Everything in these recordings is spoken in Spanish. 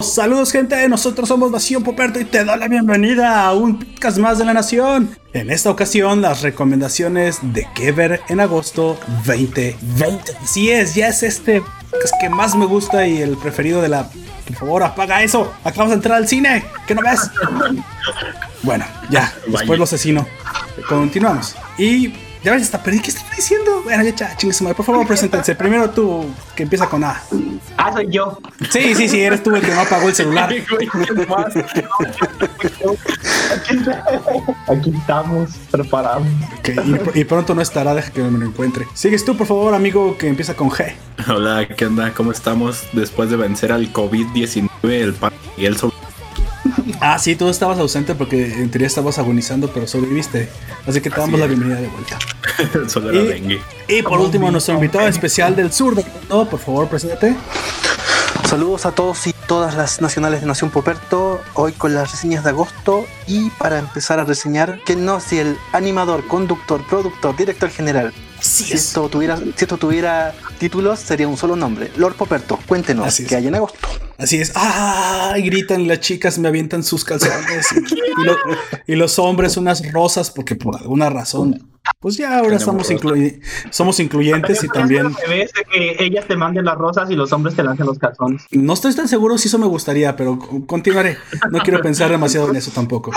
Saludos gente, nosotros somos Nación Poperto y te doy la bienvenida a un podcast más de la Nación. En esta ocasión las recomendaciones de que ver en agosto 2020. Sí es, ya es este es que más me gusta y el preferido de la... Por favor, apaga eso. Acabamos de entrar al cine. ¿Qué no ves? Bueno, ya, después lo asesino. Continuamos. Y ya ves, hasta perdí. ¿Qué estoy diciendo? Bueno, ya, chingue madre. Por favor, preséntense. Primero tú, que empieza con A. Ah, soy yo. Sí, sí, sí, eres tú el que no apagó el celular. Aquí estamos, preparados. y, pronto no estará, deja que me lo encuentre. Sigues tú, por favor, amigo, que empieza con G. Hola, ¿qué onda? ¿Cómo estamos? Después de vencer al COVID-19, el pan y el sobre Ah, sí, tú estabas ausente porque en teoría estabas agonizando, pero sobreviviste. Así que te damos la bienvenida de vuelta. Solo era dengue. Y por último, nuestro invitado especial del sur del mundo, por favor, preséntate. Saludos a todos y todas las nacionales de Nación Poperto, hoy con las reseñas de agosto y para empezar a reseñar que no si el animador, conductor, productor, director general, si, esto tuviera, si esto tuviera títulos sería un solo nombre, Lord Poperto, cuéntenos qué hay en agosto. Así es. ¡Ah! gritan las chicas, me avientan sus calzones. y, los hombres unas rosas porque por alguna razón pues ya ahora estamos somos incluyentes y también. que ellas te manden las rosas y los hombres te lancen los calzones. No estoy tan seguro si eso me gustaría, pero continuaré. No quiero pensar demasiado en eso tampoco.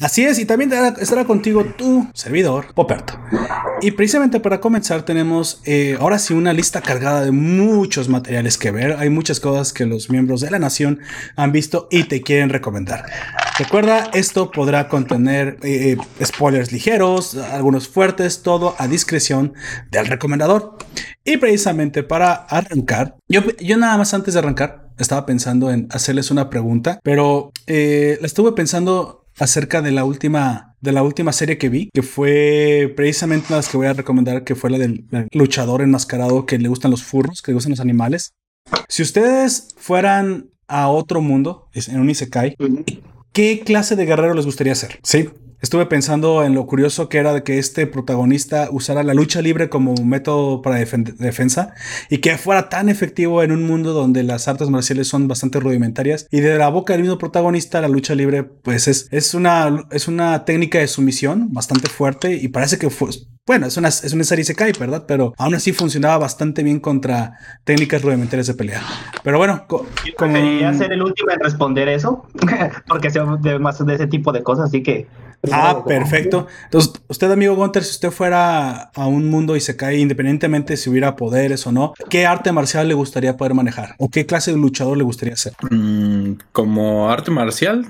Así es, y también estará contigo tu servidor, Poperto. Y precisamente para comenzar, tenemos eh, ahora sí una lista cargada de muchos materiales que ver. Hay muchas cosas que los miembros de la nación han visto y te quieren recomendar. Recuerda, esto podrá contener eh, eh, spoilers ligeros, algunos fuertes, todo a discreción del recomendador. Y precisamente para arrancar, yo, nada más antes de arrancar, estaba pensando en hacerles una pregunta, pero eh, la estuve pensando acerca de la última de la última serie que vi, que fue precisamente una de las que voy a recomendar, que fue la del luchador enmascarado que le gustan los furros, que le gustan los animales. Si ustedes fueran a otro mundo, en un Isekai, ¿qué clase de guerrero les gustaría ser? Sí, estuve pensando en lo curioso que era de que este protagonista usara la lucha libre como método para defensa y que fuera tan efectivo en un mundo donde las artes marciales son bastante rudimentarias y de la boca del mismo protagonista la lucha libre pues es, es, una, es una técnica de sumisión bastante fuerte y parece que fue, bueno, es una, es una serie se cae, ¿verdad? Pero aún así funcionaba bastante bien contra técnicas rudimentarias de pelea. Pero bueno, como... Quería ser el último en responder eso, porque sé de más de ese tipo de cosas, así que Ah, perfecto. Entonces, usted, amigo Gunter, si usted fuera a un mundo y se cae, independientemente si hubiera poderes o no, ¿qué arte marcial le gustaría poder manejar? ¿O qué clase de luchador le gustaría ser? Mm, como arte marcial,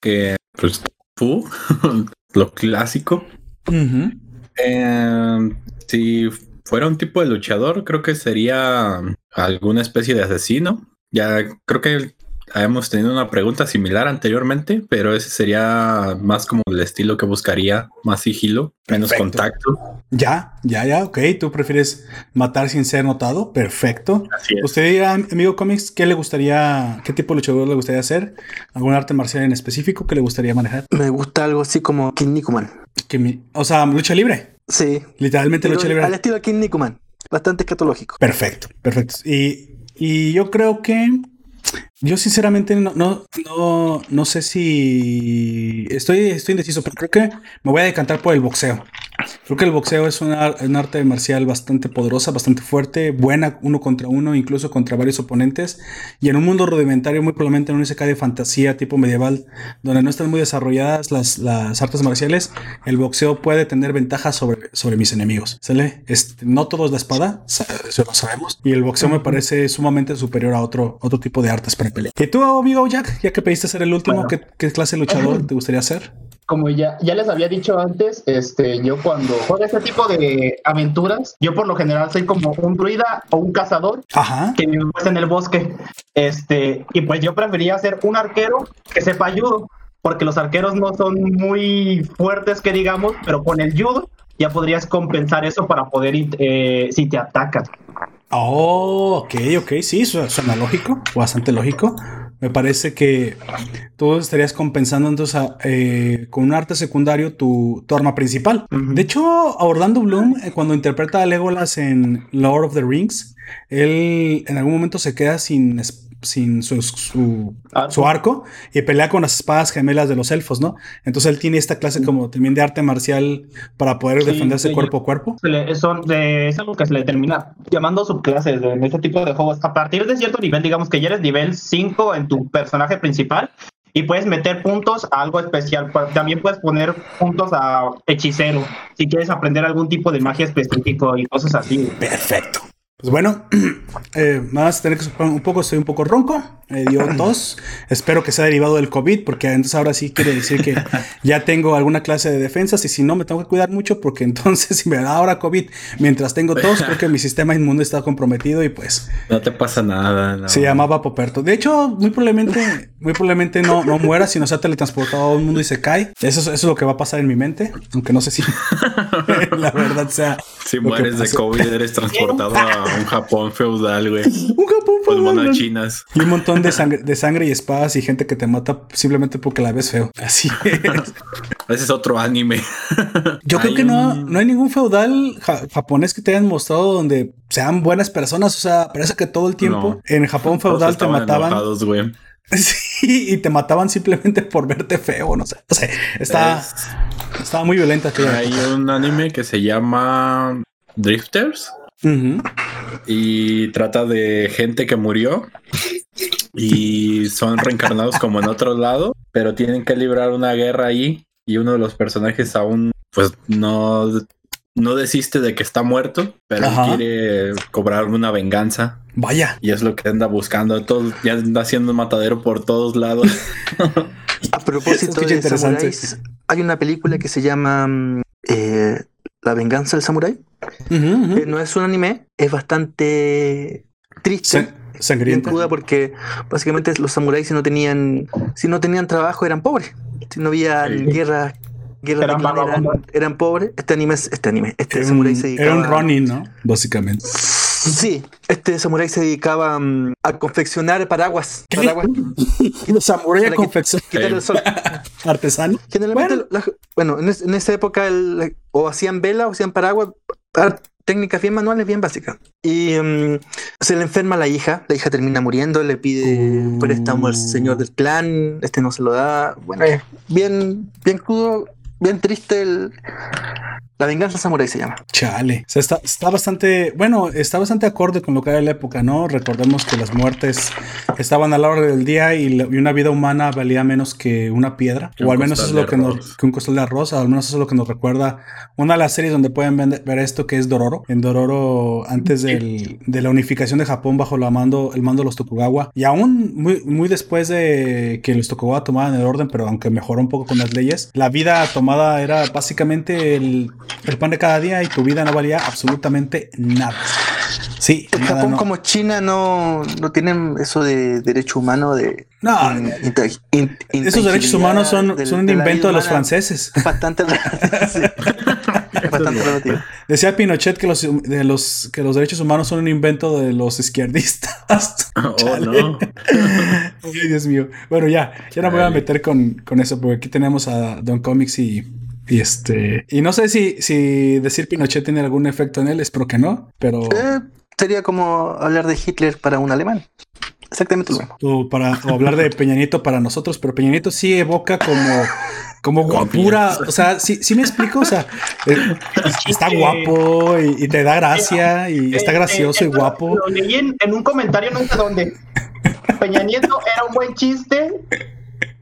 que pues, fu, lo clásico. Em, si fuera un tipo de luchador, creo que sería alguna especie de asesino. Ya creo que Hemos tenido una pregunta similar anteriormente, pero ese sería más como el estilo que buscaría, más sigilo, menos contacto. Ya, ya, ya, ok. Tú prefieres matar sin ser notado. Perfecto. ¿Usted, amigo cómics, qué le gustaría, qué tipo de luchador le gustaría hacer? ¿Algún arte marcial en específico que le gustaría manejar? Me gusta algo así como King Nikuman. O sea, lucha libre. Sí. Literalmente lucha libre. Al estilo King Nikuman. Bastante escatológico. Perfecto, perfecto. Y, y yo creo que yo sinceramente no, no, no, no sé si estoy, estoy indeciso, pero creo que me voy a decantar por el boxeo. Creo que el boxeo es una, un arte marcial bastante poderosa, bastante fuerte, buena uno contra uno, incluso contra varios oponentes. Y en un mundo rudimentario, muy probablemente en un SK de fantasía tipo medieval, donde no están muy desarrolladas las, las artes marciales, el boxeo puede tener ventajas sobre, sobre mis enemigos. ¿Sale? Este, no todo es la espada, eso lo sabemos. Y el boxeo me parece sumamente superior a otro, otro tipo de artes para pelea. ¿Y tú, amigo Jack, ya que pediste ser el último, ¿qué, clase de luchador te gustaría ser? Como ya, ya les había dicho antes, este, yo cuando juego este tipo de aventuras, yo por lo general soy como un druida o un cazador que vive en el bosque. Este, y pues yo prefería ser un arquero que sepa judo, porque los arqueros no son muy fuertes que digamos, pero con el judo ya podrías compensar eso para poder eh, si te atacan. Oh, ok, ok, sí, suena lógico, bastante lógico. Me parece que tú estarías compensando entonces eh, con un arte secundario tu, arma principal. De hecho, Orlando Bloom, eh, cuando interpreta a Legolas en Lord of the Rings, él en algún momento se queda sin sin su, su, arco y pelea con las espadas gemelas de los elfos, ¿no? Entonces él tiene esta clase como también de arte marcial para poder defenderse cuerpo a cuerpo. es algo que se le termina llamando subclases en este tipo de juegos. A partir de cierto nivel, digamos que ya eres nivel 5 en tu personaje principal, y puedes meter puntos a algo especial. También puedes poner puntos a hechicero si quieres aprender algún tipo de magia específico y cosas así. Perfecto. Pues bueno, eh, más tener que un poco, estoy un poco ronco, me dio tos. Espero que sea derivado del COVID, porque entonces ahora sí quiere decir que ya tengo alguna clase de defensas y si no me tengo que cuidar mucho, porque entonces si me da ahora COVID mientras tengo tos, creo que mi sistema inmune está comprometido y pues. No te pasa nada. Se llamaba Poperto. De hecho, muy probablemente, muy probablemente no, no muera, sino sea teletransportado a un mundo y se cae. Eso, eso es lo que va a pasar en mi mente, aunque no sé si la verdad sea. Si mueres de COVID, eres transportado a un Japón feudal, güey. Un Japón feudal. Con chinas. Y un montón de sangre, de sangre y espadas y gente que te mata simplemente porque la ves feo. Así es. Ese es otro anime. Yo creo que no, no hay ningún feudal japonés que te hayan mostrado donde sean buenas personas. O sea, parece que todo el tiempo en Japón feudal te mataban. Sí, y te mataban simplemente por verte feo, no sé. O sea, está, estaba muy violenta. Hay un anime que se llama Drifters. Y trata de gente que murió y son reencarnados como en otro lado, pero tienen que librar una guerra ahí y uno de los personajes aún pues no, no desiste de que está muerto, pero quiere cobrar una venganza. Vaya. Y es lo que anda buscando. Todo, ya anda haciendo matadero por todos lados. A propósito de samuráis, hay una película que se llama mm, eh, La venganza del samurái. Eh, no es un anime, es bastante triste. sangriento. porque básicamente los samuráis si no tenían si no tenían trabajo eran pobres. Si no había guerra guerra eran, eran, pobres. Este anime este anime, este samurái se dedicaba, Era un running, ¿no? Básicamente. Sí, este samurái se dedicaba mm, a confeccionar paraguas. paraguas. los samuráis a confeccionar. Artesano. Generalmente, bueno, en, esa época o hacían vela o hacían paraguas. Técnicas bien manuales, bien básicas. Y mm, se le enferma a la hija. La hija termina muriendo. Le pide uh. préstamo al señor del clan. Este no se lo da. Bueno, bien, bien crudo bien triste el, la venganza samurai se llama. Chale. O sea, está, está, bastante, bueno, está bastante acorde con lo que era la época, ¿no? Recordemos que las muertes estaban a la hora del día y, una vida humana valía menos que una piedra. o al menos eso es lo que nos, que un costal de arroz, al menos eso es lo que nos recuerda una de las series donde pueden ver esto que es Dororo. En Dororo, antes del, de la unificación de Japón bajo la mando, el mando de los Tokugawa. Y aún muy, muy después de que los Tokugawa tomaban el orden, pero aunque mejoró un poco con las leyes, la vida era básicamente el el pan de cada día y tu vida no valía absolutamente nada. Sí. Japón como China no, no tienen eso de derecho humano de... No, esos derechos humanos son, son un invento de los franceses. Bastante, bastante. Decía Pinochet que los, de los, que los derechos humanos son un invento de los izquierdistas. oh, no. Ay, Dios mío. Bueno, ya, ya no me voy a meter con, con eso porque aquí tenemos a Don Comics y y este, y no sé si, si decir Pinochet tiene algún efecto en él, espero que no, pero. Eh, sería como hablar de Hitler para un alemán. Exactamente lo mismo. O, para, hablar de Peñanito para nosotros, pero Peñanito sí evoca como, como guapura. O sea, sí, sí me explico. O sea, eh, está guapo y, te da gracia y está gracioso y guapo. Lo leí en, en un comentario, no sé dónde. Peña Nieto era un buen chiste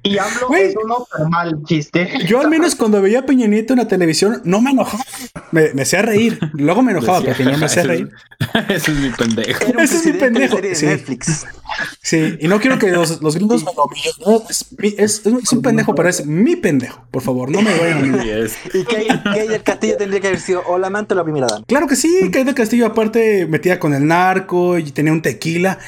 y hablo es uno mal chiste. Yo al menos cuando veía a Peña Nieto en la televisión no me enojaba. Me, me hacía reír. Luego me enojaba porque no me hacía reír. Ese es mi pendejo. Ese es mi pendejo. Sí. Netflix. sí, y no quiero que los, los gringos me no, es, es, es, un pendejo, pero es mi pendejo. Por favor, no me vayan a Y que del Castillo tendría que haber sido o la amante o la primera dama. Claro que sí, que del Castillo aparte metía con el narco y tenía un tequila.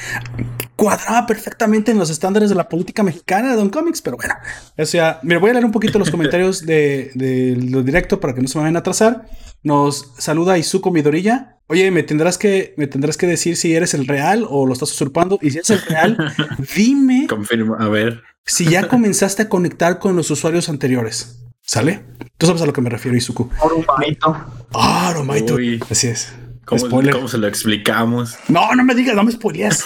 Cuadraba perfectamente en los estándares de la política mexicana de Don Comics, pero bueno, eso ya. Mira, voy a leer un poquito los comentarios de, de lo directo para que no se me vayan a atrasar. Nos saluda Izuko Midorilla. Oye, me tendrás que me tendrás que decir si eres el real o lo estás usurpando. Y si es el real, dime. Confirma, a ver. Si ya comenzaste a conectar con los usuarios anteriores. ¿Sale? Tú sabes a lo que me refiero, Izuku. Oromaito. Ah, Oromaito. Así es. ¿Cómo, se lo explicamos? No, no me digas, no me spoilees.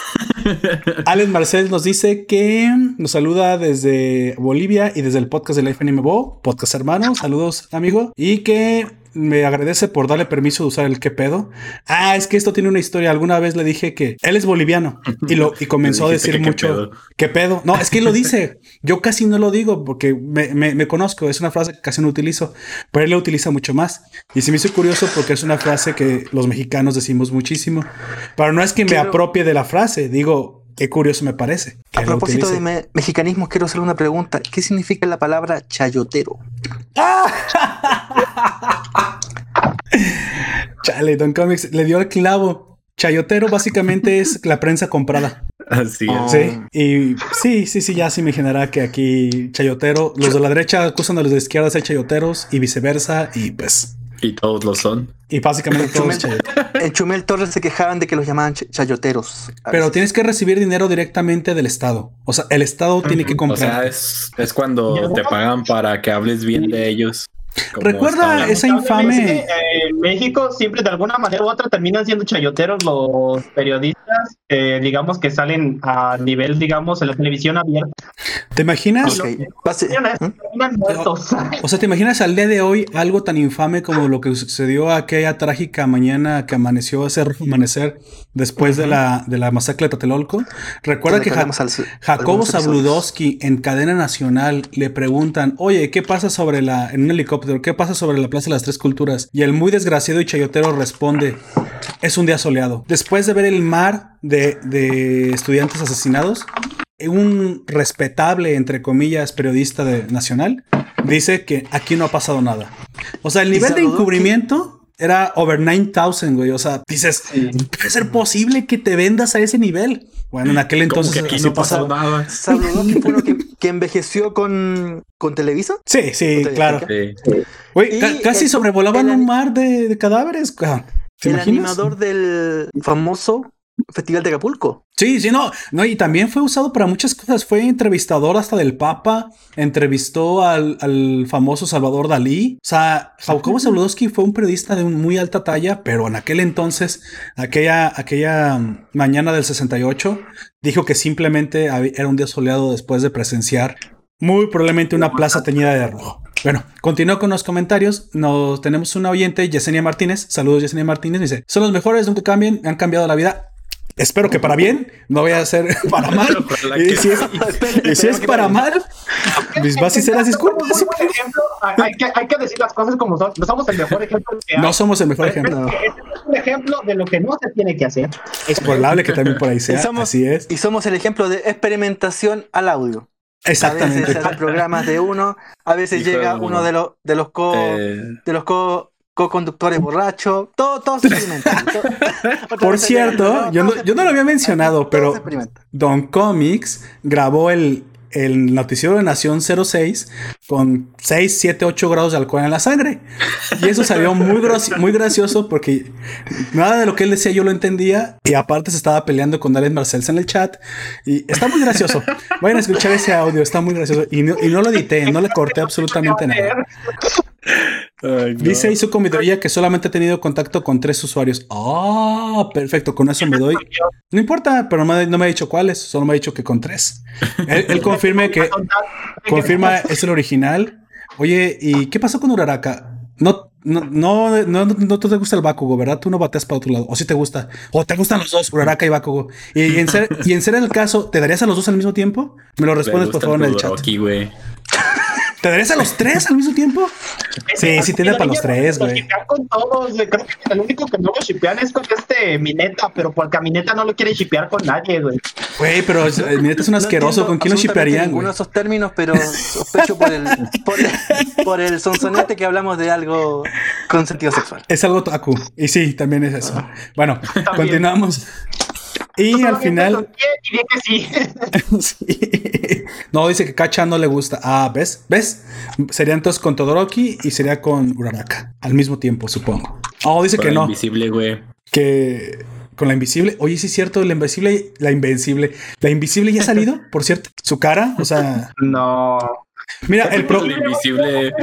Alex Marcel nos dice que nos saluda desde Bolivia y desde el podcast de Life Anime Bo, podcast hermano. Saludos, amigo. Y que me agradece por darle permiso de usar el qué pedo. Ah, es que esto tiene una historia. Alguna vez le dije que él es boliviano y lo y comenzó a decir mucho qué pedo. No, es que él lo dice. Yo casi no lo digo porque me, me, conozco. Es una frase que casi no utilizo, pero él lo utiliza mucho más. Y se me hizo curioso porque es una frase que los mexicanos decimos muchísimo. Pero no es que me apropie de la frase. Digo, Qué curioso me parece. A propósito de mexicanismo, quiero hacer una pregunta. ¿Qué significa la palabra chayotero? Chale, Don Comics le dio el clavo. Chayotero básicamente es la prensa comprada. Así es. Sí, y sí, sí, sí, ya se me imaginará que aquí chayotero, los de la derecha acusan a los de izquierda de ser chayoteros y viceversa, y pues y todos lo son. Y básicamente todos En Chumel Torres se quejaban de que los llamaban chayoteros. Pero tienes que recibir dinero directamente del Estado. O sea, el Estado tiene que comprar. O sea, es, cuando te pagan para que hables bien de ellos. Recuerda esa infame. En México siempre de alguna manera u otra terminan siendo chayoteros los periodistas, eh, digamos que salen a nivel, digamos, en la televisión abierta. ¿Te imaginas? O sea, ¿te imaginas al día de hoy algo tan infame como lo que sucedió aquella trágica mañana que amaneció ese rojo amanecer después de, la, de la masacre de Tatelolco? Recuerda que Jacobo Zabludowski en cadena nacional le preguntan, oye, ¿qué pasa sobre la, en un helicóptero, qué pasa sobre la Plaza de las Tres Culturas? Y el muy desgraciado y chayotero responde, es un día soleado. Después de ver el mar de, de estudiantes asesinados, un respetable, entre comillas, periodista de, nacional, dice que aquí no ha pasado nada. O sea, el nivel de encubrimiento era over 9000, güey. O sea, dices, ¿puede ser posible que te vendas a ese nivel? Bueno, en aquel entonces que aquí no pasó nada. que fue que, envejeció con, con Televisa? Sí, sí, claro. Güey, casi sobrevolaban un mar de, cadáveres. el animador del famoso Festival de Acapulco. Sí, sí, no, no, y también fue usado para muchas cosas. Fue entrevistador hasta del Papa, entrevistó al, famoso Salvador Dalí. O sea, Jacobo Zabludowski fue un periodista de muy alta talla, pero en aquel entonces, aquella, aquella mañana del 68, dijo que simplemente era un día soleado después de presenciar muy probablemente una plaza teñida de rojo. Bueno, continúo con los comentarios. Nos tenemos una oyente, Yesenia Martínez. Saludos, Yesenia Martínez. Dice: Son los mejores, nunca cambien, han cambiado la vida. Espero que para bien, no voy a ser para mal. y si es, para mal, mis bases se las disculpas. Hay que, hay que decir las cosas como son. No somos el mejor ejemplo. no somos el mejor ejemplo. Es un ejemplo de lo que no se tiene que hacer. Es probable que también por ahí sea. Así es. Y somos el ejemplo de experimentación al audio. Exactamente. A veces se programas de uno, a veces llega uno de los de los co eh. de los co co-conductores borrachos, todo, todo se experimenta. Por cierto, yo, no, yo no lo había mencionado, pero Don Comics grabó el, el noticiero de Nación 06 con 6, 7, 8 grados de alcohol en la sangre. Y eso salió muy, muy gracioso porque nada de lo que él decía yo lo entendía. Y aparte se estaba peleando con Alex Marcells en el chat. Y está muy gracioso. Vayan a escuchar ese audio, está muy gracioso. Y no, y no lo edité, no le corté absolutamente nada. Dice su comidoría que solamente ha tenido contacto con tres usuarios. Ah, perfecto, con eso me doy. No importa, pero no me, ha dicho cuáles, solo me ha dicho que con tres. Él, confirme que confirma es el original. Oye, ¿y qué pasó con Uraraka? No, no, no, no, no, te gusta el Bakugo, ¿verdad? Tú no bateas para otro lado. O si te gusta. O te gustan los dos, Uraraka y Bakugo. Y, en ser, y en ser el caso, ¿te darías a los dos al mismo tiempo? Me lo respondes, por favor, en el chat. ¿Te darías a los tres al mismo tiempo? Sí, sí tiene para los tres, güey. con todos, güey. Creo que el único que no lo shipean es con este Mineta, pero porque a Mineta no lo quiere shipear con nadie, güey. Güey, pero Mineta es un asqueroso. ¿Con quién lo shipearían, güey? de esos términos, pero sospecho por el, por, el, sonsonete que hablamos de algo con sentido sexual. Es algo taku. Y sí, también es eso. Bueno, continuamos. Y al final. No, dice que Kacha no le gusta. Ah, ¿ves? ¿Ves? Sería entonces con Todoroki y sería con Uraraka. Al mismo tiempo, supongo. Oh, dice que no. Invisible, güey. Que con la invisible. Oye, sí es cierto, la invisible, la invencible. La invisible ya ha salido, por cierto. Su cara, o sea. No. Mira, el, pro... invisible.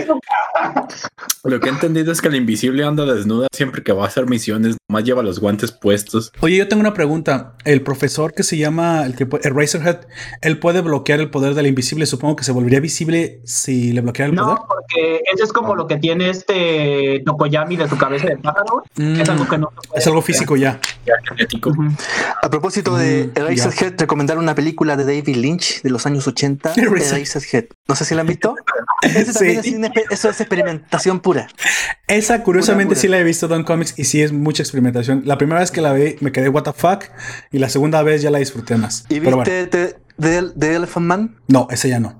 Lo que he entendido es que el invisible anda desnuda siempre que va a hacer misiones, más lleva los guantes puestos. Oye, yo tengo una pregunta. El profesor que se llama el que Eraserhead, él puede bloquear el poder del invisible. Supongo que se volvería visible si le bloqueara el poder. No, porque eso es como lo que tiene este Tokoyami de su cabeza de pájaro. Mm, es algo que no es algo físico ya. genético. A propósito de mm, Eraserhead, recomendar una película de David Lynch de los años 80. Eraserhead. No sé si la han visto. eso es experimentación pura. Esa, curiosamente, sí la he visto Don Comics y sí es mucha experimentación. La primera vez que la vi me quedé, what the fuck, y la segunda vez ya la disfruté más. ¿Y viste The, Elephant Man? No, ese ya no.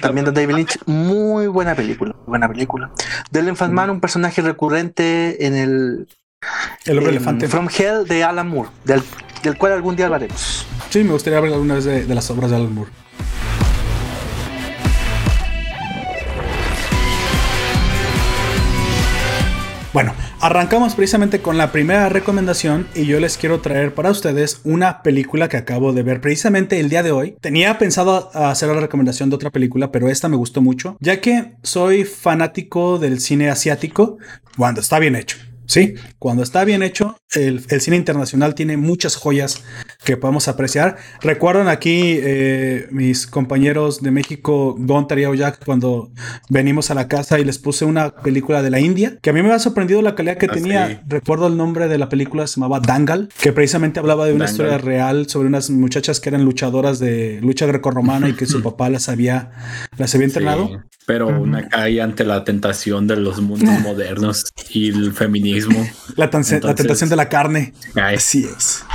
también de David Lynch, muy buena película, buena película. The Elephant Man, un personaje recurrente en el el hombre elefante. From Hell de Alan Moore, del, cual algún día hablaremos. Sí, me gustaría hablar alguna vez de las obras de Alan Moore. Bueno, arrancamos precisamente con la primera recomendación y yo les quiero traer para ustedes una película que acabo de ver precisamente el día de hoy. Tenía pensado hacer la recomendación de otra película, pero esta me gustó mucho, ya que soy fanático del cine asiático cuando está bien hecho. Sí, cuando está bien hecho, el, cine internacional tiene muchas joyas que podemos apreciar. Recuerdan aquí eh, mis compañeros de México, Gontar y Jack, cuando venimos a la casa y les puse una película de la India, que a mí me ha sorprendido la calidad que ah, tenía. Recuerdo el nombre de la película, se llamaba Dangal, que precisamente hablaba de una historia real sobre unas muchachas que eran luchadoras de lucha grecorromana y que su papá las había, las había entrenado. pero una cae ante la tentación de los mundos modernos y el feminismo la, tentación de la carne. Así es.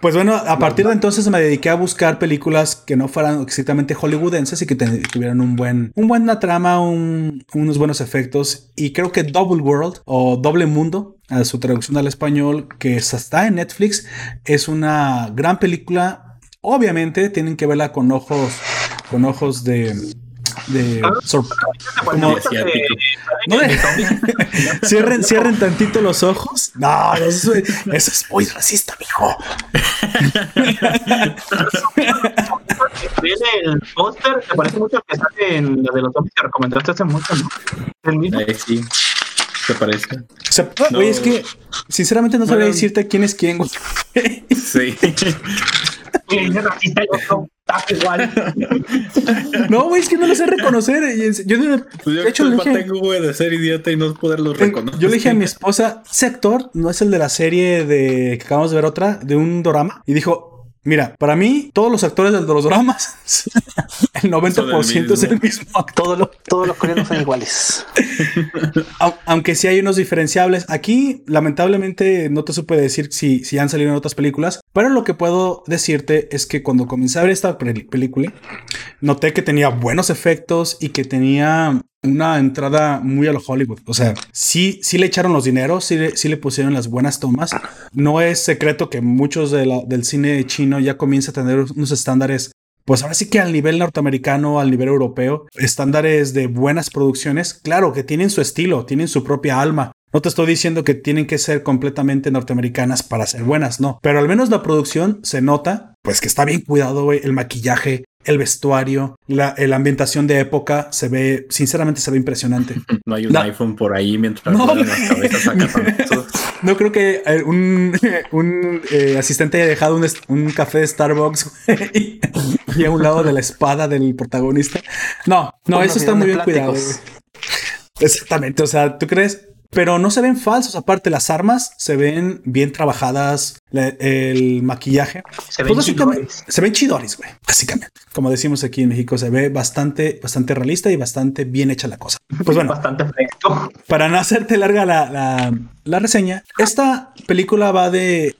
Pues, bueno, a partir de entonces me dediqué a buscar películas que no fueran exactamente hollywoodenses y que tuvieran un buen, un buena trama, unos buenos efectos. Y creo que Double World o Doble Mundo, a su traducción al español, que está en Netflix, es una gran película. Obviamente tienen que verla con ojos, con ojos de de ah, cierren, cierren tantito los ojos. No, eso, es muy racista, mijo. el póster, te parece mucho que sale en la de los zombies que recomendaste hace mucho, ¿no? El mismo. Sí. ¿Te parece? O sea, oye, es que sinceramente no sabría decirte quién es quién. sí. No, güey, es que no lo sé reconocer. Yo, de, pues hecho, le dije, tengo, de ser idiota y no poderlo reconocer. Yo le dije a mi esposa, ese actor no es el de la serie de que acabamos de ver otra, de un drama. Y dijo, Mira, para mí, todos los actores de los dramas, el 90% es el mismo Todos los, todos los coreanos son iguales. Aunque sí hay unos diferenciables. Aquí, lamentablemente, no te supe decir si, si han salido en otras películas, pero lo que puedo decirte es que cuando comencé a ver esta película, noté que tenía buenos efectos y que tenía una entrada muy a lo Hollywood. O sea, sí, sí le echaron los dineros, sí le, sí le pusieron las buenas tomas. No es secreto que muchos del cine chino ya comienza a tener unos estándares pues ahora sí que al nivel norteamericano, al nivel europeo, estándares de buenas producciones, claro que tienen su estilo, tienen su propia alma. No te estoy diciendo que tienen que ser completamente norteamericanas para ser buenas, no. Pero al menos la producción se nota, pues que está bien cuidado, el maquillaje, el vestuario, la, ambientación de época se ve, sinceramente se ve impresionante. No hay un iPhone por ahí mientras no, las cabezas no creo que eh, un, eh, asistente haya dejado un, café de Starbucks y a un lado de la espada del protagonista. No, no, eso está muy bien cuidado. Exactamente, o sea, ¿tú crees? Pero no se ven falsos, aparte las armas se ven bien trabajadas, el maquillaje. Se ven, pues chidores. se ven chidores, güey, básicamente. Como decimos aquí en México, se ve bastante, bastante realista y bastante bien hecha la cosa. Pues bueno, bastante fresco. Para no hacerte larga la, la, reseña, esta película va de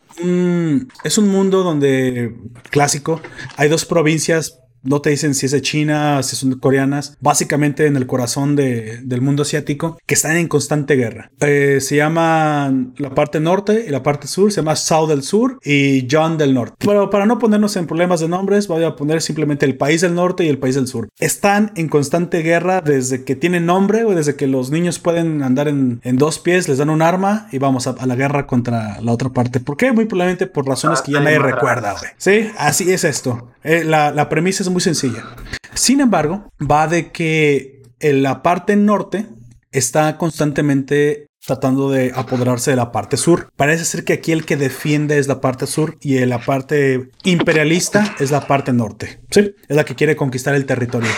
es un mundo donde clásico hay dos provincias no te dicen si es de China, si son coreanas, básicamente en el corazón del mundo asiático, que están en constante guerra. Eh, se llaman la parte norte y la parte sur, se llama South del Sur y John del Norte. Pero para no ponernos en problemas de nombres, voy a poner simplemente el país del norte y el país del sur. Están en constante guerra desde que tienen nombre o desde que los niños pueden andar en, dos pies, les dan un arma y vamos a, la guerra contra la otra parte. ¿Por qué? Muy probablemente por razones que ya nadie recuerda, Sí, así es esto. Eh, la, la premisa es muy sencilla. Sin embargo, va de que en la parte norte está constantemente tratando de apoderarse de la parte sur. Parece ser que aquí el que defiende es la parte sur y la parte imperialista es la parte norte. Sí, es la que quiere conquistar el territorio.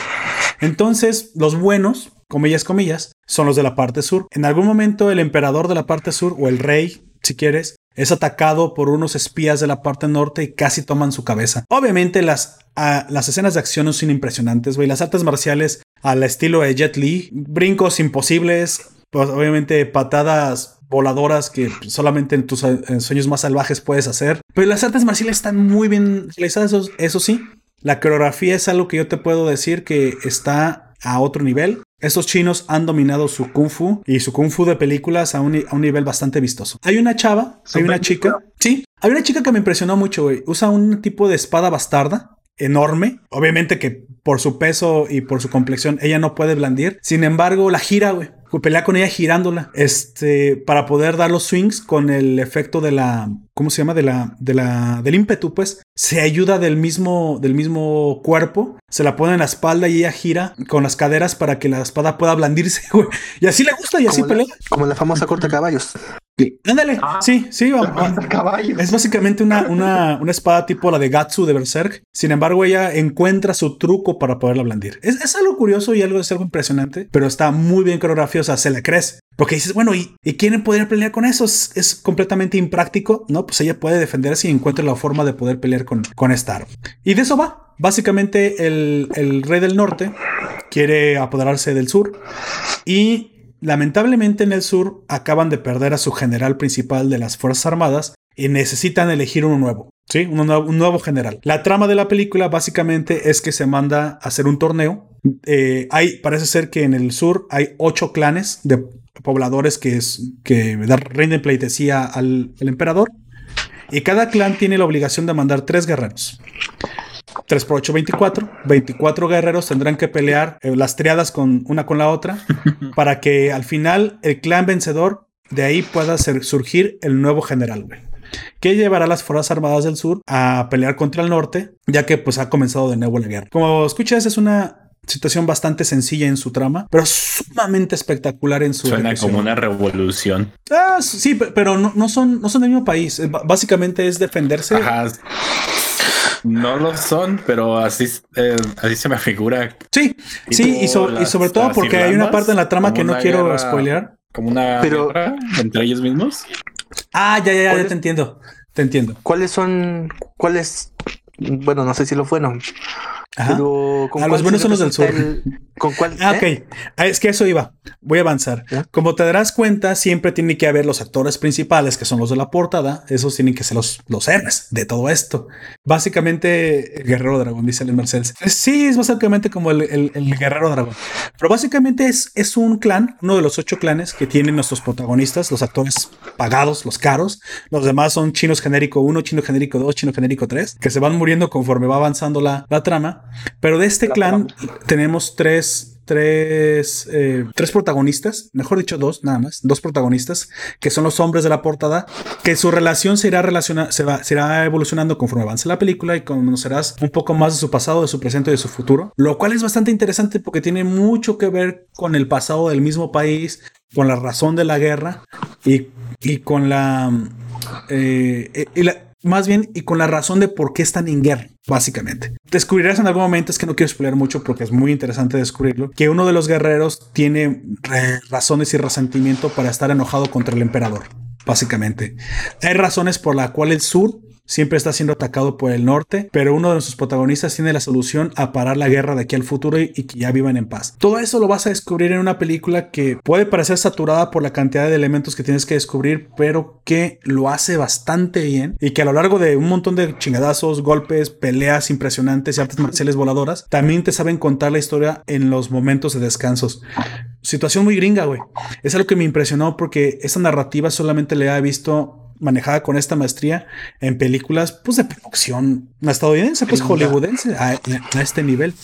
Entonces, los buenos, comillas, comillas, son los de la parte sur. En algún momento el emperador de la parte sur o el rey, si quieres, es atacado por unos espías de la parte norte y casi toman su cabeza. Obviamente las, ah, las escenas de acción son impresionantes, güey. Las artes marciales al estilo de Jet Li, brincos imposibles, pues obviamente patadas voladoras que solamente en tus sueños más salvajes puedes hacer. Pero las artes marciales están muy bien realizadas, eso sí. La coreografía es algo que yo te puedo decir que está a otro nivel. Estos chinos han dominado su kung fu y su kung fu de películas a un, nivel bastante vistoso. Hay una chava, hay una chica. Sí, hay una chica que me impresionó mucho, güey. Usa un tipo de espada bastarda enorme. Obviamente que por su peso y por su complexión ella no puede blandir. Sin embargo, la gira, güey pelea con ella girándola, este, para poder dar los swings con el efecto de la, ¿cómo se llama? De la, de la, del ímpetu, pues. Se ayuda del mismo, del mismo cuerpo, se la pone en la espalda y ella gira con las caderas para que la espada pueda blandirse, güey. Y así le gusta y así pelea. como la famosa corta caballos. Ándale, ah. sí, sí, Es básicamente una, una, una, espada tipo la de Gatsu de Berserk. Sin embargo, ella encuentra su truco para poderla blandir. Es, algo curioso y algo, es algo impresionante, pero está muy bien coreografiado. O sea, se le crees. Porque dices, bueno, ¿y, quién podría pelear con eso? Es, completamente impráctico, ¿no? Pues ella puede defenderse y encuentra la forma de poder pelear con, con esta arma. Y de eso va. Básicamente, el, el rey del norte quiere apoderarse del sur y Lamentablemente en el sur acaban de perder a su general principal de las Fuerzas Armadas y necesitan elegir uno nuevo. Sí, un nuevo, general. La trama de la película básicamente es que se manda a hacer un torneo. Eh, hay, parece ser que en el sur hay ocho clanes de pobladores que, es, que rinden pleitesía al, al emperador. Y cada clan tiene la obligación de mandar tres guerreros. 3 por 8, 24. 24 guerreros tendrán que pelear eh, las triadas con una con la otra para que al final el clan vencedor de ahí pueda surgir el nuevo general, Que llevará a las Fuerzas Armadas del Sur a pelear contra el norte, ya que pues ha comenzado de nuevo la guerra. Como escuchas, es una situación bastante sencilla en su trama, pero sumamente espectacular en su. Suena como una revolución. Ah, sí, pero no, no, son, no son del mismo país. Básicamente es defenderse. Ajá. No lo son, pero así, eh, así se me figura. Sí, sí, y, sobre todo porque hay una parte en la trama que no quiero spoilear. Como una pero, guerra entre ellos mismos. Ah, ya, ya, ya, te entiendo. Te entiendo. ¿Cuáles son, cuáles, bueno, no sé si lo fueron, pero ¿con ah, los buenos son los del sur. ¿Con cuál? Ah, ok. Ah, es que eso iba. Voy a avanzar. Como te darás cuenta, siempre tiene que haber los actores principales, que son los de la portada. Esos tienen que ser los, los héroes de todo esto. Básicamente, el Guerrero Dragón, dice el Mercedes. Sí, es básicamente como el, el, Guerrero Dragón. Pero básicamente es, es un clan, uno de los ocho clanes que tienen nuestros protagonistas, los actores pagados, los caros. Los demás son chinos genérico 1, chino genérico 2, chino genérico 3, que se van muriendo conforme va avanzando la, la trama. Pero de este clan tenemos tres, tres, eh, tres protagonistas, mejor dicho, dos, nada más, dos protagonistas, que son los hombres de la portada, que su relación se irá, se, va, se irá evolucionando conforme avance la película y conocerás un poco más de su pasado, de su presente y de su futuro, lo cual es bastante interesante porque tiene mucho que ver con el pasado del mismo país, con la razón de la guerra y, y con la... Eh, y la más bien y con la razón de por qué están en guerra, básicamente. Descubrirás en algún momento, es que no quiero explicar mucho porque es muy interesante descubrirlo, que uno de los guerreros tiene razones y resentimiento para estar enojado contra el emperador, básicamente. Hay razones por la cual el sur siempre está siendo atacado por el norte, pero uno de sus protagonistas tiene la solución a parar la guerra de aquí al futuro y, que ya vivan en paz. Todo eso lo vas a descubrir en una película que puede parecer saturada por la cantidad de elementos que tienes que descubrir, pero que lo hace bastante bien y que a lo largo de un montón de chingadazos, golpes, peleas impresionantes y artes marciales voladoras, también te saben contar la historia en los momentos de descansos. Situación muy gringa, güey. Es algo que me impresionó porque esa narrativa solamente le ha visto manejada con esta maestría en películas pues de producción estadounidense, pues hollywoodense a, a este nivel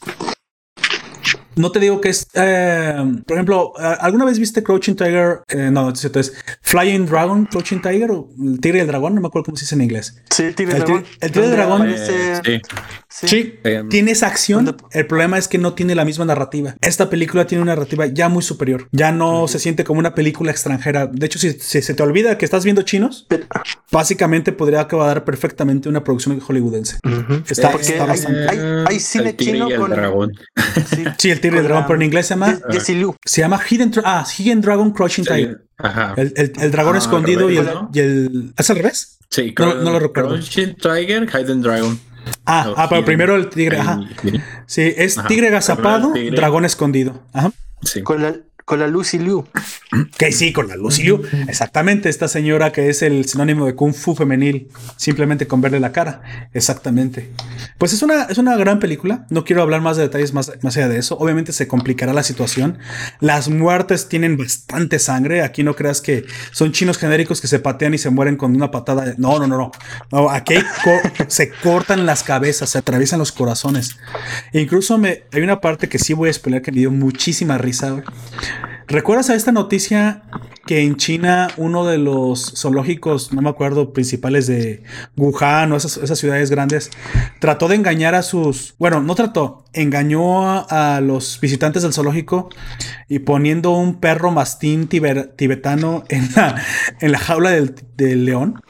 no te digo que es, eh, por ejemplo, ¿alguna vez viste Crouching Tiger? Eh, no, es cierto, es Flying Dragon, Crouching Tiger o el tigre del dragón, no me acuerdo cómo se dice en inglés. Sí, el tigre del dragón. El tigre del dragón. sí. Sí, em, tiene esa acción. El problema es que no tiene la misma narrativa. Esta película tiene una narrativa ya muy superior. Ya no se siente como una película extranjera. De hecho, si, se te olvida que estás viendo chinos, básicamente podría acabar perfectamente una producción hollywoodense. Está, hay, cine chino con dragón. Sí, el tigre del dragón, pero en inglés se llama. Se llama Hidden, ah, Hidden Dragon Crouching Tiger. El, dragón ah, escondido y, el, ¿Es al revés? Sí, no, lo recuerdo. Crouching Tiger, Hidden Dragon. Ah, ah pero primero el tigre. Ajá. Sí, es tigre gazapado, dragón escondido. Ajá. Sí. Con la, con la Lucy Liu. Que sí, con la Lucy Liu. Exactamente, esta señora que es el sinónimo de Kung Fu femenil, simplemente con verle la cara. Exactamente. Pues es una, es una gran película. No quiero hablar más de detalles más, más allá de eso. Obviamente se complicará la situación. Las muertes tienen bastante sangre. Aquí no creas que son chinos genéricos que se patean y se mueren con una patada. No, no, no, no. aquí se cortan las cabezas, se atraviesan los corazones. E incluso hay una parte que sí voy a spoiler que me dio muchísima risa. ¿Recuerdas a esta noticia que en China uno de los zoológicos, no me acuerdo, principales de Wuhan o esas, ciudades grandes, trató de engañar a sus... Bueno, no trató, engañó a, los visitantes del zoológico y poniendo un perro mastín tibetano en la, en la jaula del, del león?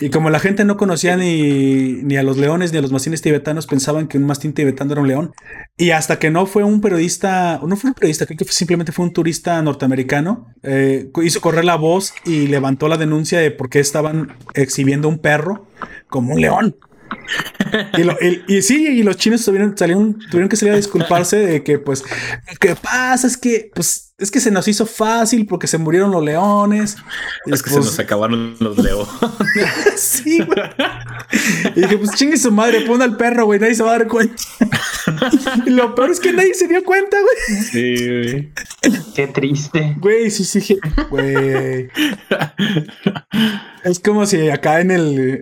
Y como la gente no conocía ni, ni, a los leones ni a los mastines tibetanos, pensaban que un mastín tibetano era un león. Y hasta que no fue un periodista, no fue un periodista, creo que simplemente fue un turista norteamericano, eh, hizo correr la voz y levantó la denuncia de por qué estaban exhibiendo un perro como un león. Y, sí, y los chinos tuvieron, salieron, tuvieron que salir a disculparse de que, pues, que pasa es que, pues, es que se nos hizo fácil porque se murieron los leones. Es que se nos acabaron los leones. sí, güey. Y dije, pues chingue su madre, pon al perro, güey, nadie se va a dar cuenta. y lo peor es que nadie se dio cuenta, güey. Sí, güey. Qué triste. Güey, sí, sí, güey. Es como si acá en el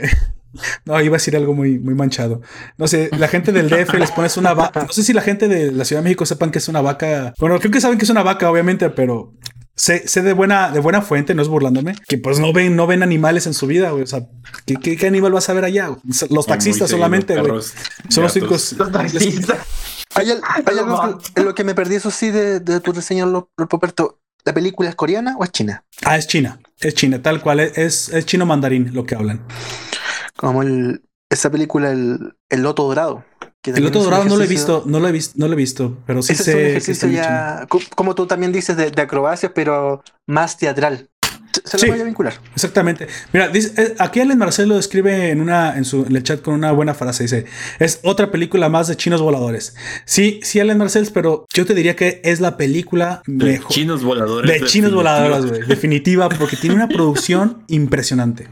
no, iba a decir algo muy, muy manchado. No sé, la gente del DF les pones una vaca. No sé si la gente de la Ciudad de México sepan que es una vaca. Bueno, creo que saben que es una vaca, obviamente, pero sé, de buena, de buena fuente, no es burlándome, que pues no ven, no ven animales en su vida, güey. O sea, ¿qué, animal vas a ver allá? Los taxistas solamente, güey. Son los. Los taxistas. Hay, algo en lo que me perdí, eso sí, de, tu reseña, Poperto. ¿La película es coreana o es china? Ah, es china. Es china, tal cual. Es, es chino mandarín lo que hablan. Como el, esa película, el, el Loto Dorado. el Loto Dorado no lo he visto, no lo he visto, no lo he visto, pero sí sé. ya, como tú también dices, de, de acrobacia, pero más teatral. Se lo voy a vincular. Exactamente. Mira, dice, eh, aquí Allen Marcelo describe en una en, su, en el chat con una buena frase. Dice: Es otra película más de chinos voladores. Sí, sí, Allen Marcelo, pero yo te diría que es la película de chinos voladores. De chinos voladores, güey. Definitiva, porque tiene una producción impresionante.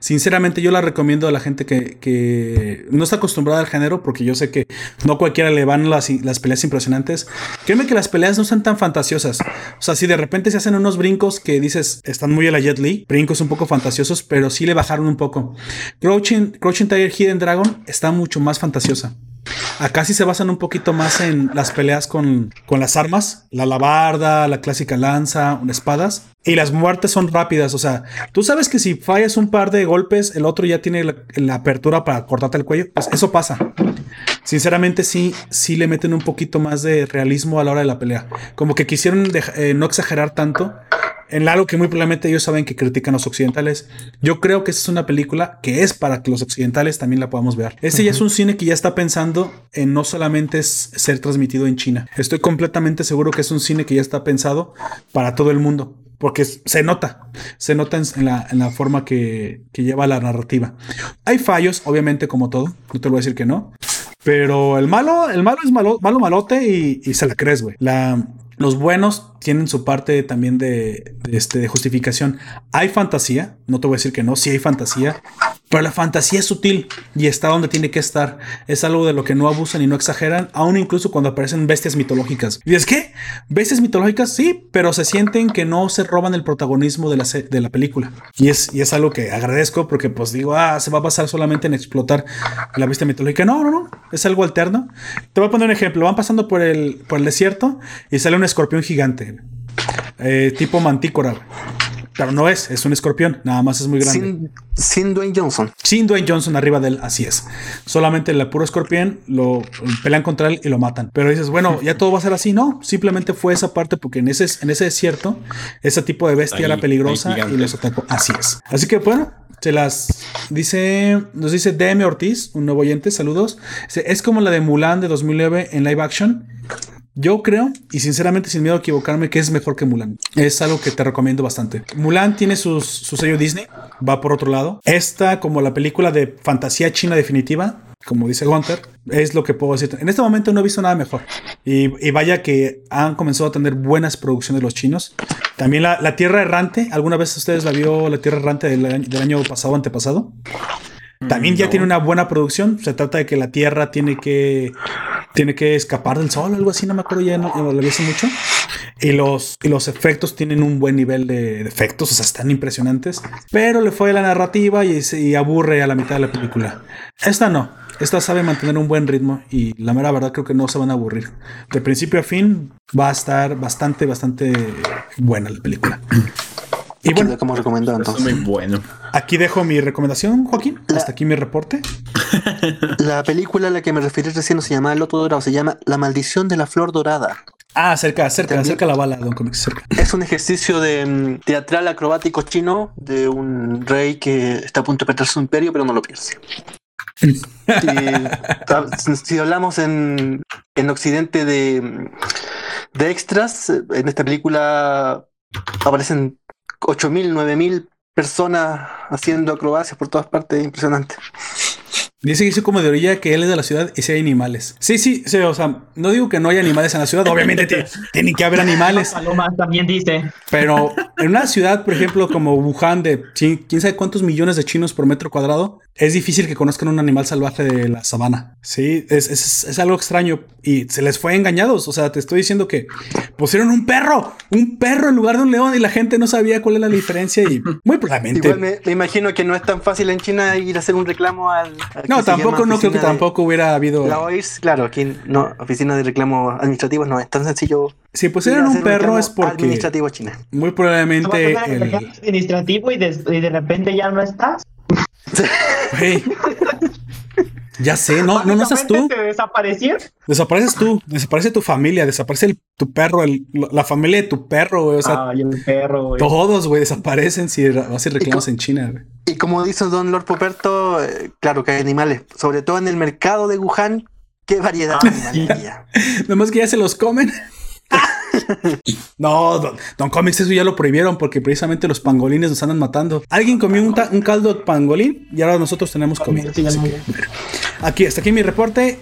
Sinceramente, yo la recomiendo a la gente que, no está acostumbrada al género, porque yo sé que no cualquiera le van las, peleas impresionantes. Créeme que las peleas no son tan fantasiosas. O sea, si de repente se hacen unos brincos que dices están muy a la Jet Li, brincos un poco fantasiosos, pero sí le bajaron un poco. Crouching, Crouching Tiger Hidden Dragon está mucho más fantasiosa. Acá sí se basan un poquito más en las peleas con, las armas, la alabarda, la clásica lanza, espadas. Y las muertes son rápidas, o sea, tú sabes que si fallas un par de golpes, el otro ya tiene la, apertura para cortarte el cuello. Pues eso pasa. Sinceramente sí, sí le meten un poquito más de realismo a la hora de la pelea. Como que quisieron eh, no exagerar tanto en algo que muy probablemente ellos saben que critican los occidentales. Yo creo que esta es una película que es para que los occidentales también la podamos ver. Este ya es un cine que ya está pensando en no solamente ser transmitido en China. Estoy completamente seguro que es un cine que ya está pensado para todo el mundo. porque se nota, se nota en, la, forma que, lleva la narrativa. Hay fallos, obviamente, como todo, no te voy a decir que no, pero el malo, el malo es malo, malo malote y, y se la crees, güey. La, los buenos tienen su parte también de, este, de justificación. Hay fantasía, no te voy a decir que no, sí hay fantasía, pero la fantasía es sutil y está donde tiene que estar. Es algo de lo que no abusan y no exageran, aún incluso cuando aparecen bestias mitológicas. ¿Y es que ¿Bestias mitológicas? Sí, pero se sienten que no se roban el protagonismo de la, de la película. Y es, y es algo que agradezco porque pues digo, ah, se va a basar solamente en explotar la bestia mitológica. No, no, no, es algo alterno. Te voy a poner un ejemplo. Van pasando por el, por el desierto y sale un escorpión gigante. Eh, tipo mantícora. Pero no es, es un escorpión, nada más es muy grande. Sin, Dwayne Johnson. Sin Dwayne Johnson arriba de él, así es. Solamente el puro escorpión lo pelean contra él y lo matan. Pero dices, bueno, ya todo va a ser así. No, simplemente fue esa parte porque en ese, en ese desierto, ese tipo de bestia era peligrosa y los atacó. Así es. Así que bueno, se las dice, nos dice DM Ortiz, un nuevo oyente, saludos. Es como la de Mulan de 2009 en live action. Yo creo, y sinceramente sin miedo a equivocarme, que es mejor que Mulan. Es algo que te recomiendo bastante. Mulan tiene su sello Disney, va por otro lado. Esta, como la película de fantasía china definitiva, como dice Gunter, es lo que puedo decir. En este momento no he visto nada mejor. Y, vaya que han comenzado a tener buenas producciones los chinos. También la, Tierra Errante, ¿alguna vez ustedes la vio la Tierra Errante del, del año pasado, antepasado? También ya tiene una buena producción. Se trata de que la Tierra tiene que tiene que escapar del sol, algo así, no me acuerdo ya, no, lo vi mucho. Y los, y los efectos tienen un buen nivel de, efectos, o sea, están impresionantes. Pero le fue la narrativa y, y aburre a la mitad de la película. Esta no. Esta sabe mantener un buen ritmo y la mera verdad creo que no se van a aburrir. De principio a fin va a estar bastante, bastante buena la película. Y bueno, como recomendado entonces. Muy bueno. Aquí dejo mi recomendación, Joaquín. Hasta aquí mi reporte. La película a la que me referí recién no se llama El Loto Dorado, se llama La Maldición de la Flor Dorada. Ah, cerca, cerca, cerca la bala, Don Comics, cerca. Es un ejercicio de mm, teatral acrobático chino de un rey que está a punto de perder su imperio, pero no lo pierde. si hablamos en, en Occidente de, de extras, en esta película aparecen 8.000, 9.000 personas haciendo acrobacias por todas partes, impresionante. Dice que hizo como de orilla que él es de la ciudad y si hay animales. Sí, sí, sí, o sea, no digo que no hay animales en la ciudad, obviamente tienen que haber animales. Palomas también dice. Pero en una ciudad, por ejemplo, como Wuhan, de quién sabe cuántos millones de chinos por metro cuadrado, es difícil que conozcan un animal salvaje de la sabana. Sí, es, es, algo extraño y se les fue engañados. O sea, te estoy diciendo que pusieron un perro, un perro en lugar de un león y la gente no sabía cuál era la diferencia y muy probablemente. Igual me, imagino que no es tan fácil en China ir a hacer un reclamo al. No, tampoco, no creo que tampoco hubiera habido. La OIS, claro, aquí no, oficina de reclamos administrativos no es tan sencillo. Si pusieron un perro es porque. Administrativo China. Muy probablemente. El... administrativo y de, y de repente ya no estás. Ya sé, no, no, no estás tú. Desapareces tú, desaparece tu familia, desaparece tu perro, la familia de tu perro, güey. O sea, el perro, Todos, güey, desaparecen si vas y reclamas en China, Y como dice Don Lord Poperto, eh, claro que hay animales, sobre todo en el mercado de Wuhan, qué variedad de animales. Nomás que ya se los comen. no, Don, Don, Comics, eso ya lo prohibieron porque precisamente los pangolines nos andan matando. Alguien comió un, caldo de pangolín y ahora nosotros tenemos comida. aquí, hasta aquí mi reporte.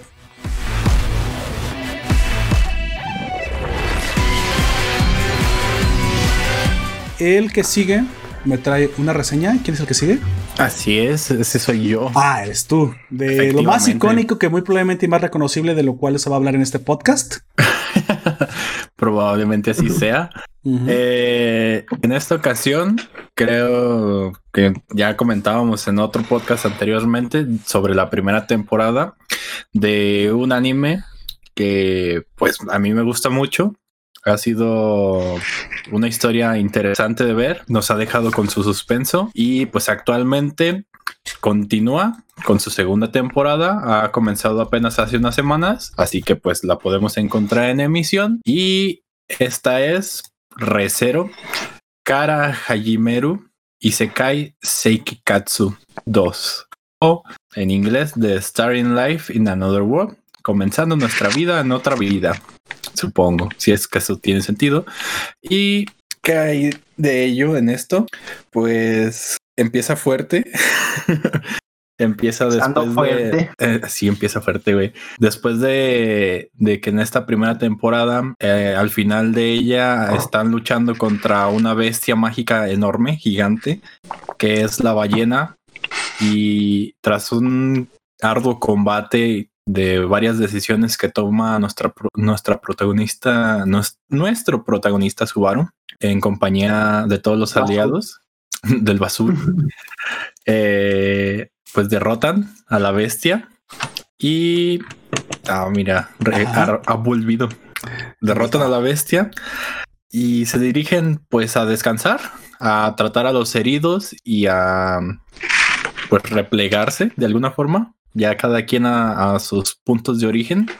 El que sigue me trae una reseña. ¿Quién es el que sigue? Así es, ese soy yo. Ah, eres tú. De lo más icónico que muy probablemente y más reconocible de lo cual se va a hablar en este podcast. Probablemente así sea. Eh, en esta ocasión, creo que ya comentábamos en otro podcast anteriormente sobre la primera temporada de un anime que pues a mí me gusta mucho. Ha sido una historia interesante de ver, nos ha dejado con su suspenso y pues actualmente continúa con su segunda temporada. Ha comenzado apenas hace unas semanas, así que pues la podemos encontrar en emisión. Y esta es Recero Kara Hajimeru Isekai Seikikatsu 2 o en inglés The Starting Life in Another World, comenzando nuestra vida en otra vida, supongo, si es que eso tiene sentido. Y ¿qué hay de ello en esto? Pues empieza fuerte. empieza después de. Eh, sí, empieza fuerte, güey. Después de, de, que en esta primera temporada, eh, al final de ella, están luchando contra una bestia mágica enorme, gigante, que es la ballena. Y tras un arduo combate de varias decisiones que toma nuestra, nuestra protagonista, nuestro protagonista Subaru, en compañía de todos los aliados del basur, eh, pues derrotan a la bestia y, ah, mira, ha, volvido. Derrotan a la bestia y se dirigen pues a descansar, a tratar a los heridos y a pues replegarse de alguna forma. Ya cada quien a, sus puntos de origen,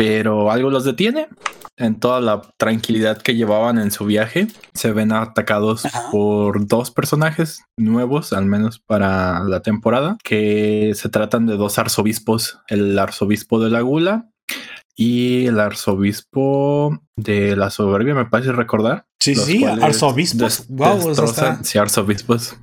pero algo los detiene. En toda la tranquilidad que llevaban en su viaje, se ven atacados por dos personajes nuevos, al menos para la temporada, que se tratan de dos arzobispos, el arzobispo de la Gula y el arzobispo de la soberbia, me parece recordar. Sí, sí, arzobispos. Wow, sí, arzobispos.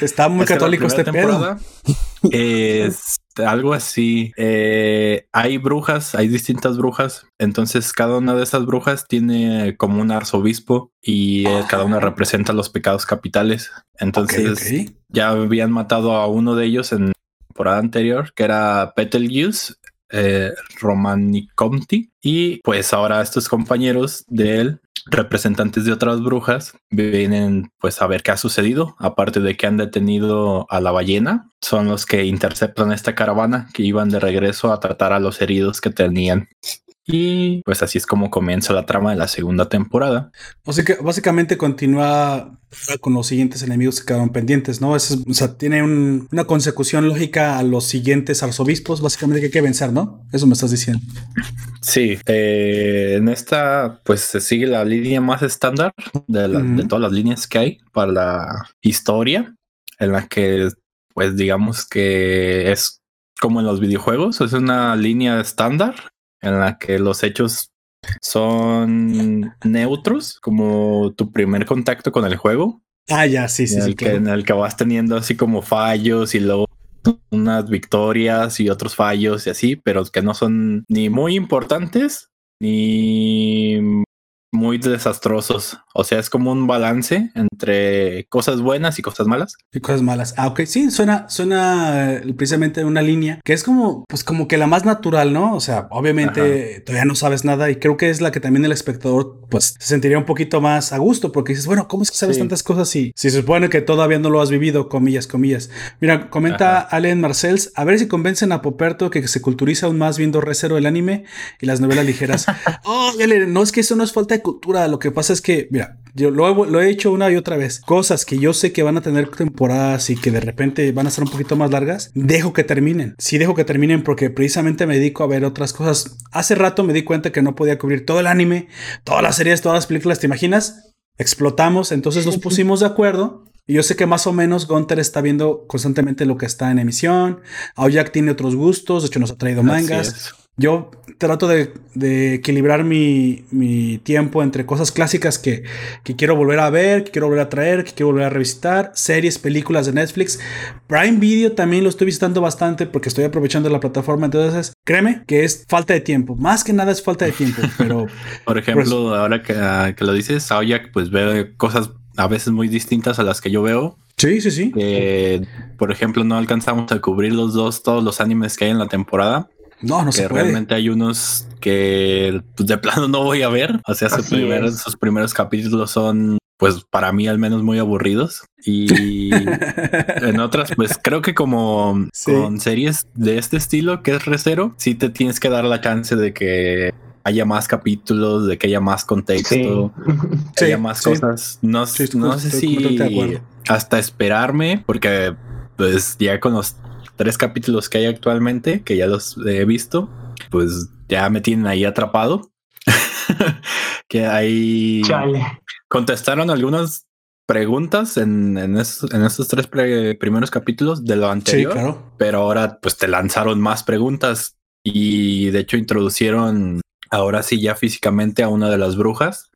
Está muy católico este pedo. Es algo así. Eh, hay brujas, hay distintas brujas. Entonces, cada una de esas brujas tiene como un arzobispo y eh, cada una representa los pecados capitales. Entonces, ya habían matado a uno de ellos en temporada anterior, que era Betelgeuse, eh, Romanicomti. Y pues ahora estos compañeros de él representantes de otras brujas vienen pues a ver qué ha sucedido, aparte de que han detenido a la ballena, son los que interceptan esta caravana que iban de regreso a tratar a los heridos que tenían. Y pues así es como comienza la trama de la segunda temporada. O sea que básicamente continúa con los siguientes enemigos que quedaron pendientes, ¿no? o sea, tiene una consecución lógica a los siguientes arzobispos, básicamente que hay que vencer, ¿no? Eso me estás diciendo. Sí, eh, en esta pues se sigue la línea más estándar de, de todas las líneas que hay para la historia, en la que pues digamos que es como en los videojuegos, es una línea estándar en la que los hechos son neutros, como tu primer contacto con el juego. Ah, ya, sí, sí. En, el, que, en el que vas teniendo así como fallos y luego unas victorias y otros fallos y así, pero que no son ni muy importantes ni muy desastrosos. O sea, es como un balance entre cosas buenas y cosas malas. Y cosas malas. Ah, ok. Sí, suena, suena eh, precisamente una línea que es como, pues como que la más natural, ¿no? O sea, obviamente todavía no sabes nada y creo que es la que también el espectador, pues, se sentiría un poquito más a gusto porque dices, bueno, ¿cómo es que sabes tantas cosas si, si se supone que todavía no lo has vivido, comillas, comillas? Mira, comenta Allen Marcells, a ver si convencen a Poperto que se culturiza aún más viendo Recero el anime y las novelas ligeras. oh, no es que eso no es falta de cultura. Lo que pasa es que, mira, yo lo he, hecho una y otra vez. Cosas que yo sé que van a tener temporadas y que de repente van a ser un poquito más largas, dejo que terminen. Sí, dejo que terminen porque precisamente me dedico a ver otras cosas. Hace rato me di cuenta que no podía cubrir todo el anime, todas las series, todas las películas. ¿Te imaginas? Explotamos, entonces nos pusimos de acuerdo. Y yo sé que más o menos Gunter está viendo constantemente lo que está en emisión. Aoyak tiene otros gustos, de hecho nos ha traído mangas. Yo trato de, equilibrar mi, tiempo entre cosas clásicas que, quiero volver a ver, que quiero volver a traer, que quiero volver a revisitar, series, películas de Netflix. Prime Video también lo estoy visitando bastante porque estoy aprovechando la plataforma. Entonces, créeme que es falta de tiempo. Más que nada es falta de tiempo. Pero, por ejemplo, ahora que, que, lo dices, Aoyak, pues veo cosas a veces muy distintas a las que yo veo. Sí, sí, sí. por ejemplo, no alcanzamos a cubrir los dos, todos los animes que hay en la temporada. No, no que realmente hay unos que pues, de plano no voy a ver. O sea, sus primeros, sus primeros capítulos son, pues para mí al menos muy aburridos. Y en otras, pues creo que como con series de este estilo, que es recero, sí te tienes que dar la chance de que haya más capítulos, de que haya más contexto, que haya más cosas. No, no sé si hasta esperarme, porque pues ya con los tres capítulos que hay actualmente, que ya los he visto, pues ya me tienen ahí atrapado. que ahí contestaron algunas preguntas en, en, estos tres primeros capítulos de lo anterior, pero ahora pues te lanzaron más preguntas y de hecho introducieron ahora sí ya físicamente a una de las brujas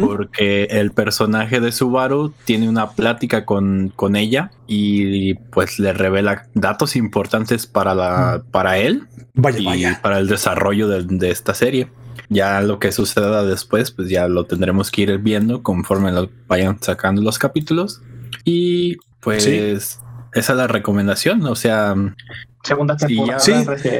porque el personaje de Subaru tiene una plática con, con ella y pues le revela datos importantes para la para él y para el desarrollo de, esta serie. Ya lo que suceda después, pues ya lo tendremos que ir viendo conforme lo vayan sacando los capítulos. Y pues esa es la recomendación. O sea, segunda temporada. sí,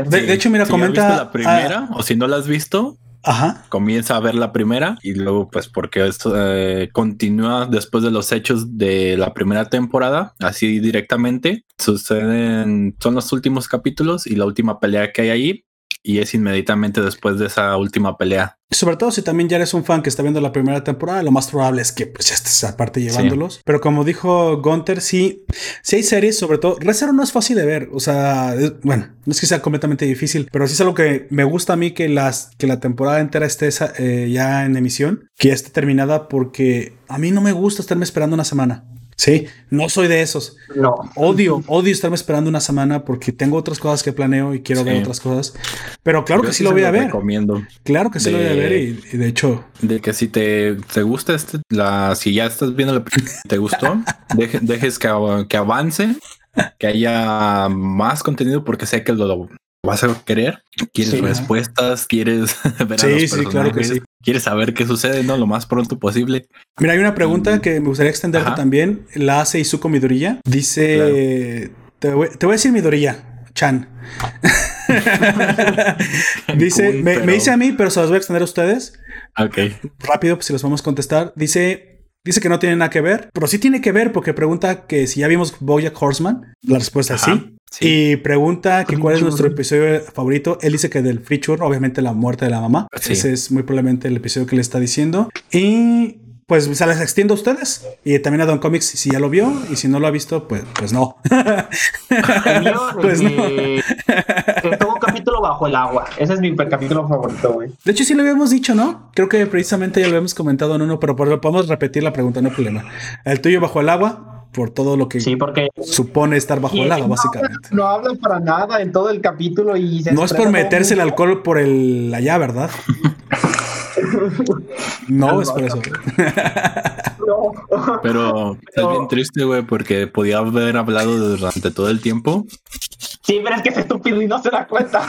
de, hecho, mira, comenta la primera o si no la has visto, Ajá. Comienza a ver la primera y luego, pues, porque esto eh, continúa después de los hechos de la primera temporada, así directamente. Suceden, son los últimos capítulos y la última pelea que hay ahí y es inmediatamente después de esa última pelea. Sobre todo si también ya eres un fan que está viendo la primera temporada, lo más probable es que pues ya estés aparte llevándolos. Pero como dijo Gunter, sí, sí hay series, sobre todo, Rezero no es fácil de ver, o sea, bueno, no es que sea completamente difícil, pero sí es algo que me gusta a mí que, las, que la temporada entera esté eh, ya en emisión, que ya esté terminada porque a mí no me gusta estarme esperando una semana. Sí, no soy de esos. No. Odio, odio estarme esperando una semana porque tengo otras cosas que planeo y quiero ver otras cosas. Pero claro que sí lo voy a ver. Recomiendo. Claro que sí lo voy a ver y, de hecho. De que si te, te gusta este, la, si ya estás viendo la te gustó, dejes que, que avance, que haya más contenido porque sé que lo, vas a querer, quieres respuestas, quieres ver a los sí, claro que sí. quieres saber qué sucede, ¿no? Lo más pronto posible. Mira, hay una pregunta que me gustaría extender también. La hace Izuko Midoriya. Dice, te, voy, a decir Midoriya, Chan. dice, me, dice a mí, pero se los voy a extender a ustedes. Ok. Rápido, pues si los vamos a contestar. Dice, Dice que no tiene nada que ver, pero sí tiene que ver porque pregunta que si ya vimos Bojack Horseman. La respuesta es sí. Y pregunta que cuál es nuestro episodio favorito. Él dice que del Free obviamente la muerte de la mamá. Ese es muy probablemente el episodio que le está diciendo. Y pues se les extiendo a ustedes y también a Don Comics si ya lo vio y si no lo ha visto, pues, pues no. pues no. Capítulo bajo el agua. Ese es mi capítulo favorito, güey. De hecho, sí lo habíamos dicho, ¿no? Creo que precisamente ya lo habíamos comentado en uno, pero podemos repetir la pregunta, no hay problema. El tuyo bajo el agua, por todo lo que sí, porque supone estar bajo el agua, básicamente. No hablan para nada en todo el capítulo y no es por meterse el alcohol por el allá, ¿verdad? no, es por eso. Pero es bien triste, güey, porque podía haber hablado durante todo el tiempo. Sí, pero es que es estúpido y no se da cuenta.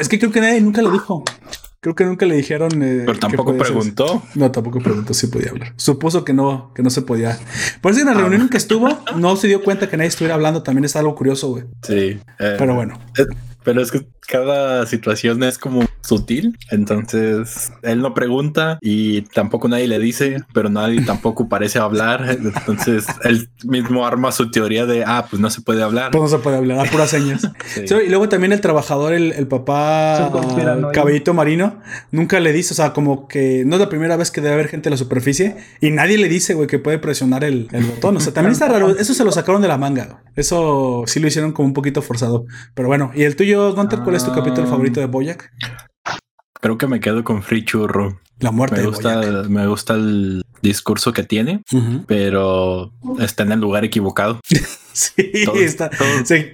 es que creo que nadie nunca lo dijo. Creo que nunca le dijeron. Eh, pero tampoco preguntó. No, tampoco preguntó si podía hablar. Supuso que no, que no se podía. Por eso en la ah. reunión en que estuvo, no se dio cuenta que nadie estuviera hablando. También es algo curioso, güey. Sí. Eh, pero bueno. Eh, pero es que cada situación es como sutil. Entonces él no pregunta y tampoco nadie le dice, pero nadie tampoco parece hablar. Entonces él mismo arma su teoría de ah, pues no se puede hablar. Pues no se puede hablar, a puras señas. y luego también el trabajador, el, papá cabellito marino, nunca le dice, o sea, como que no es la primera vez que debe haber gente en la superficie y nadie le dice, güey, que puede presionar el, botón. O sea, también está raro. Eso se lo sacaron de la manga. Eso sí lo hicieron como un poquito forzado. Pero bueno, ¿y el tuyo, Gunter, cuál es tu capítulo ah. favorito de Boyac? Creo que me quedo con Free Churro. La muerte. Me gusta, me gusta el discurso que tiene, pero está en el lugar equivocado. sí, todo, está.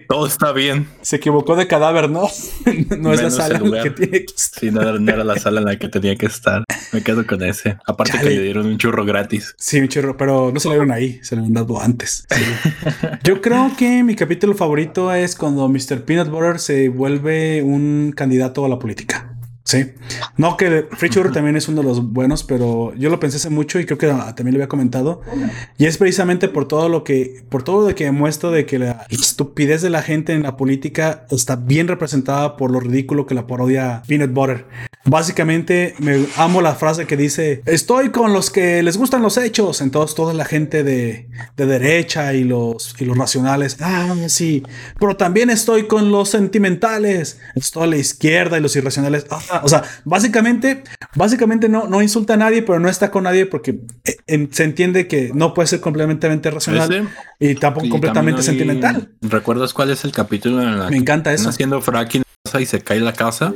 Todo, está bien. Se equivocó de cadáver, ¿no? no es la sala en la que tiene que estar. Sí, no, era la sala en la que tenía que estar. Me quedo con ese. Aparte que le dieron un churro gratis. Sí, un churro, pero no se lo dieron ahí, se lo han dado antes. Yo creo que mi capítulo favorito es cuando Mr. Peanut Butter se vuelve un candidato a la política. Sí. No, que Free también es uno de los buenos, pero yo lo pensé hace mucho y creo que también lo había comentado. Y es precisamente por todo lo que, por todo lo que demuestra de que la estupidez de la gente en la política está bien representada por lo ridículo que la parodia Peanut Butter. Básicamente, me amo la frase que dice: Estoy con los que les gustan los hechos. Entonces, toda la gente de, de derecha y los, y los racionales. Ah, sí. Pero también estoy con los sentimentales. Estoy a la izquierda y los irracionales. Ah, o sea, básicamente, básicamente no, no insulta a nadie, pero no está con nadie porque eh, se entiende que no puede ser completamente racional y tampoco completamente sentimental. ¿Recuerdas cuál es el capítulo en la Me encanta eso. Haciendo fracking y se cae la casa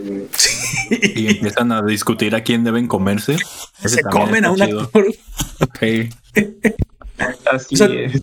y empiezan a discutir a quién deben comerse. se comen a un actor. Así es.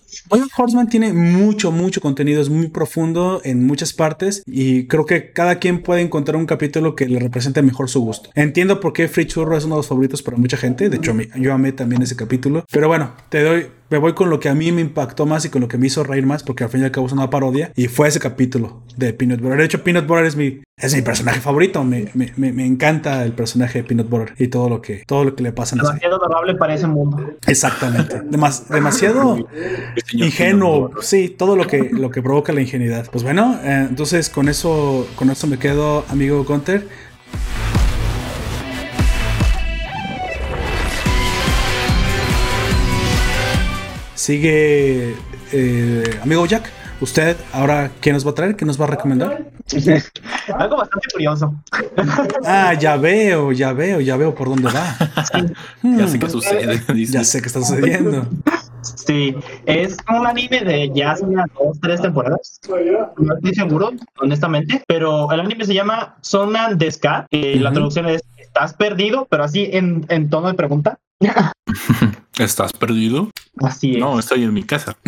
Horseman tiene mucho, mucho contenido, es muy profundo en muchas partes y creo que cada quien puede encontrar un capítulo que le represente mejor su gusto. Entiendo por qué Free Churro es uno de los favoritos para mucha gente, de hecho yo amé también ese capítulo, pero bueno, te doy, me voy con lo que a mí me impactó más y con lo que me hizo reír más, porque al fin y al cabo es una parodia, y fue ese capítulo de Peanut Butter. De hecho, Peanut Butter es mi, es mi personaje favorito, me, me, me, encanta el personaje de Peanut Butter y todo lo que, todo lo que le pasa Demasiado adorable para ese mundo. Exactamente, demasiado ingenuo, sí, todo lo que, lo que provoca la ingenuidad. Pues bueno, eh, entonces con eso, con eso me quedo, amigo Gunter. Sigue eh, amigo Jack. Usted ahora, ¿qué nos va a traer? ¿Qué nos va a recomendar? Algo bastante curioso. Ah, ya veo, ya veo, ya veo por dónde va. Ya sé qué sucede. Ya sé qué está sucediendo. Sí, es un anime de ya hace unas dos, tres temporadas. No estoy seguro, honestamente, pero el anime se llama Sonan Deska. y la traducción es ¿Estás perdido? Pero así en, en tono de pregunta. ¿Estás perdido? Así es. No, estoy en mi casa.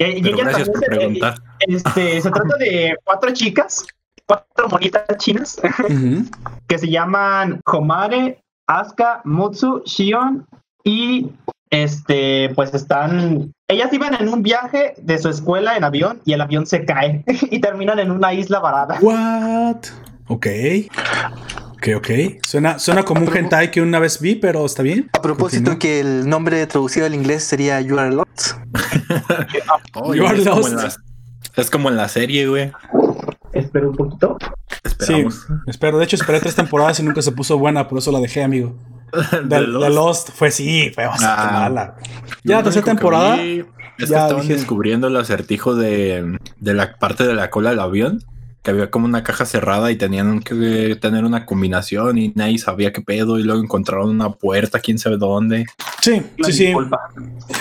Eh, gracias por preguntar. Este, se trata de cuatro chicas, cuatro monitas chinas, que se llaman Homare, Asuka, Mutsu, Shion y este, pues están, ellas iban en un viaje de su escuela en avión y el avión se cae y terminan en una isla varada. What? Ok. Ok, ok. Suena, suena como un hentai que una vez vi, pero está bien. A propósito que el nombre traducido al inglés sería You Are Lost. you Are Lost. es como en la serie, güey. Espero un poquito. Esperamos. Sí, espero. De hecho, esperé tres temporadas y nunca se puso buena, por eso la dejé, amigo. The, Lost. fue sí, fue bastante ah, mala. Ya la tercera temporada. Es que estaban descubriendo el acertijo de, de la parte de la cola del avión que había como una caja cerrada y tenían que tener una combinación y nadie sabía qué pedo y luego encontraron una puerta, quién sabe dónde. Sí, sí, sí.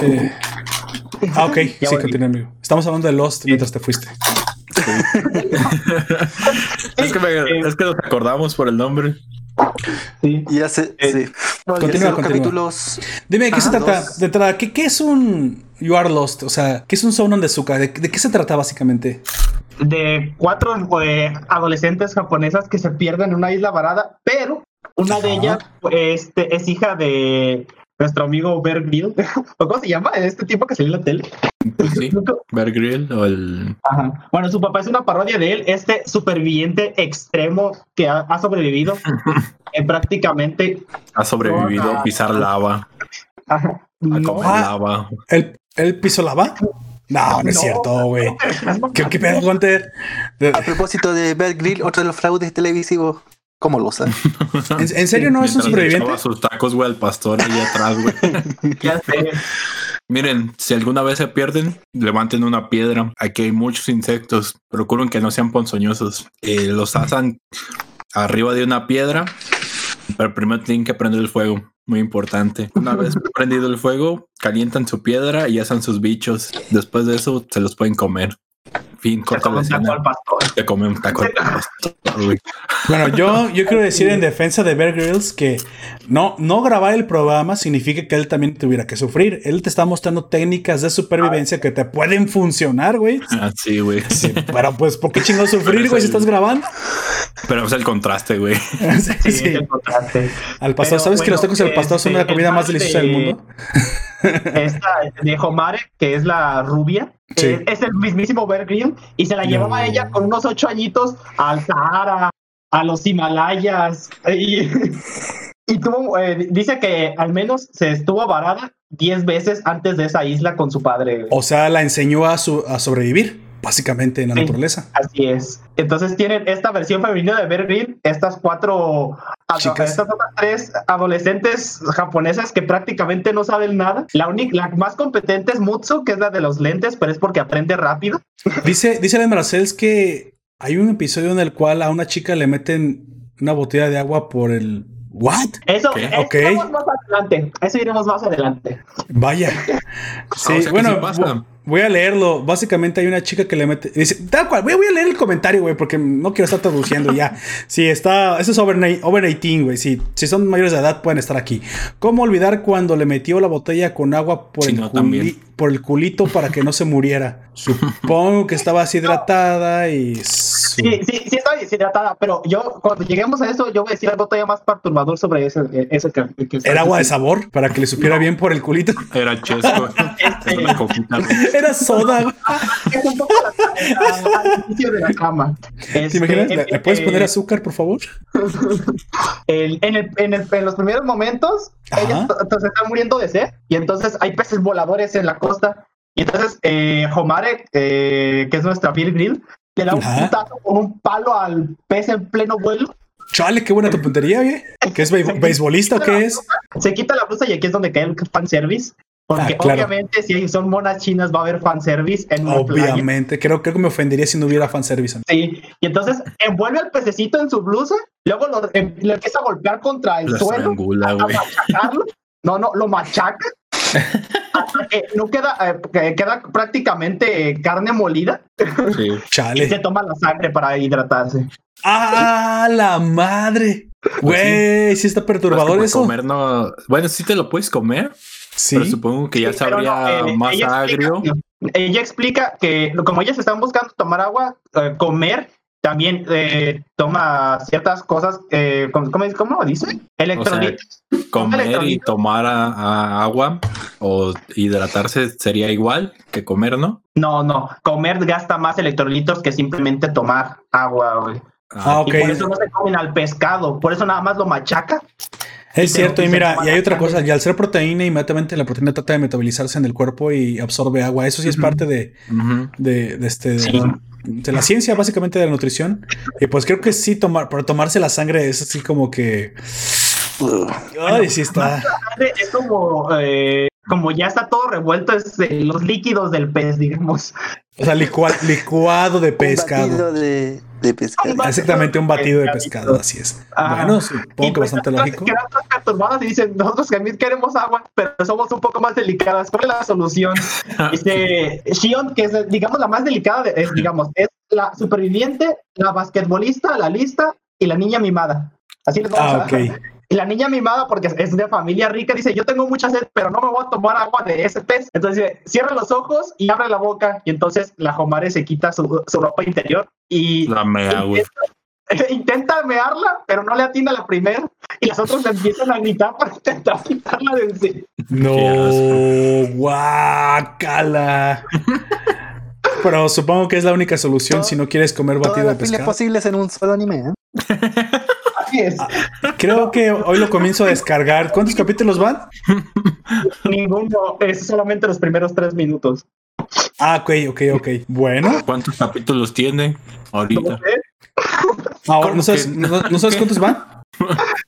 Eh, ah, ok, sí, continúa, amigo. Estamos hablando de Lost mientras te fuiste. Es, que es que nos acordamos por el nombre. Sí. Y hace, eh, sí. continúa, capítulos. Dime, ¿de qué se trata? De entrada, ¿qué, ¿qué, es un You Are Lost? O sea, ¿qué es un Sound de Suka? ¿De, ¿De, qué se trata básicamente? de cuatro eh, adolescentes japonesas que se pierden en una isla varada, pero una de ellas este, es hija de nuestro amigo Bear Grill. ¿Cómo se llama? Este tipo que salió en la tele. Sí, Bear Grill o el... Bueno, su papá es una parodia de él, este superviviente extremo que ha, sobrevivido eh, prácticamente... Ha sobrevivido a pisar lava. A comer ah, lava. ¿El, ¿El piso lava? No, no, es cierto, güey. ¿Qué, qué pedo, A propósito de Bear Grill, otro de los fraudes televisivos. ¿Cómo lo usan? ¿En, serio no es un sobreviviente? sus tacos, güey, al pastor ahí atrás, güey. ya sé. Miren, si alguna vez se pierden, levanten una piedra. Aquí hay muchos insectos. Procuren que no sean ponzoñosos. Eh, los asan arriba de una piedra, pero primero tienen que prender el fuego muy importante. Una vez prendido el fuego, calientan su piedra y asan sus bichos. Después de eso, se los pueden comer. Fin, corta la escena. Te come un taco al pastor. Bueno, yo, yo quiero decir en defensa de Bear Grylls que no, no grabar el programa significa que él también tuviera que sufrir. Él te está mostrando técnicas de supervivencia que te pueden funcionar, güey. Ah, sí, güey. pero pues, ¿por qué chingados sufrir, güey, si estás grabando? Pero es el contraste, güey. sí, sí. El contraste. Al pastor, ¿sabes que los tacos del pastor son la comida más deliciosa del mundo? Esta de Homare, que es la rubia, es el mismísimo Bear y se la llevaba ella con unos ocho añitos al Sahara, a los Himalayas, y, tuvo, eh, dice que al menos se estuvo varada diez veces antes de esa isla con su padre. O sea, la enseñó a, su, a sobrevivir básicamente en la naturaleza. Así es. Entonces tienen esta versión femenina de Bear estas cuatro Chicas. estas otras tres adolescentes japonesas que prácticamente no saben nada. La única, la más competente es Mutsu, que es la de los lentes, pero es porque aprende rápido. Dice, dice la Marcels que hay un episodio en el cual a una chica le meten una botella de agua por el ¿What? Eso, iremos más adelante. Eso iremos más adelante. Vaya. Sí, bueno, Voy a leerlo. Básicamente hay una chica que le mete. Dice, tal cual, voy, a leer el comentario, güey, porque no quiero estar traduciendo ya. Sí, está. Eso es over, 18, güey. Sí, si son mayores de edad, pueden estar aquí. ¿Cómo olvidar cuando le metió la botella con agua por, el, por el culito para que no se muriera? Supongo que estaba deshidratada y. Sí, sí, sí estaba deshidratada, pero yo, cuando lleguemos a eso, yo voy a decir algo todavía más perturbador sobre ese, ese que, ¿Era agua de sabor? Para que le supiera bien por el culito. Era chesco. Este, era soda. es un poco al inicio de la cama. ¿Te imaginas? ¿Le, este, puedes poner azúcar, por favor? en, el, en, el, en, los primeros momentos, ella se está muriendo de sed y entonces hay peces voladores en la costa. Y entonces eh, Homare, eh, que es nuestra Bill Grill, le da un putazo con un palo al pez en pleno vuelo. Chale, qué buena tu puntería, ¿eh? ¿Qué es beisbolista o qué es? Se quita la blusa y aquí es donde cae el fanservice. Porque ah, obviamente si son monas chinas va a haber fanservice en una Obviamente, creo, que me ofendería si no hubiera fanservice. Sí, y entonces envuelve al pececito en su blusa, luego lo, em, empieza a golpear contra el suelo, a, machacarlo. No, no, lo machaca. no queda, eh, queda prácticamente carne molida. Sí. Chale. Y se toma la sangre para hidratarse. ¡Ah, la madre! Pues Güey, sí. está perturbador eso. Comer no... Bueno, sí te lo puedes comer, Sí. Pero supongo que ya sabría eh, más agrio. ella explica que como ellas están buscando tomar agua, eh, comer, también eh, toma ciertas cosas, ¿cómo, ¿cómo, dice? Electrolitos. comer y tomar agua o hidratarse sería igual que comer, ¿no? No, no. Comer gasta más electrolitos que simplemente tomar agua, Ah. Y por eso no se comen al pescado, por eso nada más lo machaca es cierto, y mira, y hay otra cosa, y al ser proteína, inmediatamente la proteína trata de metabolizarse en el cuerpo y absorbe agua. Eso sí es parte de, de, este de, la ciencia, básicamente de la nutrición. Y pues creo que sí tomar, por tomarse la sangre es así como que. Ay, sí está. Es como, eh, como ya está todo revuelto, es eh, los líquidos del pez, digamos. O sea, licuado de pescado. de de pescado. Exactamente, un batido de pescado, así es. Ah, bueno, supongo que pues bastante lógico. Quedan perturbadas y dicen, nosotros también queremos agua, pero somos un poco más delicadas. ¿Cuál es la solución? Dice Shion, que es, digamos, la más delicada, es, digamos, es la superviviente, la basquetbolista, la lista y la niña mimada. Así les vamos ah, a y la niña mimada, porque es de familia rica, dice, yo tengo mucha sed, pero no me voy a tomar agua de ese pez. Entonces dice, cierra los ojos y abre la boca. Y entonces la Jomare se quita su, ropa interior y... La mea, intenta, mearla, pero no le atina la primera. Y las otras le empiezan a gritar para intentar quitarla de encima. No, guácala. Pero supongo que es la única solución si no quieres comer batido de pescado. posibles en un solo anime, ¿eh? Ah, creo que hoy lo comienzo a descargar. ¿Cuántos capítulos van? Ninguno, es solamente los primeros tres minutos. Ah, ok, ok, ok. Bueno. ¿Cuántos capítulos tiene ahorita? Ah, ¿no, sabes, ¿no, sabes cuántos van?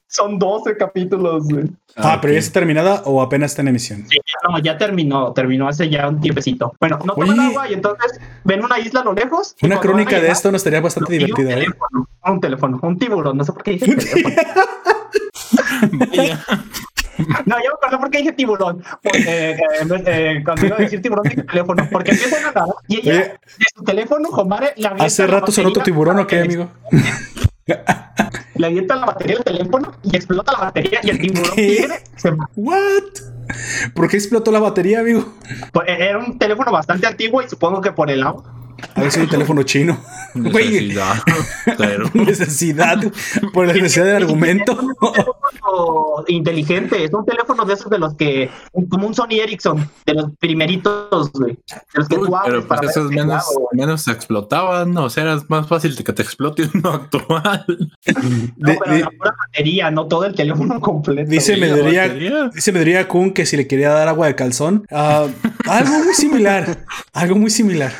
Son 12 capítulos. Ah, ah pero ya está terminada o apenas está en emisión. Sí, no, ya terminó, terminó hace ya un tiempecito. Bueno, no toman agua y entonces ven una isla a lo lejos. Una crónica de esto nos estaría bastante divertida. Un ¿eh? teléfono, un teléfono, un tiburón, no sé por qué dije teléfono. No, yo me acuerdo por qué dije tiburón. Porque eh, eh, cuando iba a decir tiburón, dije teléfono. Porque empieza a nadar y ella, de su teléfono, Jomare, la Hace rato sonó tu tiburón, ¿o qué, amigo? Le avienta la batería del teléfono y explota la batería y el tiburón tigre se ¿What? ¿Por qué explotó la batería, amigo? Pues, era un teléfono bastante antiguo y supongo que por el agua. A ver si un teléfono chino. Necesidad. necesidad. Por la necesidad del argumento. Es un teléfono inteligente. Es un teléfono de esos de los que. Como un Sony Ericsson. De los primeritos, güey. De los que tú Pero pues esos menos, menos explotaban. O sea, era más fácil que te explote uno actual. No, pero la pura batería, no todo el teléfono completo. Dice Medría, dice Medría Kun que si le quería dar agua de calzón. Uh, algo muy similar. Algo muy similar.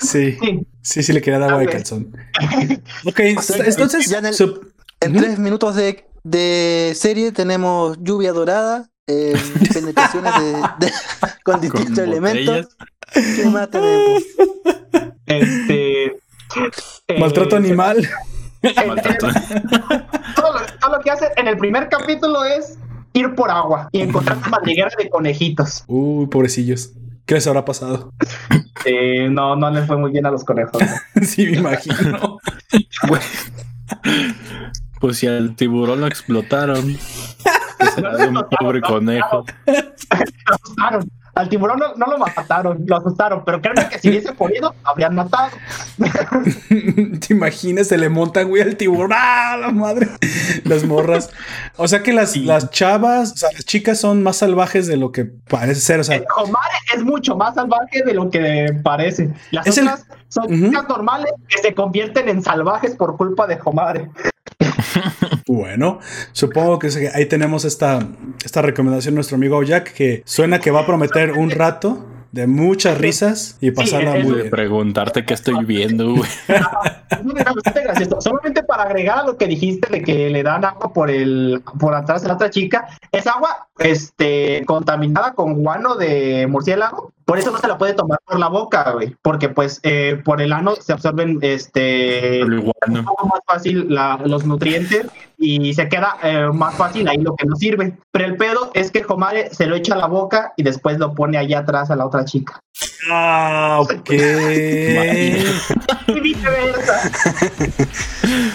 Sí, sí, sí, le quería dar agua de calzón. Ok, entonces. Ya en, tres minutos de, de, serie tenemos lluvia dorada, eh, penetraciones de, con distintos elementos. ¿Qué más tenemos? Este. Maltrato eh, animal. todo, lo, todo, lo, que hace en el primer capítulo es ir por agua y encontrar una madriguera de conejitos. Uy, pobrecillos. ¿Qué les habrá pasado? Eh, no, no les fue muy bien a los conejos. sí, me imagino. pues si al tiburón lo explotaron. un pobre conejo. Al tiburón no, lo mataron, lo asustaron, pero créeme que si hubiese podido, habrían matado. ¿Te imaginas? Se le montan, güey, al tiburón. ¡Ah, la madre! Las morras. O sea que las, las chavas, o sea, las chicas son más salvajes de lo que parece ser. O sea, Omar es mucho más salvaje de lo que parece. Las otras son chicas normales que se convierten en salvajes por culpa de Homare. Bueno, supongo que ahí tenemos esta, esta recomendación de nuestro amigo Jack, que suena que va a prometer un rato de muchas risas y pasarla muy bien. Preguntarte qué estoy viendo, güey. Solamente para agregar a lo que dijiste de que le dan agua por el por atrás de la otra chica, es agua este contaminada con guano de murciélago por eso no se la puede tomar por la boca, güey, porque pues eh, por el ano se absorben este un poco más fácil los nutrientes y se queda eh, más fácil ahí lo que no sirve. Pero el pedo es que Homare se lo echa a la boca y después lo pone allá atrás a la otra chica. Ah, ok.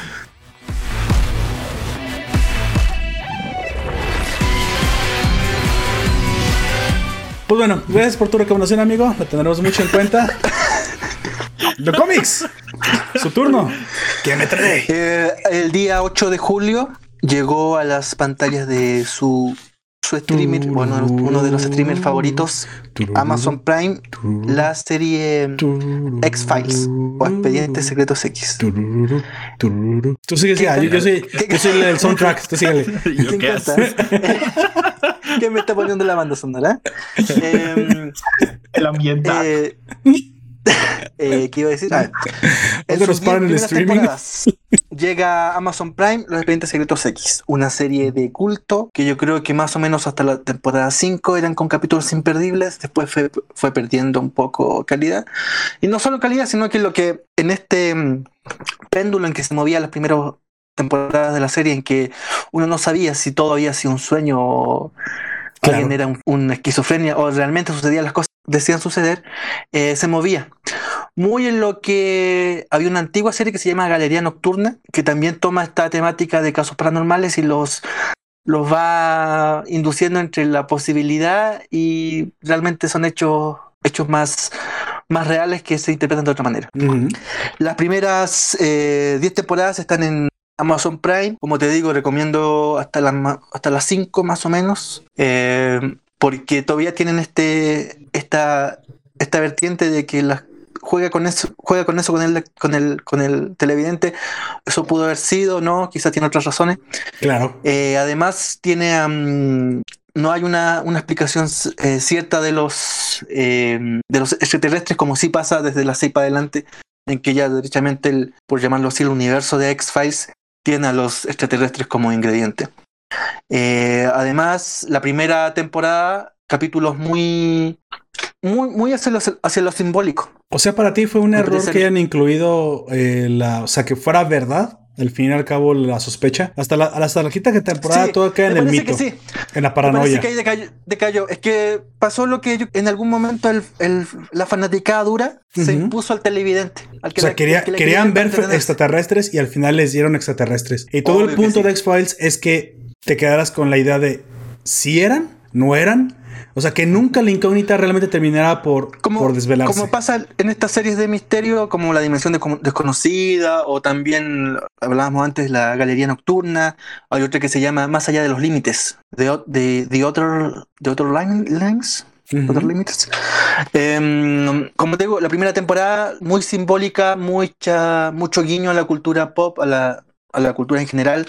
Pues bueno, gracias por tu recomendación, amigo. La tendremos mucho en cuenta. Los cómics. Su turno. ¿Qué me trae? Eh, el día 8 de julio llegó a las pantallas de su, su streamer, bueno, uno de los streamers favoritos, Amazon Prime, la serie X-Files o Expedientes Secretos X. Tú sigues ya, yo, soy, yo soy el soundtrack, tú síguele. ¿Qué me está poniendo la banda sonora. Eh, el ambiental. Eh, eh, ¿Qué iba a decir? Ah, en el streaming. Llega Amazon Prime Los Expedientes Secretos X, una serie de culto que yo creo que más o menos hasta la temporada 5 eran con capítulos imperdibles, después fue, fue perdiendo un poco calidad. Y no solo calidad, sino que lo que en este mm, péndulo en que se movía las primeras temporadas de la serie en que uno no sabía si todo había sido un sueño o alguien era una esquizofrenia o realmente sucedían las cosas decían suceder, eh, se movía. Muy en lo que había una antigua serie que se llama Galería Nocturna, que también toma esta temática de casos paranormales y los, los va induciendo entre la posibilidad y realmente son hechos, hechos más, más reales que se interpretan de otra manera. Las primeras 10 eh, temporadas están en Amazon Prime, como te digo, recomiendo hasta las hasta las 5 más o menos, eh, porque todavía tienen este esta esta vertiente de que las juega con eso, juega con eso con el, con el, con el televidente. Eso pudo haber sido, ¿no? Quizás tiene otras razones. Claro. Eh, además, tiene no hay una, una explicación eh, cierta de los de los extraterrestres, como sí pasa desde la 6 para adelante, en que ya derechamente el, por llamarlo así, el universo de X-Files tiene a los extraterrestres como ingrediente. Eh, además, la primera temporada, capítulos muy, muy, muy hacia, lo, hacia lo simbólico. O sea, para ti fue un error que hayan incluido eh, la, o sea, que fuera verdad al fin y al cabo la sospecha. Hasta la, hasta la quinta temporada todo queda en el mito. En la paranoia. Que decayó, decayó. Es que pasó lo que en algún momento el, la fanaticada dura se impuso al televidente. o sea, querían ver extraterrestres y al final les dieron extraterrestres. Y todo el punto de X-Files es que te quedaras con la idea de si eran, no eran, o sea, que nunca la incógnita realmente terminará por, por desvelarse. Como pasa en estas series de misterio, como La Dimensión Desconocida, o también hablábamos antes la Galería Nocturna, hay otra que se llama Más allá de los límites, de, de, de Other, de other Lines. Em, como te digo, la primera temporada muy simbólica, mucha, mucho guiño a la cultura pop, a la, a la cultura en general.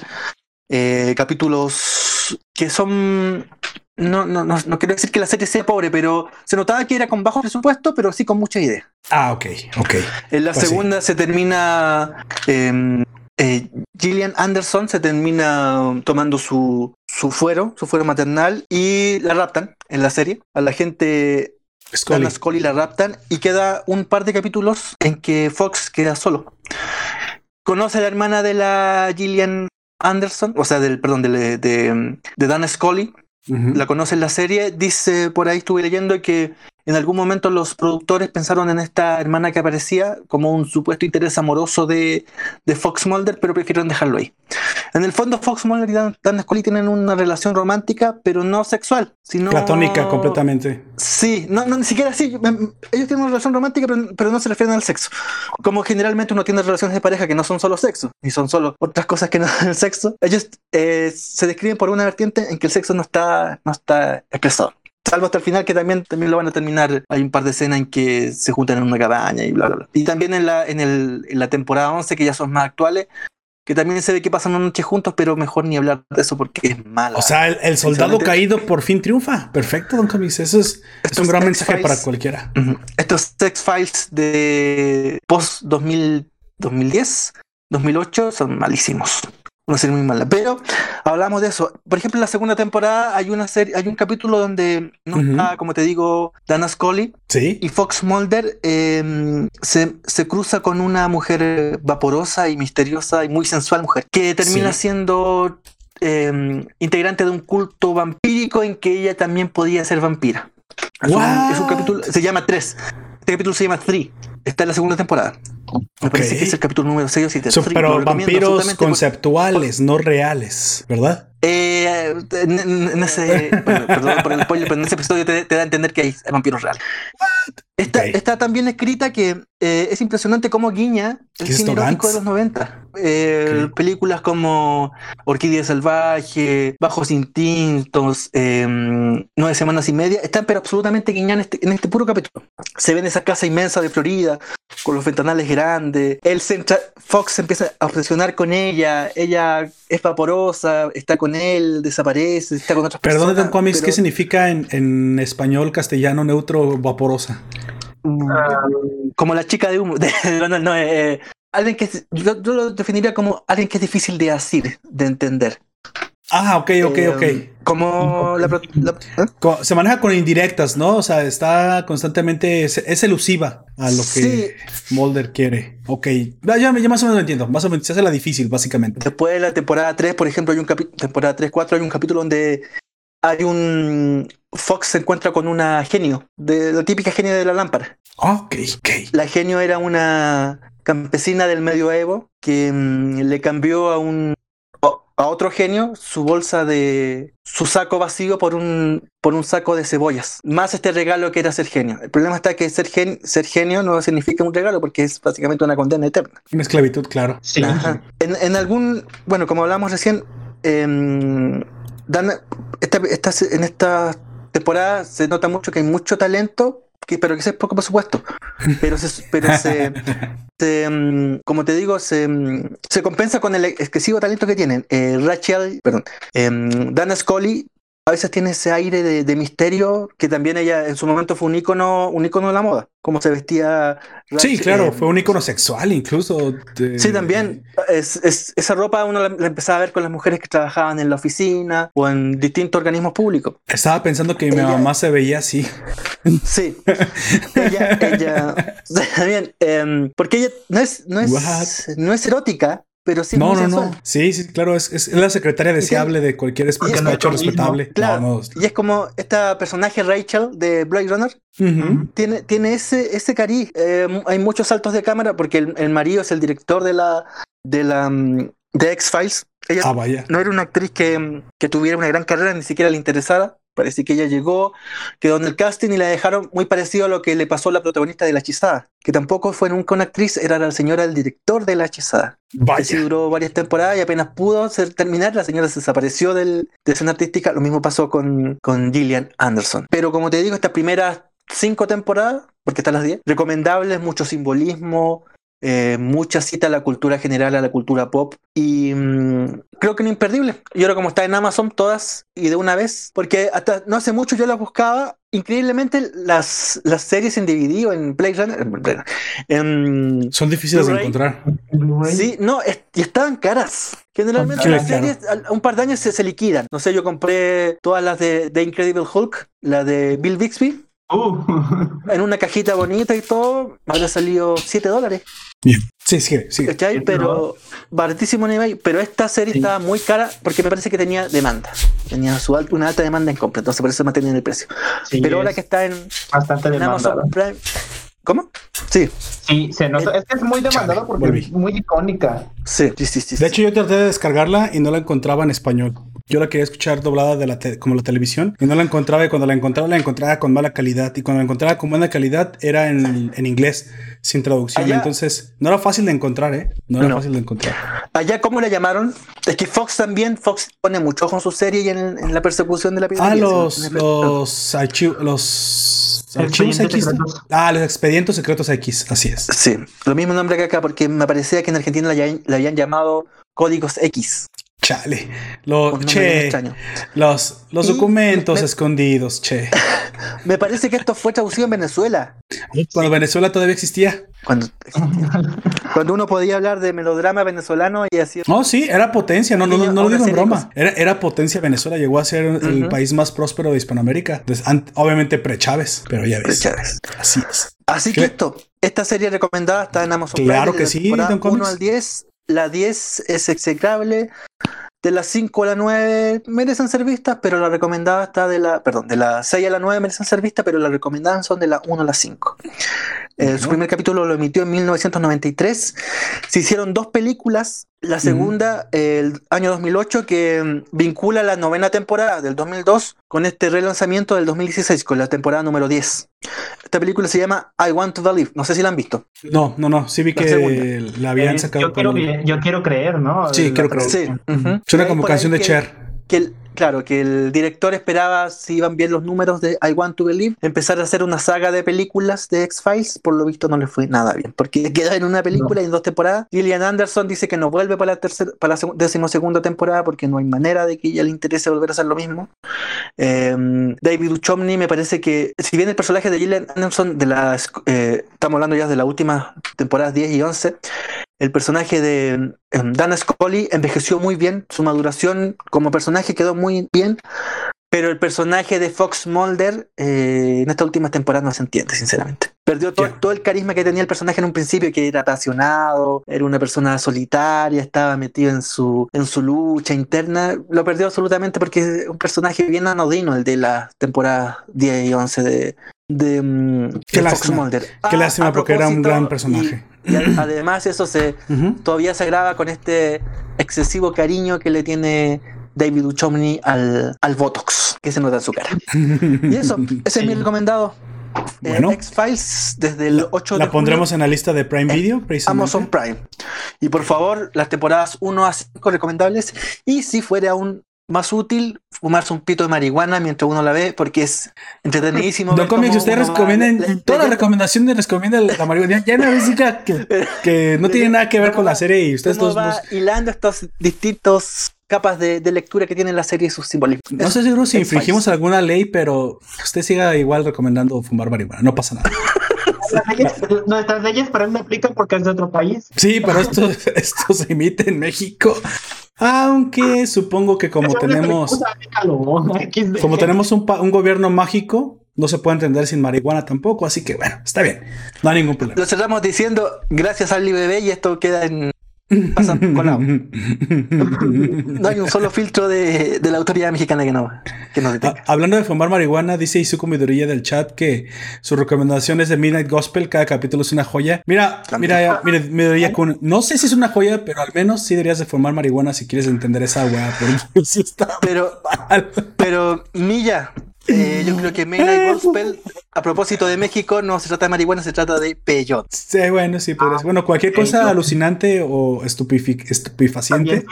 Eh, capítulos que son no, no, no, no, quiero decir que la serie sea pobre, pero se notaba que era con bajo presupuesto, pero sí con mucha idea. Ah, ok, ok. En la pues segunda se termina. Em, eh, Gillian Anderson se termina tomando su, su fuero, su fuero maternal, y la raptan en la serie. A la gente. Scully. Scully la raptan y queda un par de capítulos en que Fox queda solo. Conoce a la hermana de la Gillian Anderson, o sea, del, perdón, de, de, de Dan Scully, la conoce en la serie, dice, por ahí estuve leyendo que en algún momento los productores pensaron en esta hermana que aparecía como un supuesto interés amoroso de, Fox Mulder, pero prefirieron dejarlo ahí. En el fondo, Fox Mulder y Dan, Scully tienen una relación romántica, pero no sexual, sino... Platónica completamente. Sí, no, no ni siquiera así. Ellos tienen una relación romántica, pero, no se refieren al sexo. Como generalmente uno tiene relaciones de pareja que no son solo sexo, ni son solo otras cosas que no son el sexo. Ellos eh, se describen por una vertiente en que el sexo no está, no está expresado. Salvo hasta el final, que también, también lo van a terminar. Hay un par de escenas en que se juntan en una cabaña y bla, bla, bla. Y también en la, en, el, en la temporada 11, que ya son más actuales, que también se ve que pasan una noche juntos, pero mejor ni hablar de eso porque es malo. O sea, el, soldado caído por fin triunfa. Perfecto, Don Camis. Eso es, un gran mensaje para cualquiera. Estos Sex Files de post 2010, 2008 son malísimos una serie muy mala. Pero hablamos de eso. Por ejemplo, en la segunda temporada hay una serie, hay un capítulo donde no está, como te digo, Dana Scully ¿Sí? y Fox Mulder em, se, cruza con una mujer vaporosa y misteriosa y muy sensual mujer que termina siendo em, integrante de un culto vampírico en que ella también podía ser vampira. Es un, capítulo, se llama 3. Este capítulo se llama 3. Está en la segunda temporada. Me parece que es el capítulo número 6 o 7. pero vampiros conceptuales, no reales, ¿verdad? Eh, en, ese, perdón por el spoiler, pero en ese episodio te, da a entender que hay vampiros reales. Está, está tan bien escrita que eh, es impresionante cómo guiña el cine erótico de los 90. Eh, películas como Orquídea Salvaje, Bajos Instintos, em, Nueve Semanas y Media, están pero absolutamente guiñadas en este, en este puro capítulo. Se ven esa casa inmensa de Florida, con los ventanales grandes. El Fox se empieza a obsesionar con ella, ella es vaporosa, está con él, desaparece, está con otras personas. Perdón, Comics, ¿qué significa en, en español, castellano, neutro, vaporosa? Mm, como la chica de humo. no, no, eh, alguien que yo, lo definiría como alguien que es difícil de asir, de entender. Ah, ok, ok, ok. Eh, como la, ¿eh? se maneja con indirectas, ¿no? O sea, está constantemente, es, elusiva a lo que Mulder quiere. Ok, ya, ya, más o menos lo entiendo. Más o menos se hace la difícil, básicamente. Después de la temporada 3, por ejemplo, hay un capítulo, temporada 3, 4, hay un capítulo donde hay un Fox se encuentra con una genio, de la típica genio de la lámpara. Ok, ok. La genio era una campesina del medioevo que mm, le cambió a un a otro genio su bolsa de su saco vacío por un por un saco de cebollas más este regalo que era ser genio el problema está que ser, ser genio no significa un regalo porque es básicamente una condena eterna una esclavitud claro sí. en, algún bueno como hablamos recién em, Dan, esta, en esta temporada se nota mucho que hay mucho talento, que, pero que es poco presupuesto. Pero se, pero se, mm, como te digo, se, mm, se, compensa con el excesivo talento que tienen. Eh, Rachel, perdón, eh, Dana Scully a veces tiene ese aire de, misterio que también ella en su momento fue un icono, un icono de la moda, como se vestía. Sí, claro, fue un icono sexual incluso. Sí, también. Es, esa ropa uno la, empezaba a ver con las mujeres que trabajaban en la oficina o en distintos organismos públicos. Estaba pensando que mi mamá se veía así. Sí. ella, ella, también, em, porque ella no es, no es, no es erótica, pero sí no, no, no. Sí, sí, claro, es, es la secretaria deseable de cualquier despacho respetable. Claro. Y es como esta personaje Rachel de Blade Runner. tiene, tiene ese, ese cariz. Eh, hay muchos saltos de cámara porque el, marido es el director de la de la mm, de X-Files. Ella ah, vaya. no era una actriz que, que tuviera una gran carrera, ni siquiera le interesara. Parece que ella llegó, quedó en el casting y la dejaron muy parecido a lo que le pasó a la protagonista de La Hechizada, que tampoco fue nunca una actriz, era la señora del director de La Hechizada. Vaya. duró varias temporadas y apenas pudo terminar, la señora se desapareció del, de escena artística. Lo mismo pasó con, con Gillian Anderson. Pero como te digo, estas primeras cinco temporadas, porque están las diez, recomendables, mucho simbolismo, eh, mucha cita a la cultura general, a la cultura pop. Y mm, creo que no imperdible. Y ahora como está en Amazon todas y de una vez, porque hasta no hace mucho yo las buscaba. Increíblemente las, las series en DVD o en Playground son difíciles de encontrar. Sí, no, y estaban caras. Generalmente las series a un par de años se, se, liquidan. No sé, yo compré todas las de, de Incredible Hulk, la de Bill Bixby. Uh. En una cajita bonita y todo, habría salido 7 dólares. Bien. Sí, sí, sí. Pero baratísimo nivel, pero esta serie estaba muy cara porque me parece que tenía demanda. Tenía su una alta demanda en compra, entonces por eso mantenían el precio. pero ahora que está en, bastante en Amazon Prime. ¿Cómo? Sí. Sí, se nota. Es que es muy demandada porque es muy icónica. Sí, sí, sí, sí. De hecho, yo traté de descargarla y no la encontraba en español. Yo la quería escuchar doblada de la como la televisión y no la encontraba y cuando la encontraba la encontraba con mala calidad y cuando la encontraba con buena calidad era en, en inglés sin traducción. Entonces no era fácil de encontrar, ¿eh? No era fácil de encontrar. Allá, ¿cómo le llamaron? Es que Fox también, Fox pone mucho con su serie y en, la persecución de la piratería. Ah, los, los archivos, los archivos X. Ah, los expedientes secretos X, así es. Sí, lo mismo nombre que acá porque me parecía que en Argentina le habían llamado códigos X. Chale. che, los, los documentos escondidos, che. Me parece que esto fue traducido en Venezuela. Cuando Venezuela todavía existía. Cuando, cuando uno podía hablar de melodrama venezolano y así. No, sí, era potencia, no, no, no, lo digo en broma. Era, era, potencia Venezuela, llegó a ser el país más próspero de Hispanoamérica. obviamente pre-Chávez, pero ya ves. Pre-Chávez. Así es. Así que esto, esta serie recomendada está en Amazon Claro que sí, 1 al 10 la 10 es execrable. De las 5 a la 9 merecen ser vistas, pero la recomendada está de la. Perdón, de la 6 a la 9 merecen ser vistas, pero las recomendadas son de la 1 a la 5. Eh, su primer capítulo lo emitió en 1993. Se hicieron dos películas la segunda, el año 2008, que mm, vincula la novena temporada del 2002 con este relanzamiento del 2016, con la temporada número 10. Esta película se llama I Want to Believe. No sé si la han visto. No, no, no. Sí vi que la, habían eh, sacado. Yo quiero, yo quiero, creer, ¿no? Sí, quiero creer. Sí. Suena como canción de Cher. Que el, claro, que el director esperaba, si iban bien los números de I Want to Believe, empezar a hacer una saga de películas de X-Files. Por lo visto no le fue nada bien, porque queda en una película y en dos temporadas. Gillian Anderson dice que no vuelve para la, tercera, para la decimosegunda temporada porque no hay manera de que ella le interese volver a hacer lo mismo. Em, David Duchovny me parece que, si bien el personaje de Gillian Anderson, de las, eh, estamos hablando ya de las últimas temporadas 10 y 11, el personaje de em, Dana Scully envejeció muy bien, su maduración como personaje quedó muy bien, pero el personaje de Fox Mulder eh, en esta última temporada no se entiende, sinceramente. Perdió todo, el carisma que tenía el personaje en un principio, que era apasionado, era una persona solitaria, estaba metido en su, en su lucha interna. Lo perdió absolutamente porque es un personaje bien anodino, el de la temporada 10 y 11 de, de, mm, Fox Mulder. Qué lástima porque era un gran personaje. Y además eso se todavía se agrava con este excesivo cariño que le tiene David Duchovny al, al Botox que se nota en su cara. Y eso, ese es mi recomendado. Eh, bueno, X-Files desde el 8 de La pondremos en la lista de Prime Video, Amazon Prime. Y por favor, las temporadas 1 a 5 recomendables. Y si fuera un más útil fumarse un pito de marihuana mientras uno la ve porque es entretenidísimo. No si ustedes recomiendan, todas las recomendaciones recomiendan la marihuana. Ya no que, que no tiene nada que ver con la serie y ustedes todos. va hilando estos distintos capas de, lectura que tiene la serie y sus simbolismos. No sé seguro si infringimos alguna ley, pero usted siga igual recomendando fumar marihuana, no pasa nada. nuestras leyes para él no aplican porque es de otro país. Sí, pero esto, esto se emite en México. Aunque supongo que como tenemos como tenemos un, un, gobierno mágico, no se puede entender sin marihuana tampoco, así que bueno, está bien, no hay ningún problema. Lo cerramos diciendo gracias al IBB y esto queda en no hay un solo filtro de, la autoridad mexicana que no, que no ah, hablando de fumar marihuana, dice Izuku Midoriya del chat que su recomendación es de Midnight Gospel. Cada capítulo es una joya. Mira, mira, mira, Midoriya Kun. No sé si es una joya, pero al menos sí deberías de fumar marihuana si quieres entender esa weá. Pero, pero, Milla, eh, yo creo que Midnight Gospel, a propósito de México, no se trata de marihuana, se trata de peyote. Sí, bueno, sí, pero bueno, cualquier cosa alucinante o estupefaciente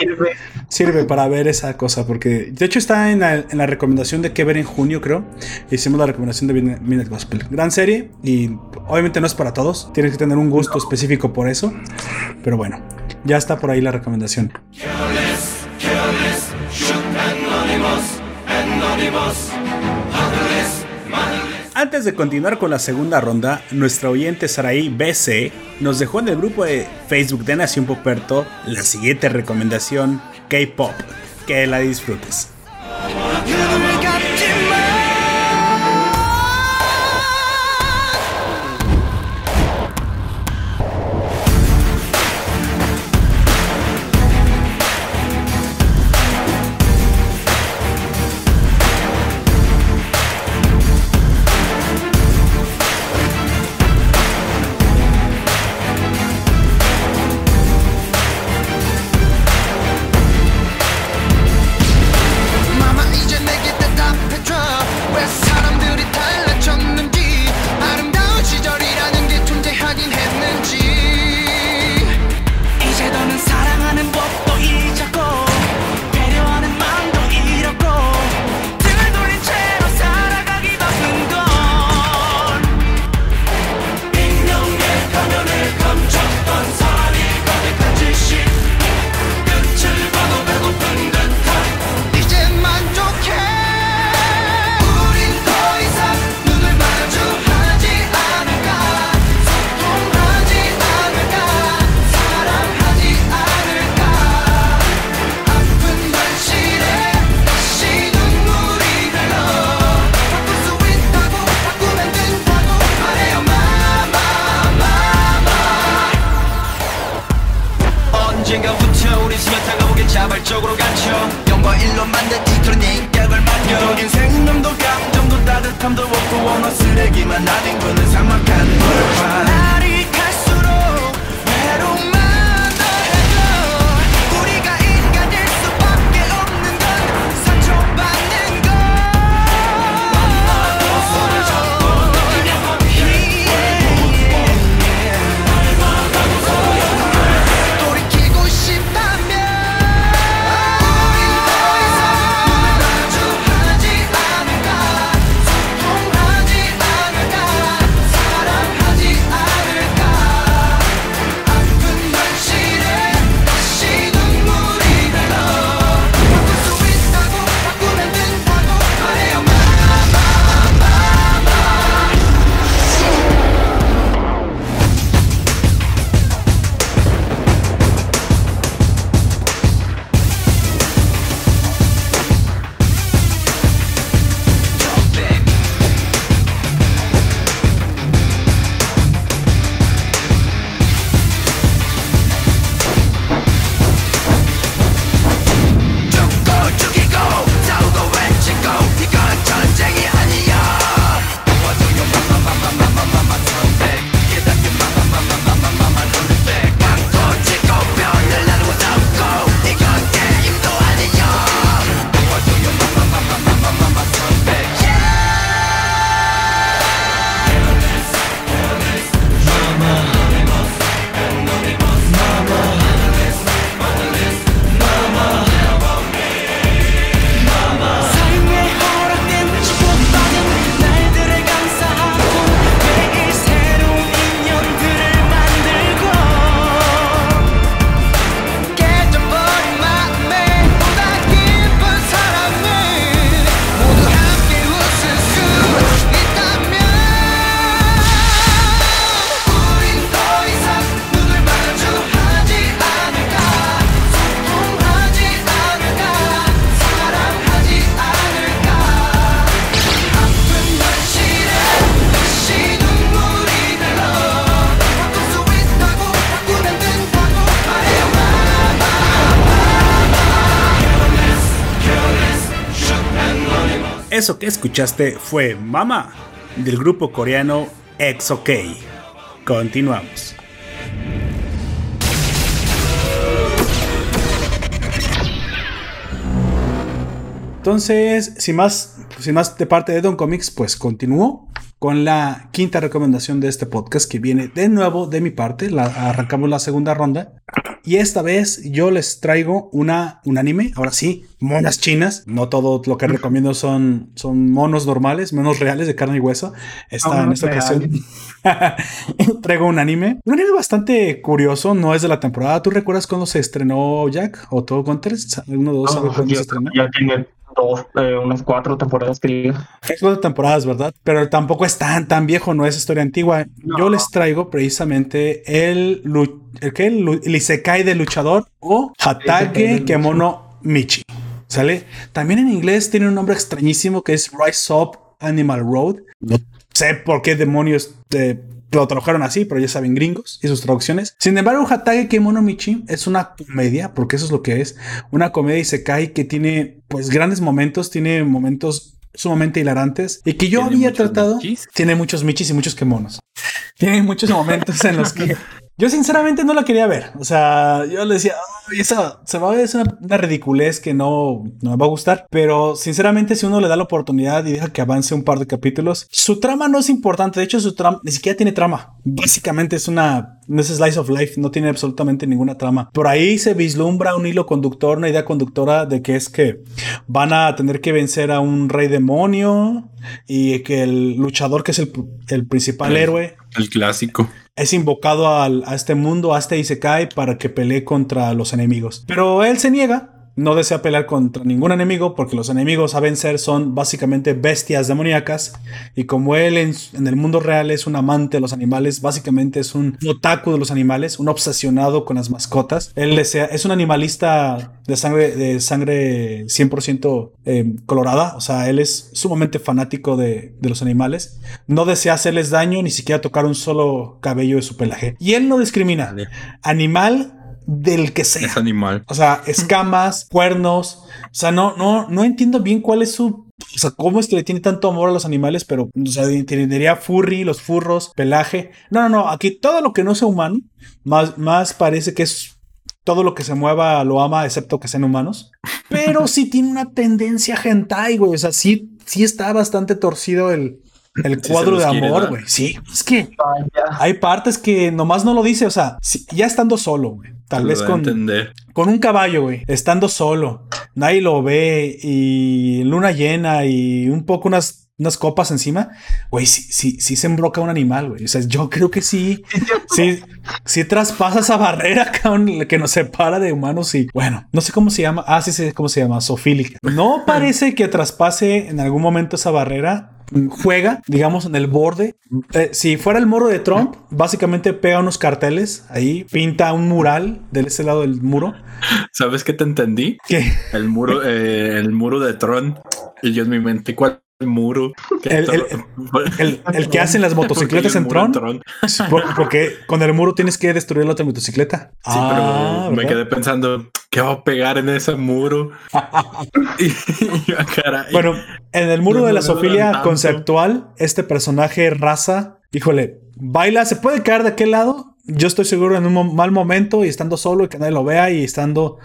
sirve. para ver esa cosa, porque de hecho está en la, recomendación de que ver en junio, creo. Hicimos la recomendación de Midnight Gospel. Gran serie y obviamente no es para todos, tienes que tener un gusto específico por eso, pero bueno, ya está por ahí la recomendación. Antes de continuar con la segunda ronda, nuestra oyente Saraí BC nos dejó en el grupo de Facebook de Nación Poperto la siguiente recomendación K-Pop. Que la disfrutes. Eso que escuchaste fue Mama del grupo coreano XOK. Continuamos. Entonces, sin más, sin más de parte de Don Comics, pues continúo con la quinta recomendación de este podcast que viene de nuevo de mi parte. Arrancamos la segunda ronda. Y esta vez yo les traigo una, un anime, ahora sí, monas chinas. No todo lo que recomiendo son, son monos normales, monos reales de carne y hueso. Esta, en esta ocasión traigo un anime. Un anime bastante curioso, no es de la temporada. ¿Tú recuerdas cuando se estrenó Jack o todo Contest? ¿Uno de dos sabe cuándo se estrenó? Dos, eh, unas cuatro temporadas, creo. Cuatro temporadas, ¿verdad? Pero tampoco es tan, tan viejo, no es historia antigua. Yo les traigo precisamente el, el, que el, el Isekai de luchador o Hatage Kemono Michi. ¿Sale? También en inglés tiene un nombre extrañísimo que es Rise Up Animal Road. No sé por qué demonios de lo tradujeron así, pero ya saben gringos y sus traducciones. Sin embargo, Hatage Kemonomichi es una comedia, porque eso es lo que es, una comedia y se cae que tiene pues grandes momentos, tiene momentos sumamente hilarantes y que yo había tratado. Tiene muchos michis y muchos kemonos. Tiene muchos momentos en los que yo sinceramente no la quería ver. O sea, yo le decía, eso se va a ver, es una, ridiculez que no, no, me va a gustar. Pero sinceramente, si uno le da la oportunidad y deja que avance un par de capítulos, su trama no es importante. De hecho, su trama ni siquiera tiene trama. Básicamente es una, no es slice of life, no tiene absolutamente ninguna trama. Por ahí se vislumbra un hilo conductor, una idea conductora de que es que van a tener que vencer a un rey demonio y que el luchador, que es el, el principal héroe, el clásico es invocado a este mundo, a este Isekai, para que pelee contra los enemigos. Pero él se niega no desea pelear contra ningún enemigo porque los enemigos a vencer son básicamente bestias demoníacas y como él en, el mundo real es un amante de los animales, básicamente es un otaku de los animales, un obsesionado con las mascotas. Él desea, es un animalista de sangre, de sangre 100% em, colorada, o sea, él es sumamente fanático de, de los animales. No desea hacerles daño ni siquiera tocar un solo cabello de su pelaje. Y él no discrimina. Animal del que sea. Es animal. O sea, escamas, cuernos. O sea, no, no, no entiendo bien cuál es su. O sea, cómo es que le tiene tanto amor a los animales, pero, o sea, entendería furry, los furros, pelaje. No, no, no. Aquí todo lo que no sea humano, más, más parece que es todo lo que se mueva lo ama, excepto que sean humanos. Pero sí tiene una tendencia hentai, güey. O sea, sí, sí está bastante torcido el, el cuadro de amor, güey. Sí, es que hay partes que nomás no lo dice. O sea, ya estando solo, güey. Tal vez con, con un caballo, güey. Estando solo. Nadie lo ve y luna llena y un poco unas, unas copas encima. Güey, sí, sí, sí se embroca un animal, güey. O sea, yo creo que sí. sí, sí traspasa esa barrera que nos separa de humanos y bueno, no sé cómo se llama. Ah, sí sé cómo se llama. Sofílica. No parece que traspase en algún momento esa barrera juega, digamos, en el borde. Eh, si fuera el muro de Trump, básicamente pega unos carteles ahí, pinta un mural de ese lado del muro. ¿Sabes qué te entendí? ¿Qué? El muro, eh, el muro de Trump. Y yo en mi mente, ¿cuál muro. El, que hacen las motocicletas en Tron. porque con el muro tienes que destruir la otra motocicleta. Sí, pero ah, me quedé pensando, ¿qué va a pegar en ese muro? bueno, en el muro de la Sofía conceptual, este personaje raza, híjole, baila, se puede caer de aquel lado. Yo estoy seguro en un mal momento y estando solo y que nadie lo vea y estando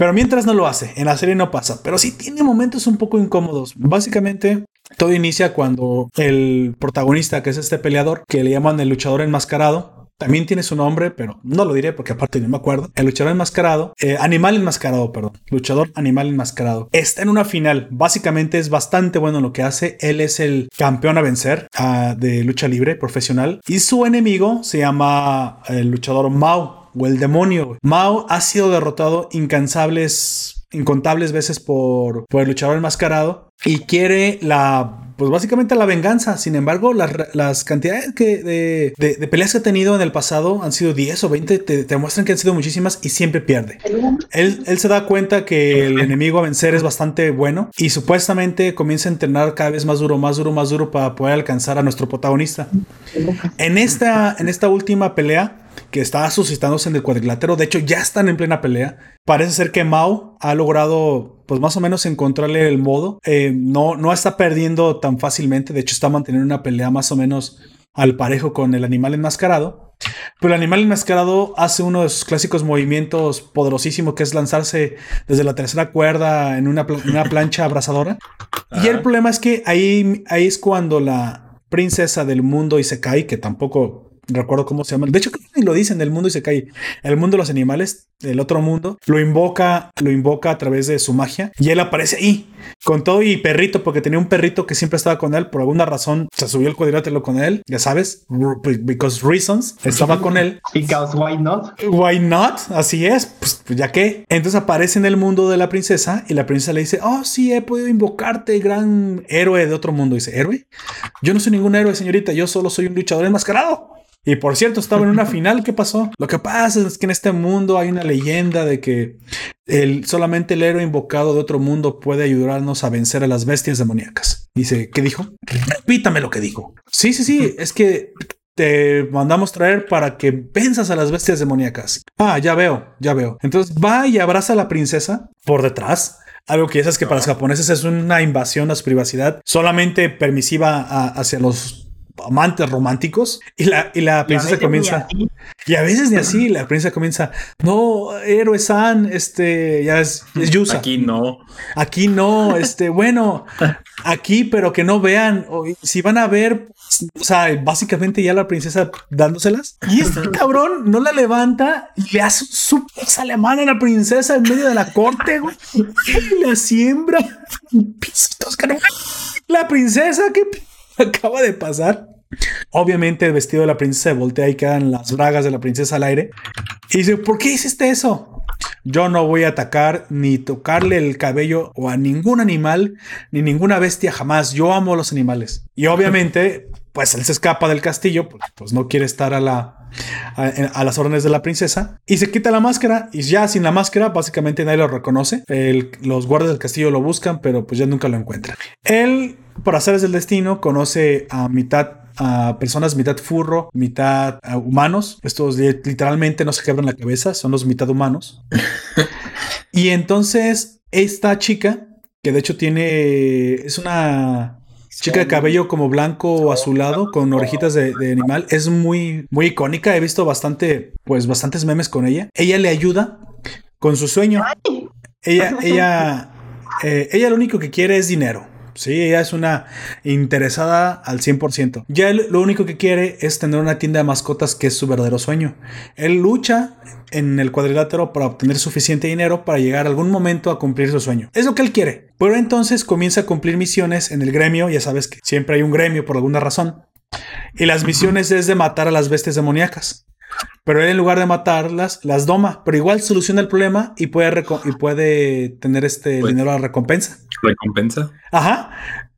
pero mientras no lo hace, en la serie no pasa, pero sí tiene momentos un poco incómodos. Básicamente, todo inicia cuando el protagonista, que es este peleador, que le llaman el luchador enmascarado, también tiene su nombre, pero no lo diré porque aparte no me acuerdo. El luchador enmascarado, eh, animal enmascarado, perdón. Luchador animal enmascarado. Está en una final. Básicamente es bastante bueno lo que hace. Él es el campeón a vencer ah, de lucha libre profesional. Y su enemigo se llama el luchador Mao o el demonio. Mao ha sido derrotado incansables, incontables veces por, por el luchador enmascarado y quiere la pues básicamente la venganza. Sin embargo, las, cantidades que de, peleas que ha tenido en el pasado han sido 10 o 20, te, te, muestran que han sido muchísimas y siempre pierde. Él, él se da cuenta que el enemigo a vencer es bastante bueno y supuestamente comienza a entrenar cada vez más duro, más duro, más duro para poder alcanzar a nuestro protagonista. En esta, en esta última pelea, que está suscitándose en el cuadrilátero. De hecho, ya están en plena pelea. Parece ser que Mao ha logrado, pues más o menos, encontrarle el modo. Eh, no, no está perdiendo tan fácilmente. De hecho, está manteniendo una pelea más o menos al parejo con el animal enmascarado. Pero el animal enmascarado hace uno de sus clásicos movimientos poderosísimos que es lanzarse desde la tercera cuerda en una, una plancha abrasadora. Y el problema es que ahí, ahí es cuando la princesa del mundo y se cae, que tampoco recuerdo cómo se llama. De hecho, lo dicen del mundo y se cae. El mundo de los animales, el otro mundo, lo invoca, lo invoca a través de su magia y él aparece ahí con todo y perrito, porque tenía un perrito que siempre estaba con él. Por alguna razón se subió el cuadrilátero con él, ya sabes, because reasons estaba con él. Because why not? Why not? Así es, pues, pues, ya que. Entonces aparece en el mundo de la princesa y la princesa le dice: Oh, sí, he podido invocarte, gran héroe de otro mundo. dice: ¿Héroe? Yo no soy ningún héroe, señorita, yo solo soy un luchador enmascarado. Y por cierto, estaba en una final. ¿Qué pasó? Lo que pasa es que en este mundo hay una leyenda de que el, solamente el héroe invocado de otro mundo puede ayudarnos a vencer a las bestias demoníacas. Dice, ¿qué dijo? Repítame lo que dijo. Sí, sí, sí. Es que te mandamos traer para que venzas a las bestias demoníacas. Ah, ya veo, ya veo. Entonces va y abraza a la princesa por detrás. Algo que ya sabes que para los japoneses es una invasión a su privacidad, solamente permisiva hacia los amantes románticos y la, y la princesa comienza y a veces ni así la princesa comienza no héroe san este ya es, es Yusa aquí no. Aquí no este bueno aquí pero que no vean si van a ver o sea básicamente ya la princesa dándoselas y este cabrón no la levanta y le hace su alemán a la princesa en medio de la corte güey y la siembra la princesa que acaba de pasar. Obviamente el vestido de la princesa se voltea y quedan las bragas de la princesa al aire. Y dice, ¿por qué hiciste eso? Yo no voy a atacar ni tocarle el cabello o a ningún animal ni ninguna bestia jamás. Yo amo a los animales. Y obviamente, pues él se escapa del castillo, pues no quiere estar a la a, las órdenes de la princesa y se quita la máscara y ya sin la máscara básicamente nadie lo reconoce. los guardias del castillo lo buscan, pero pues ya nunca lo encuentran. Él por hacer el destino, conoce a mitad a personas mitad furro, mitad humanos. Estos literalmente no se quebran la cabeza, son los mitad humanos. y entonces esta chica, que de hecho tiene, es una chica de cabello como blanco o azulado con orejitas de, animal, es muy, muy icónica. He visto bastante, pues bastantes memes con ella. Ella le ayuda con su sueño. Ella, ella, eh, ella lo único que quiere es dinero. Sí, ella es una interesada al 100%. Ya él lo único que quiere es tener una tienda de mascotas que es su verdadero sueño. Él lucha en el cuadrilátero para obtener suficiente dinero para llegar algún momento a cumplir su sueño. Es lo que él quiere. Pero entonces comienza a cumplir misiones en el gremio. Ya sabes que siempre hay un gremio por alguna razón. Y las misiones es de matar a las bestias demoníacas. Pero él en lugar de matarlas, las doma, pero igual soluciona el problema y puede, y puede tener este pues dinero a recompensa. Recompensa. Ajá.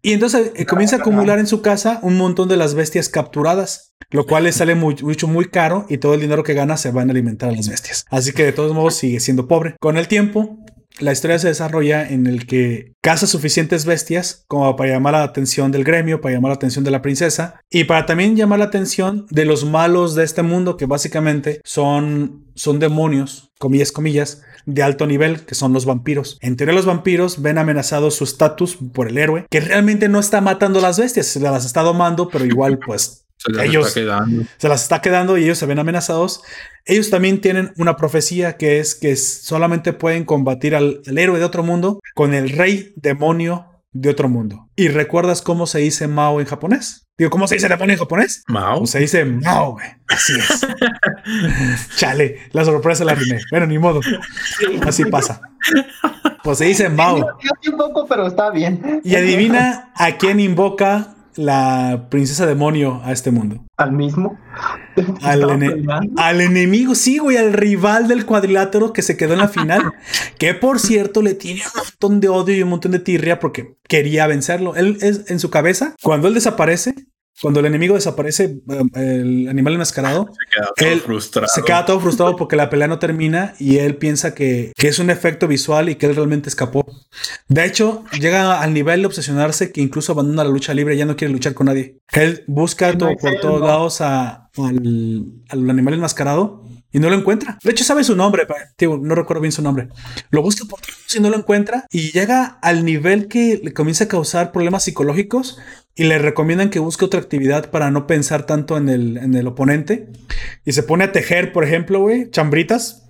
Y entonces eh, comienza a acumular en su casa un montón de las bestias capturadas, lo cual le sale mucho, muy caro y todo el dinero que gana se va a alimentar a las bestias. Así que de todos modos sigue siendo pobre. Con el tiempo, la historia se desarrolla en el que caza suficientes bestias como para llamar la atención del gremio, para llamar la atención de la princesa y para también llamar la atención de los malos de este mundo que básicamente son, son demonios, comillas, comillas, de alto nivel, que son los vampiros. En teoría los vampiros ven amenazado su estatus por el héroe, que realmente no está matando las bestias, se las está domando, pero igual pues se ellos se las está quedando y ellos se ven amenazados. Ellos también tienen una profecía que es que solamente pueden combatir al, héroe de otro mundo con el rey demonio de otro mundo. ¿Y recuerdas cómo se dice Mao en japonés? Digo, ¿cómo se dice demonio en japonés? Mao. Pues se dice Mao, güey. Así es. Chale, la sorpresa la arruiné. Bueno, ni modo. Así pasa. Pues se dice Mao. un poco, pero está bien. Y adivina a quién invoca la princesa demonio a este mundo? ¿Al mismo? Al, enemigo, sí, güey, al rival del cuadrilátero que se quedó en la final. que por cierto le tiene un montón de odio y un montón de tirria porque quería vencerlo. Él es en su cabeza, cuando él desaparece, cuando el enemigo desaparece, um, el animal enmascarado, se queda todo frustrado. Se queda todo frustrado porque la pelea no termina y él piensa que, es un efecto visual y que él realmente escapó. De hecho, llega al nivel de obsesionarse que incluso abandona la lucha libre, ya no quiere luchar con nadie. Él busca por todos lados a, al, al animal enmascarado y no lo encuentra. De hecho, sabe su nombre, no recuerdo bien su nombre. Lo busca por si no lo encuentra y llega al nivel que le comienza a causar problemas psicológicos y le recomiendan que busque otra actividad para no pensar tanto en el, en el oponente. Y se pone a tejer, por ejemplo, güey, chambritas.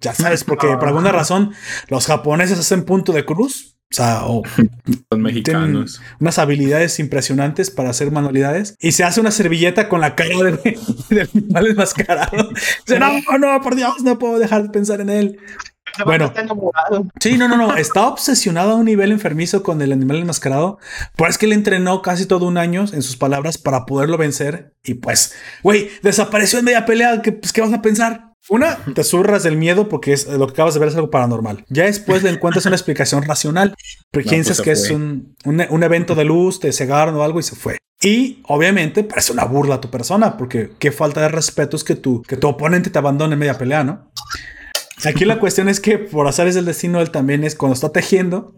Ya sabes, porque por alguna razón los japoneses hacen punto de cruz o sea, son mexicanos. Unas habilidades impresionantes para hacer manualidades. Y se hace una servilleta con la cara del, animal enmascarado. Dice, no, no, por Dios, no puedo dejar de pensar en él. Bueno, sí, no, no, no. Está obsesionado a un nivel enfermizo con el animal enmascarado. Pues es que le entrenó casi todo un año, en sus palabras, para poderlo vencer. Y pues, güey, desapareció en media pelea. ¿Qué, pues, ¿qué vas a pensar? Una, te zurras del miedo porque es, lo que acabas de ver es algo paranormal. Ya después le encuentras una explicación racional. Pero piensas pues que es un, un, evento de luz, te cegaron o algo y se fue. Y obviamente parece una burla a tu persona, porque qué falta de respeto es que tu, que tu oponente te abandone en media pelea, ¿no? Aquí la cuestión es que por azar es del destino, él también es cuando está tejiendo,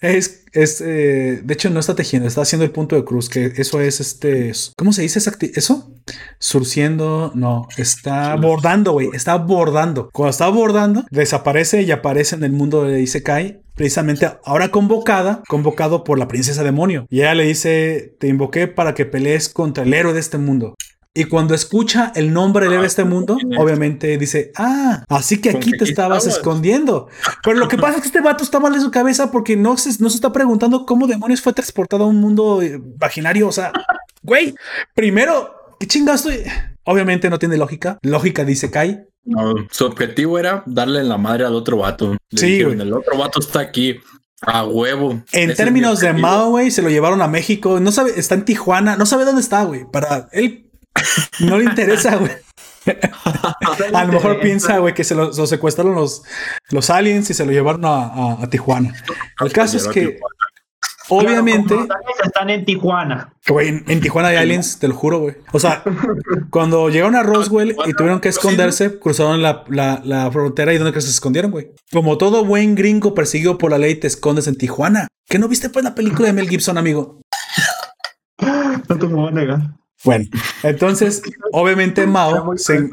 es, es eh, de hecho no está tejiendo, está haciendo el punto de cruz, que eso es este, ¿cómo se dice eso? Surciendo, no, está bordando, güey, está bordando. Cuando está bordando, desaparece y aparece en el mundo de Isekai precisamente ahora convocada, convocado por la princesa demonio. Y ella le dice, te invoqué para que pelees contra el héroe de este mundo. Y cuando escucha el nombre de este mundo, obviamente dice, ah, así que aquí te estabas escondiendo. Pero lo que pasa es que este vato está mal de su cabeza porque no se, no se está preguntando cómo demonios fue transportado a un mundo eh, vaginario. O sea, güey, primero, ¿qué chingados estoy? Obviamente no tiene lógica. Lógica dice Kai. su objetivo era darle la madre al otro vato. sí, el otro vato está aquí. A huevo. En términos de Mao, güey, se lo llevaron a México. No sabe, está en Tijuana. No sabe dónde está, güey. Para él no le interesa, güey. a lo mejor piensa, güey, que se lo, secuestraron los, los aliens y se lo llevaron a, Tijuana. El caso es que, obviamente. los aliens están en Tijuana. Güey, en, Tijuana hay aliens, te lo juro, güey. O sea, cuando llegaron a Roswell y tuvieron que esconderse, cruzaron la, la, frontera y ¿dónde que se escondieron, güey? Como todo buen gringo perseguido por la ley, te escondes en Tijuana. ¿Qué no viste pues la película de Mel Gibson, amigo? No te voy a negar. Bueno, entonces, obviamente Mao se,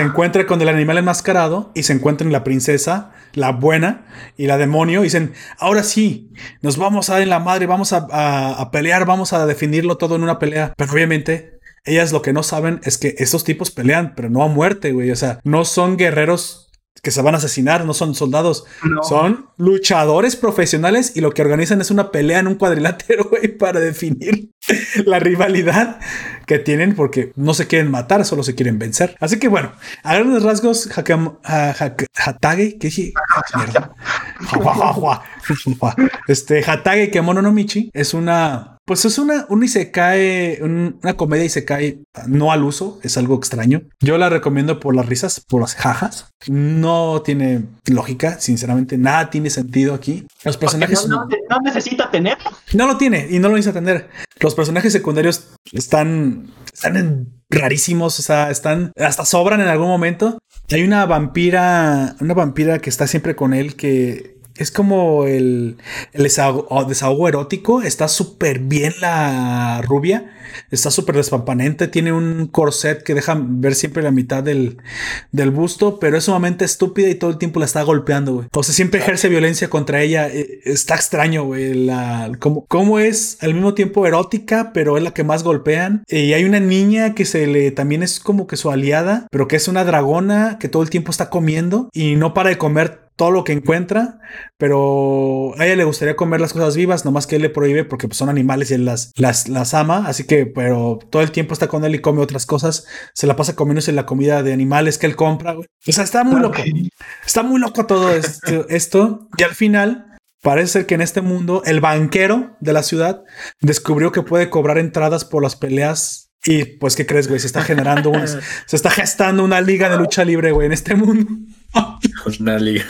encuentra con el animal enmascarado y se encuentra en la princesa, la buena y la demonio. Y dicen, ahora sí, nos vamos a dar en la madre, vamos a, pelear, vamos a definirlo todo en una pelea. Pero obviamente, ellas lo que no saben es que estos tipos pelean, pero no a muerte, güey. O sea, no son guerreros que se van a asesinar, no son soldados, son luchadores profesionales y lo que organizan es una pelea en un cuadrilátero, güey, para definir la rivalidad que tienen porque no se quieren matar, solo se quieren vencer. Así que bueno, a grandes rasgos, Hatage, ¿qué dije? este Hatage Kemono no Michi es una pues es una, un isekai, una comedia isekai no al uso, es algo extraño. Yo la recomiendo por las risas, por las jajas. No tiene lógica, sinceramente, nada tiene sentido aquí. Los personajes... No, necesita tener. No lo tiene y no lo necesita tener. Los personajes secundarios están, están rarísimos, o sea, están, hasta sobran en algún momento. Hay una vampira, una vampira que está siempre con él que es como el, el desahogo, erótico. Está súper bien la rubia. Está súper despampanente. Tiene un corset que deja ver siempre la mitad del, del, busto, pero es sumamente estúpida y todo el tiempo la está golpeando, güey. O sea, siempre ejerce violencia contra ella. E, está extraño, güey. La, cómo, cómo es al mismo tiempo erótica, pero es la que más golpean. Y hay una niña que se le también es como que su aliada, pero que es una dragona que todo el tiempo está comiendo y no para de comer todo lo que encuentra, pero a ella le gustaría comer las cosas vivas, nomás que él le prohíbe porque pues, son animales y él las, las, las ama, así que, pero todo el tiempo está con él y come otras cosas, se la pasa comiéndose la comida de animales que él compra, O sea, está muy loco, está muy loco todo esto, esto, y al final... Parece ser que en este mundo el banquero de la ciudad descubrió que puede cobrar entradas por las peleas. Y pues, ¿qué crees, güey? Se está generando un, se está gestando una liga de lucha libre, güey, en este mundo. Una liga.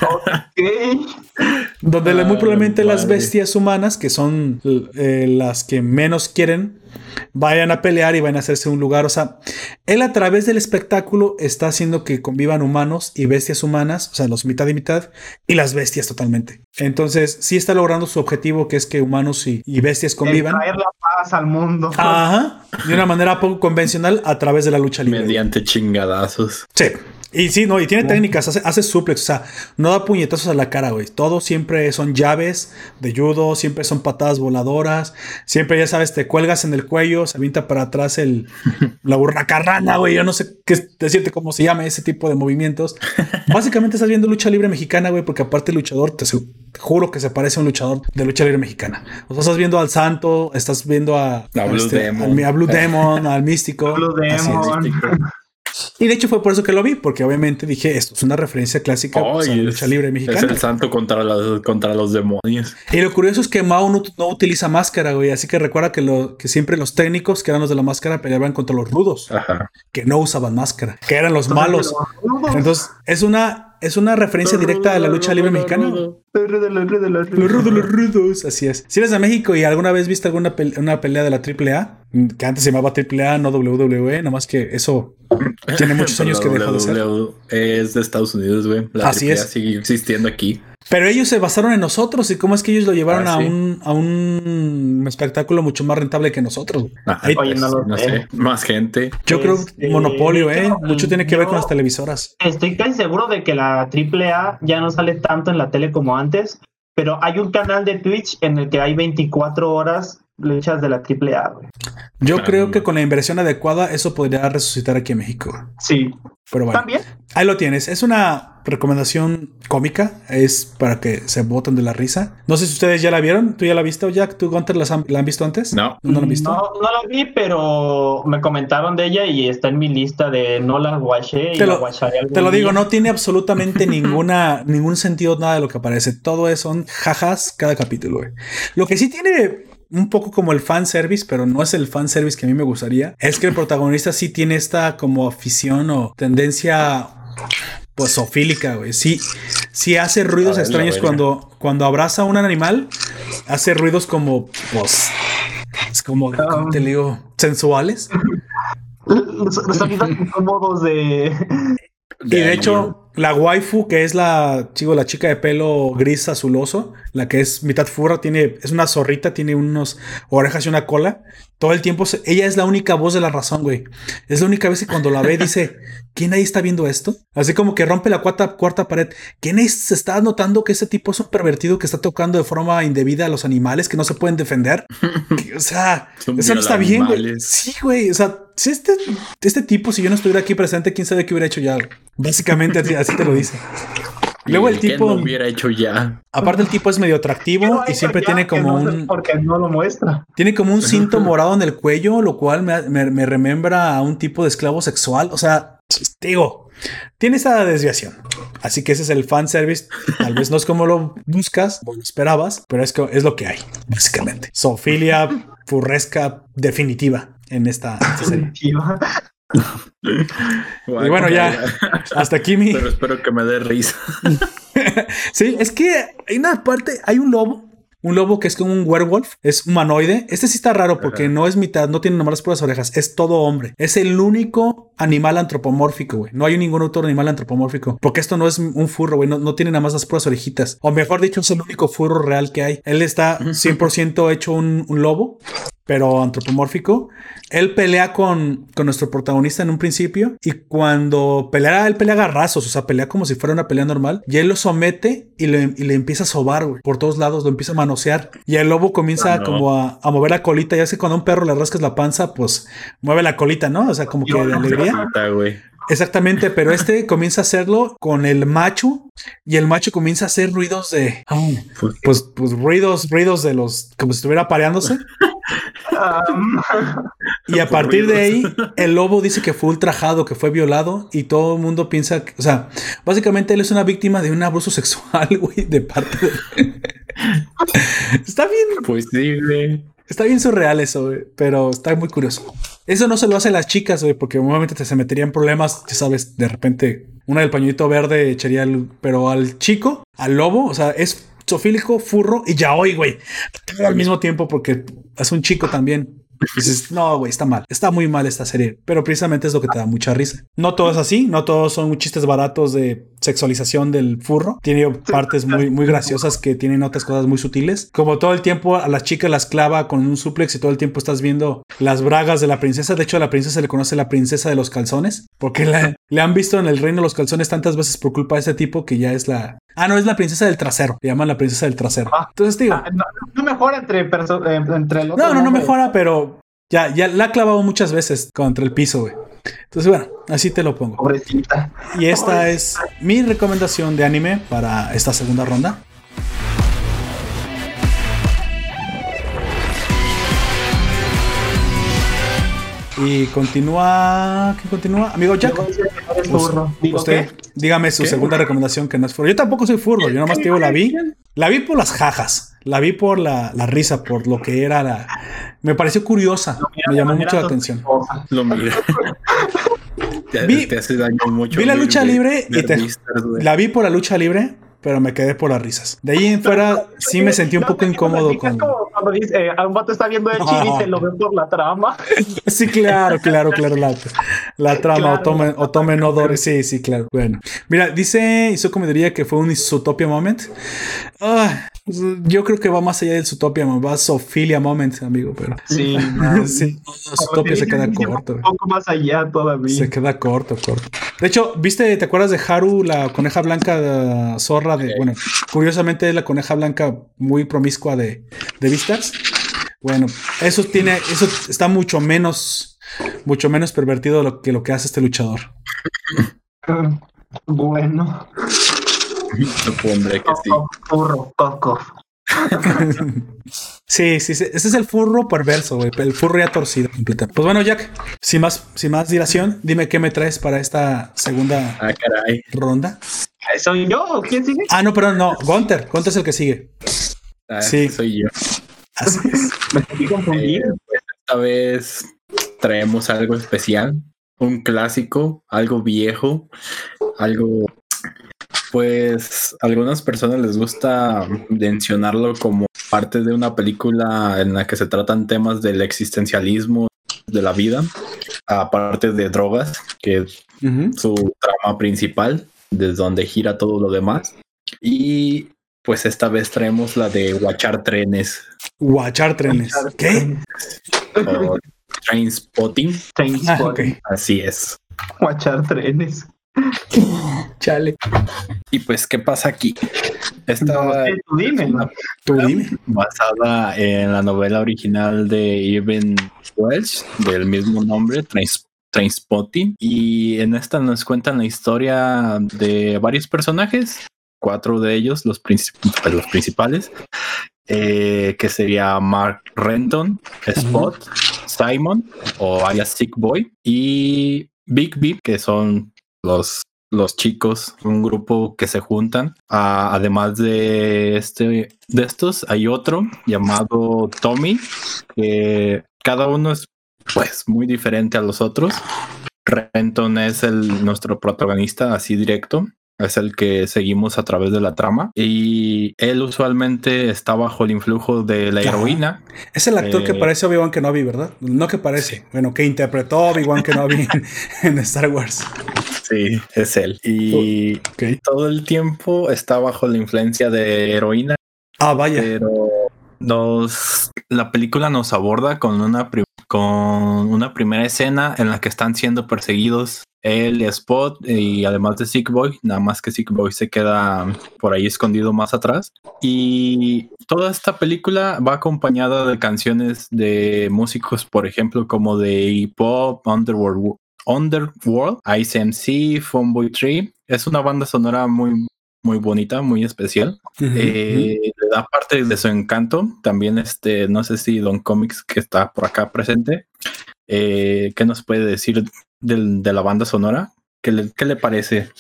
Donde muy probablemente las bestias humanas, que son eh, las que menos quieren, vayan a pelear y vayan a hacerse un lugar. O sea, él a través del espectáculo está haciendo que convivan humanos y bestias humanas, o sea, los mitad y mitad, y las bestias totalmente. Entonces, sí está logrando su objetivo, que es que humanos y, bestias convivan. traer la paz al mundo. Ajá. De una manera poco convencional a través de la lucha libre. Mediante chingadazos. Sí. Y sí, no, y tiene técnicas, hace, hace suplex, o sea, no da puñetazos a la cara, güey. Todo siempre son llaves de judo, siempre son patadas voladoras, siempre, ya sabes, te cuelgas en el cuello, se avienta para atrás el, la burracarrana, güey. Yo no sé qué decirte cómo se llama ese tipo de movimientos. Básicamente estás viendo lucha libre mexicana, güey, porque aparte el luchador, te, juro que se parece a un luchador de lucha libre mexicana. O sea, estás viendo al santo, estás viendo a, Blue este, Demon. a Blue Demon, al místico. Blue Demon. Y de hecho fue por eso que lo vi, porque obviamente dije, esto es una referencia clásica pues, a la lucha libre mexicana. Es el santo contra, contra los demonios. Y lo curioso es que Mao no, utiliza máscara, güey. Así que recuerda que, lo, que siempre los técnicos que eran los de la máscara peleaban contra los rudos, que no usaban máscara, que eran los malos. Entonces, es una es una referencia directa a la lucha libre mexicana. Los rudos, los rudos. Así es. Si eres de México y alguna vez viste alguna una pelea de la AAA, que antes se llamaba AAA, no WWE, nomás que eso tiene muchos años que dejó de ser. Es de Estados Unidos, güey. La Así es. sigue existiendo aquí. Pero ellos se basaron en nosotros y cómo es que ellos lo llevaron ah, a, un, a un espectáculo mucho más rentable que nosotros. Oye, no, sé. Más gente. Yo creo este, monopolio, ¿eh? Mucho tiene que ver con las televisoras. Estoy casi seguro de que la AAA ya no sale tanto en la tele como antes, pero hay un canal de Twitch en el que hay 24 horas luchas de la AAA. Yo creo que con la inversión adecuada eso podría resucitar aquí en México. Sí. Pero bueno. También. Ahí lo tienes. Es una recomendación cómica. Es para que se boten de la risa. No sé si ustedes ya la vieron. ¿Tú ya la viste, Jack? ¿Tú, Gunter, la han visto antes? No. ¿No la, visto? No, no la vi, pero me comentaron de ella y está en mi lista de no la watché. Te, lo, te lo digo, no tiene absolutamente ninguna, ningún sentido nada de lo que aparece. Todo es, son jajas cada capítulo. Lo que sí tiene un poco como el fan service, pero no es el fan service que a mí me gustaría. Es que el protagonista sí tiene esta como afición o tendencia pues sofílica, güey. Sí, sí hace ruidos extraños cuando, cuando abraza a un animal. Hace ruidos como, pues, es como, ¿cómo te digo? Sensuales. Los, sonidos incómodos de... Y de hecho, la waifu, que es la, chico, la chica de pelo gris azuloso, la que es mitad furra, tiene, es una zorrita, tiene unos orejas y una cola. Todo el tiempo, ella es la única voz de la razón, güey. Es la única vez que cuando la ve dice, ¿quién ahí está viendo esto? Así como que rompe la cuarta, cuarta pared. ¿Quién ahí se está notando que ese tipo es un pervertido que está tocando de forma indebida a los animales que no se pueden defender? o sea, eso no está bien, güey. Sí, güey. O sea, si este, este tipo, si yo no estuviera aquí presente, quién sabe qué hubiera hecho ya. Básicamente así, te lo dice. Luego el tipo. No hubiera hecho ya. Aparte, el tipo es medio atractivo y siempre tiene como un. Porque no lo muestra. Tiene como un cinto morado en el cuello, lo cual me, me, remembra a un tipo de esclavo sexual. O sea, digo, tiene esa desviación. Así que ese es el fan service. Tal vez no es como lo buscas o lo esperabas, pero es, que, es lo que hay, básicamente. Sofilia furresca definitiva en esta, serie. y bueno, ya, hasta aquí mi. Pero espero que me dé risa. sí, es que hay una parte, hay un lobo un lobo que es como un werewolf, es humanoide. Este sí está raro porque no es mitad, no tiene nomás las puras orejas, es todo hombre. Es el único animal antropomórfico, güey. No hay ningún otro animal antropomórfico. Porque esto no es un furro, güey. No, tiene nada más las puras orejitas. O mejor dicho, es el único furro real que hay. Él está 100% hecho un, un lobo pero antropomórfico. Él pelea con, con, nuestro protagonista en un principio y cuando pelea, él pelea garrazos, o sea, pelea como si fuera una pelea normal y él lo somete y le, y le empieza a sobar, güey, por todos lados, lo empieza a manosear y el lobo comienza como a, a, mover la colita, ya sé cuando a un perro le rascas la panza, pues mueve la colita, ¿no? O sea, como que de alegría. Exactamente, pero este comienza a hacerlo con el macho y el macho comienza a hacer ruidos de, pues, pues ruidos, ruidos de los, como si estuviera pareándose. y a partir de ahí, el lobo dice que fue ultrajado, que fue violado y todo el mundo piensa, que, o sea, básicamente él es una víctima de un abuso sexual, güey, de parte de... Está bien. Pues sí, güey. Está bien surreal eso, pero está muy curioso. Eso no se lo hace a las chicas, güey, porque normalmente te se meterían problemas, ya sabes, de repente una del pañuelito verde echaría el, pero al chico, al lobo, o sea, es sofílico, furro y ya hoy, güey. Al mismo tiempo porque es un chico también. Dices, no, güey, está mal. Está muy mal esta serie. Pero precisamente es lo que te da mucha risa. No todo es así. No todos son chistes baratos de sexualización del furro. Tiene partes muy, muy graciosas que tienen otras cosas muy sutiles. Como todo el tiempo a las chicas las clava con un suplex y todo el tiempo estás viendo las bragas de la princesa. De hecho, a la princesa se le conoce la princesa de los calzones. Porque le han visto en el reino los calzones tantas veces por culpa de ese tipo que ya es la... Ah, no, es la princesa del trasero. Le llaman la princesa del trasero. Ah. Entonces, digo... Ah, no, mejora entre, eh, entre los... No, no, no mejora, pero ya, ya la ha clavado muchas veces contra el piso, güey. Entonces, bueno, así te lo pongo. Pobrecita. Y esta es mi recomendación de anime para esta segunda ronda. Y continúa. ¿Qué continúa? Amigo Jack. usted, dígame su segunda recomendación que no es furro. Yo tampoco soy furro, yo nomás te digo la vi. La vi por las jajas. La vi por la, la risa, por lo que era la, me pareció curiosa, me llamó mucho la atención. Lo mira. vi, vi la lucha libre y te, la vi por la lucha libre pero me quedé por las risas. De ahí en fuera sí me sentí un poco incómodo con. Cuando dice, eh, un vato está viendo el chile y se lo ve por la trama. Sí, claro, claro, claro. La, la trama, o tomen, o tomen odores. Sí, sí, claro. Bueno, mira, dice Isoko me diría que fue un Isotopia Moment. Ah, yo creo que va más allá del Zootopia Moment, va a Sofilia Moment, amigo, pero. Sí, sí. Zootopia se queda corto. Un poco más allá todavía. Se queda corto, corto. De hecho, ¿viste, te acuerdas de Haru, la coneja blanca de zorra? Bueno, curiosamente es la coneja blanca muy promiscua de, de Vistas. Bueno, eso tiene, eso está mucho menos, mucho menos pervertido lo que lo que hace este luchador. bueno. Supondré que sí. Furro, poco. sí, sí, sí, ese es el furro perverso, güey, el furro ya torcido completamente. Pues bueno, Jack, sin más, sin más dilación, dime qué me traes para esta segunda ah, ronda. ¿Soy yo? ¿Quién sigue? Ah, no, perdón, no. Gunter. Gunter es el que sigue. Ah, sí. Soy yo. Así es. Me confundido. Eh, pues esta vez traemos algo especial. Un clásico, algo viejo, algo pues a algunas personas les gusta mencionarlo como parte de una película en la que se tratan temas del existencialismo de la vida, aparte de drogas, que es su trama principal desde donde gira todo lo demás. Y pues esta vez traemos la de Watchar Trenes. Watchar Trenes. ¿Qué? train Spotting. Ah, Así es. Watchar Trenes. Chale. Y pues, ¿qué pasa aquí? Esta tú dime, tú dime. basada en la novela original de Irving Welsh del mismo nombre, Trainspotting Trainspotting y en esta nos cuentan la historia de varios personajes, cuatro de ellos, los, pues, los principales, eh, que sería Mark Renton, Spot, Simon o alias Sick Boy y Big Beep, que son los los chicos, un grupo que se juntan. Ah, además de este, de estos, hay otro llamado Tommy, que cada uno es pues muy diferente a los otros. Renton es el nuestro protagonista así directo, es el que seguimos a través de la trama y él usualmente está bajo el influjo de la heroína. Es el actor que eh, parece Obi-Wan Kenobi, ¿verdad? No que parece, bueno, que interpretó Obi-Wan Kenobi en, Star Wars. Sí, es él. Y todo el tiempo está bajo la influencia de heroína. Ah, vaya. Pero nos, la película nos aborda con una con una primera escena en la que están siendo perseguidos y Spot y además de Sick Boy, nada más que Sick Boy se queda por ahí escondido más atrás. Y toda esta película va acompañada de canciones de músicos, por ejemplo, como de hip hop, Underworld, Underworld, ICMC, Phoneboy Tree. Es una banda sonora muy muy bonita, muy especial. Eh, le da parte de su encanto. También, este, no sé si Don Comics, que está por acá presente, eh, ¿qué nos puede decir de la banda sonora? ¿Qué le, ¿Qué le, parece,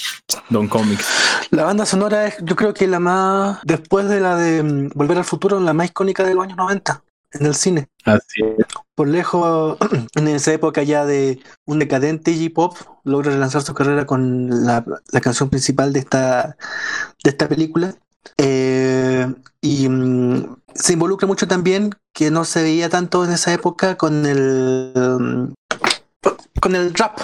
Don Comics? La banda sonora es, yo creo que la más, después de la de mm, Volver al Futuro, la más icónica de los años 90 en el cine. Así es. Por lejos, en esa época ya de un decadente Iggy Pop, logra relanzar su carrera con la, canción principal de esta, de esta película. Eh, y mm, se involucra mucho también, que no se veía tanto en esa época, con el, mm, con el rap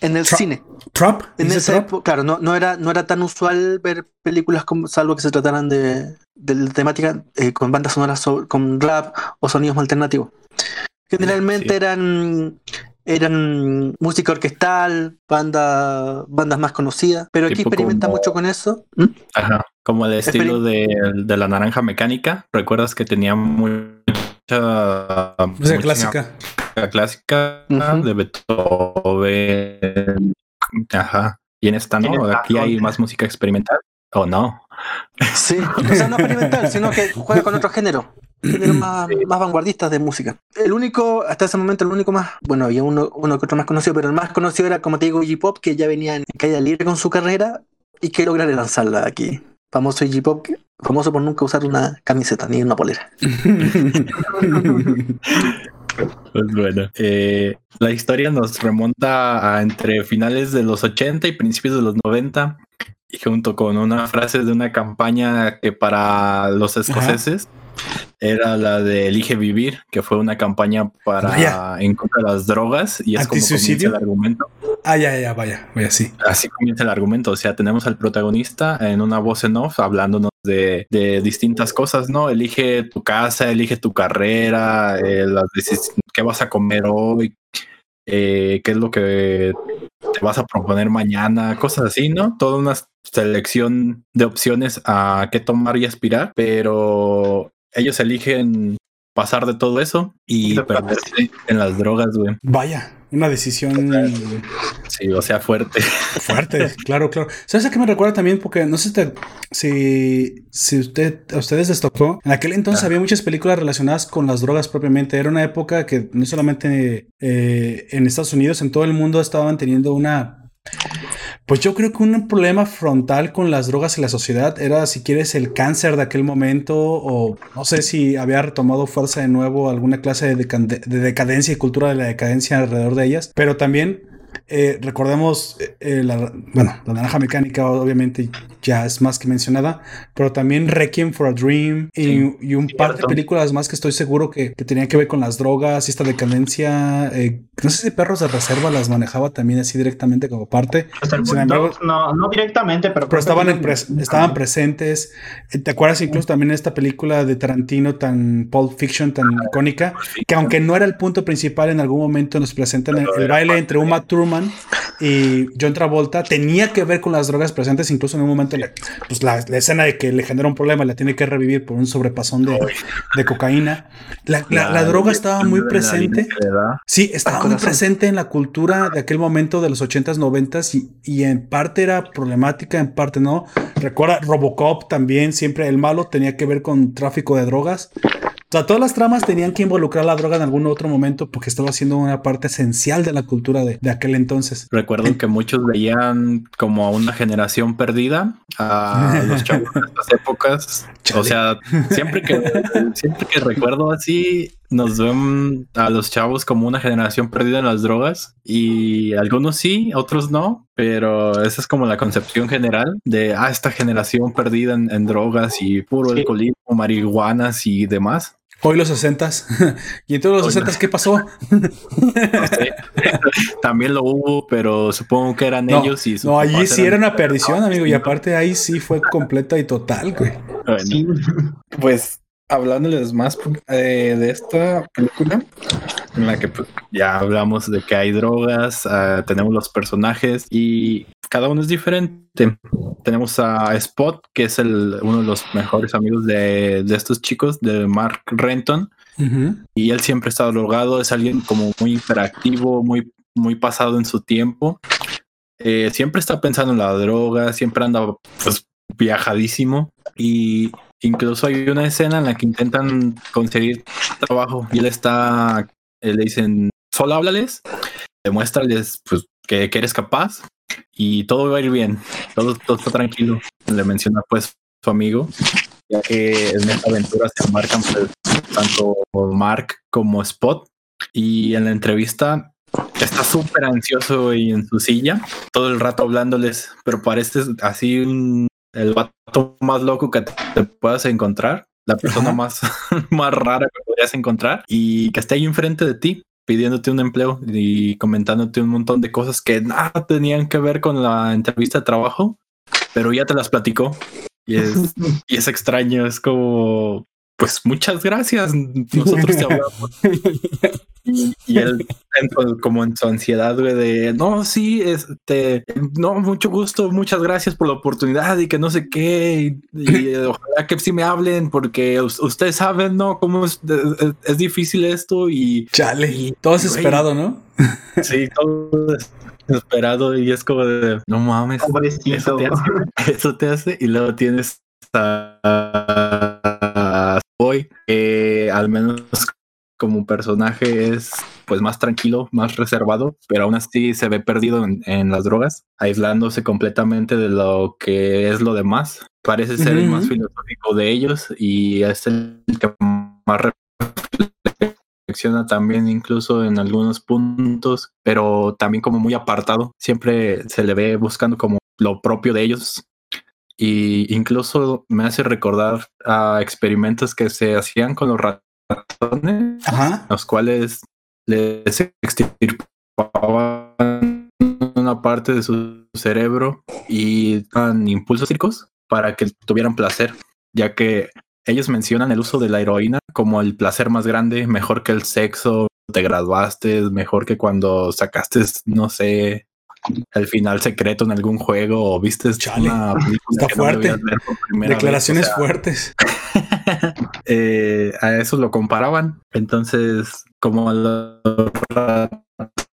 en el cine. Trap. En esa época, claro, no, no, era, no era tan usual ver películas como, salvo que se trataran de, de temática eh, con bandas sonoras con rap o sonidos alternativos. Generalmente eran eran música orquestal, banda, bandas más conocidas, pero aquí experimenta mucho con eso. ¿Mm? Ajá, como el estilo de, de, la naranja mecánica. ¿Recuerdas que tenía mucha música clásica? clásica de Beethoven. Ajá. Y en esta no, aquí hay más música experimental. ¿O no? Sí, o sea, no experimental, sino que juega con otro género. Géneros más, más vanguardistas de música. El único, hasta ese momento, el único más, bueno, había uno, uno que otro más conocido, pero el más conocido era, como te digo, Iggy Pop, que ya venía en caída libre con su carrera y que logra lanzarla aquí. Famoso Iggy Pop, famoso por nunca usar una camiseta ni una polera. Pues bueno, eh, la historia nos remonta a entre finales de los 80 y principios de los 90 y junto con una frase de una campaña que para los escoceses era la de Elige Vivir, que fue una campaña para en contra de las drogas y es como comienza el argumento. Ah, ya, ya, vaya, vaya, sí. Así comienza el argumento, o sea, tenemos al protagonista en una voz en off hablándonos de, distintas cosas, ¿no? Elige tu casa, elige tu carrera, eh, las qué vas a comer hoy, eh, qué es lo que te vas a proponer mañana, cosas así, ¿no? Toda una selección de opciones a qué tomar y aspirar, pero ellos eligen pasar de todo eso y perderse en las drogas, güey. Vaya, una decisión. Sí, o sea, fuerte. Fuerte, claro, claro. ¿Sabes a qué me recuerda también? Porque no sé si, si usted, a ustedes les tocó. En aquel entonces había muchas películas relacionadas con las drogas propiamente. Era una época que no solamente eh, en Estados Unidos, en todo el mundo estaban teniendo una pues yo creo que un problema frontal con las drogas en la sociedad era, si quieres, el cáncer de aquel momento o no sé si había retomado fuerza de nuevo alguna clase de, decadencia y cultura de la decadencia alrededor de ellas, pero también eh, recordemos, eh, la, bueno, la naranja mecánica obviamente ya es más que mencionada, pero también Requiem for a Dream y, un par de películas más que estoy seguro que, tenían que ver con las drogas y esta decadencia. Eh, no sé si Perros de Reserva las manejaba también así directamente como parte. no, no directamente, pero, pero estaban, estaban presentes. ¿Te acuerdas incluso también esta película de Tarantino tan Pulp Fiction, tan icónica? Que aunque no era el punto principal, en algún momento nos presentan el, el baile entre Uma Thurman y John Travolta tenía que ver con las drogas presentes, incluso en un momento, pues la, escena de que le genera un problema, la tiene que revivir por un sobrepasón de, cocaína. La, droga estaba muy presente. Sí, estaba muy presente en la cultura de aquel momento de los 80s, 90s y, y en parte era problemática, en parte no. Recuerda, Robocop también, siempre el malo tenía que ver con tráfico de drogas. O sea, todas las tramas tenían que involucrar la droga en algún otro momento porque estaba siendo una parte esencial de la cultura de, aquel entonces. Recuerdo que muchos veían como a una generación perdida a los chavos de estas épocas. O sea, siempre que, siempre que recuerdo así, nos ven a los chavos como una generación perdida en las drogas y algunos sí, otros no, pero esa es como la concepción general de ah, esta generación perdida en, drogas y puro alcoholismo, marihuanas y demás. Hoy los 60 y en todos los 60 ¿qué pasó? También lo hubo, pero supongo que eran ellos y No, allí sí era una perdición, amigo, y aparte ahí sí fue completa y total, güey. Pues hablándoles más eh, de esta película, en la que pues, ya hablamos de que hay drogas, ah, tenemos los personajes y cada uno es diferente. Tenemos a Spot, que es el, uno de los mejores amigos de, estos chicos, de Mark Renton. Y él siempre está drogado, es alguien como muy interactivo, muy, muy pasado en su tiempo. Eh, siempre está pensando en la droga, siempre anda pues, viajadísimo. Y incluso hay una escena en la que intentan conseguir trabajo y él está, le dicen, solo háblales, demuéstrales pues, que, eres capaz y todo va a ir bien, todo, todo está tranquilo. Le menciona pues su amigo, ya que en esta aventura se embarcan pues, tanto Mark como Spot y en la entrevista está súper ansioso y en su silla, todo el rato hablándoles, pero parece así el vato más loco que te, puedas encontrar, la persona más, más rara que podrías encontrar y que esté ahí enfrente de ti pidiéndote un empleo y comentándote un montón de cosas que nada tenían que ver con la entrevista de trabajo, pero ya te las platicó. Y es, y es extraño, es como, pues muchas gracias, nosotros te hablamos. Y, él, como en su ansiedad, güey, de no, sí, este, no, mucho gusto, muchas gracias por la oportunidad y que no sé qué. Y, ojalá que sí me hablen, porque ustedes saben, ¿no? Cómo es, es, difícil esto y. Chale, todo es esperado, ¿no? Sí, todo es esperado y es como de no mames, eso te, hace, eso te hace y luego tienes a hoy, al menos como personaje es pues más tranquilo, más reservado, pero aún así se ve perdido en, las drogas, aislándose completamente de lo que es lo demás. Parece ser el más filosófico de ellos y es el que más reflexiona también incluso en algunos puntos, pero también como muy apartado. Siempre se le ve buscando como lo propio de ellos. Y incluso me hace recordar a experimentos que se hacían con los ratones, los cuales les extirpaban una parte de su cerebro y dan impulsos circos para que tuvieran placer, ya que ellos mencionan el uso de la heroína como el placer más grande, mejor que el sexo, te graduaste, mejor que cuando sacaste, no sé, el final secreto en algún juego o viste una está fuerte. Declaraciones fuertes. Eh, a eso lo comparaban. Entonces, como a los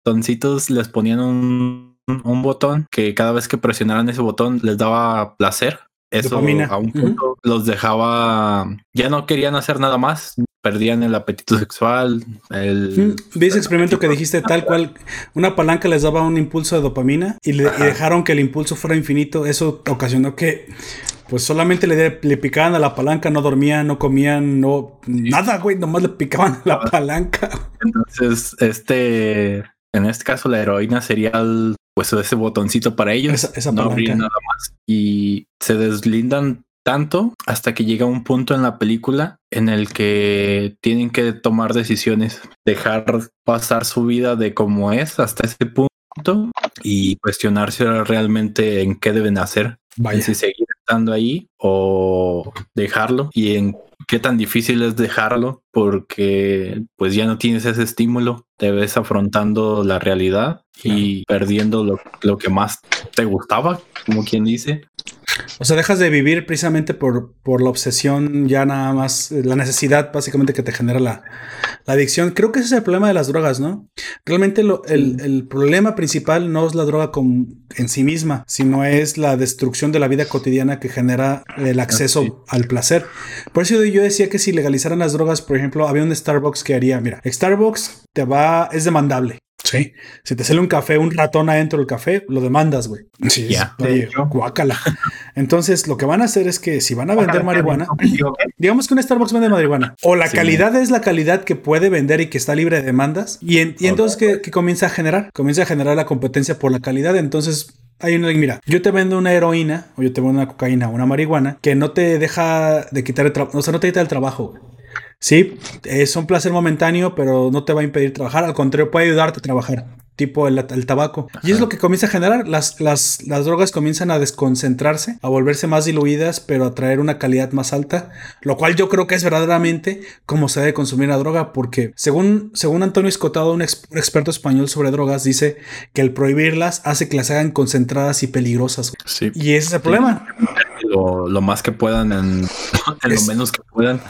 ratoncitos les ponían un, un botón que cada vez que presionaran ese botón les daba placer. Eso a un punto los dejaba, ya no querían hacer nada más, perdían el apetito sexual. El, ese experimento que dijiste tal cual, una palanca les daba un impulso de dopamina y, le, dejaron que el impulso fuera infinito. Eso ocasionó que pues solamente le, le picaban a la palanca, no dormían, no comían, no nada, güey, nomás le picaban a la palanca. Entonces, este, en este caso la heroína sería el, pues ese botoncito para ellos, esa, no nada más. Y se deslindan tanto hasta que llega un punto en la película en el que tienen que tomar decisiones, dejar pasar su vida de como es hasta ese punto y cuestionarse realmente en qué deben hacer, si seguir estando ahí o dejarlo y en qué tan difícil es dejarlo porque pues ya no tienes ese estímulo, te ves afrontando la realidad y perdiendo lo, lo que más te gustaba, como quien dice. O sea, dejas de vivir precisamente por, por la obsesión, ya nada más, la necesidad básicamente que te genera la, adicción. Creo que ese es el problema de las drogas, ¿no? Realmente el, problema principal no es la droga en sí misma, sino es la destrucción de la vida cotidiana que genera el acceso al placer. Por eso yo decía que si legalizaran las drogas, por ejemplo, había un Starbucks que haría, mira, Starbucks te va, es demandable. Sí. Si te sale un café, un ratón adentro del café, lo demandas, güey. Sí, ya. guácala. Entonces, lo que van a hacer es que si van a vender marihuana, digamos que un Starbucks vende marihuana, o la calidad es la calidad que puede vender y que está libre de demandas, y, entonces, ¿qué, comienza a generar? Comienza a generar la competencia por la calidad. Entonces, hay uno mira, yo te vendo una heroína, o yo te vendo una cocaína, o una marihuana, que no te deja de quitar el trabajo, o sea, no te quita el trabajo, Sí, es un placer momentáneo, pero no te va a impedir trabajar. Al contrario, puede ayudarte a trabajar, tipo el, tabaco. Y es lo que comienza a generar. Las, las, las, drogas comienzan a desconcentrarse, a volverse más diluidas, pero a traer una calidad más alta. Lo cual yo creo que es verdaderamente como se debe consumir la droga, porque según, según Antonio Escotado, un, experto español sobre drogas, dice que el prohibirlas hace que las hagan concentradas y peligrosas. Sí. Y ese es el problema. Lo, más que puedan, en, lo menos que puedan.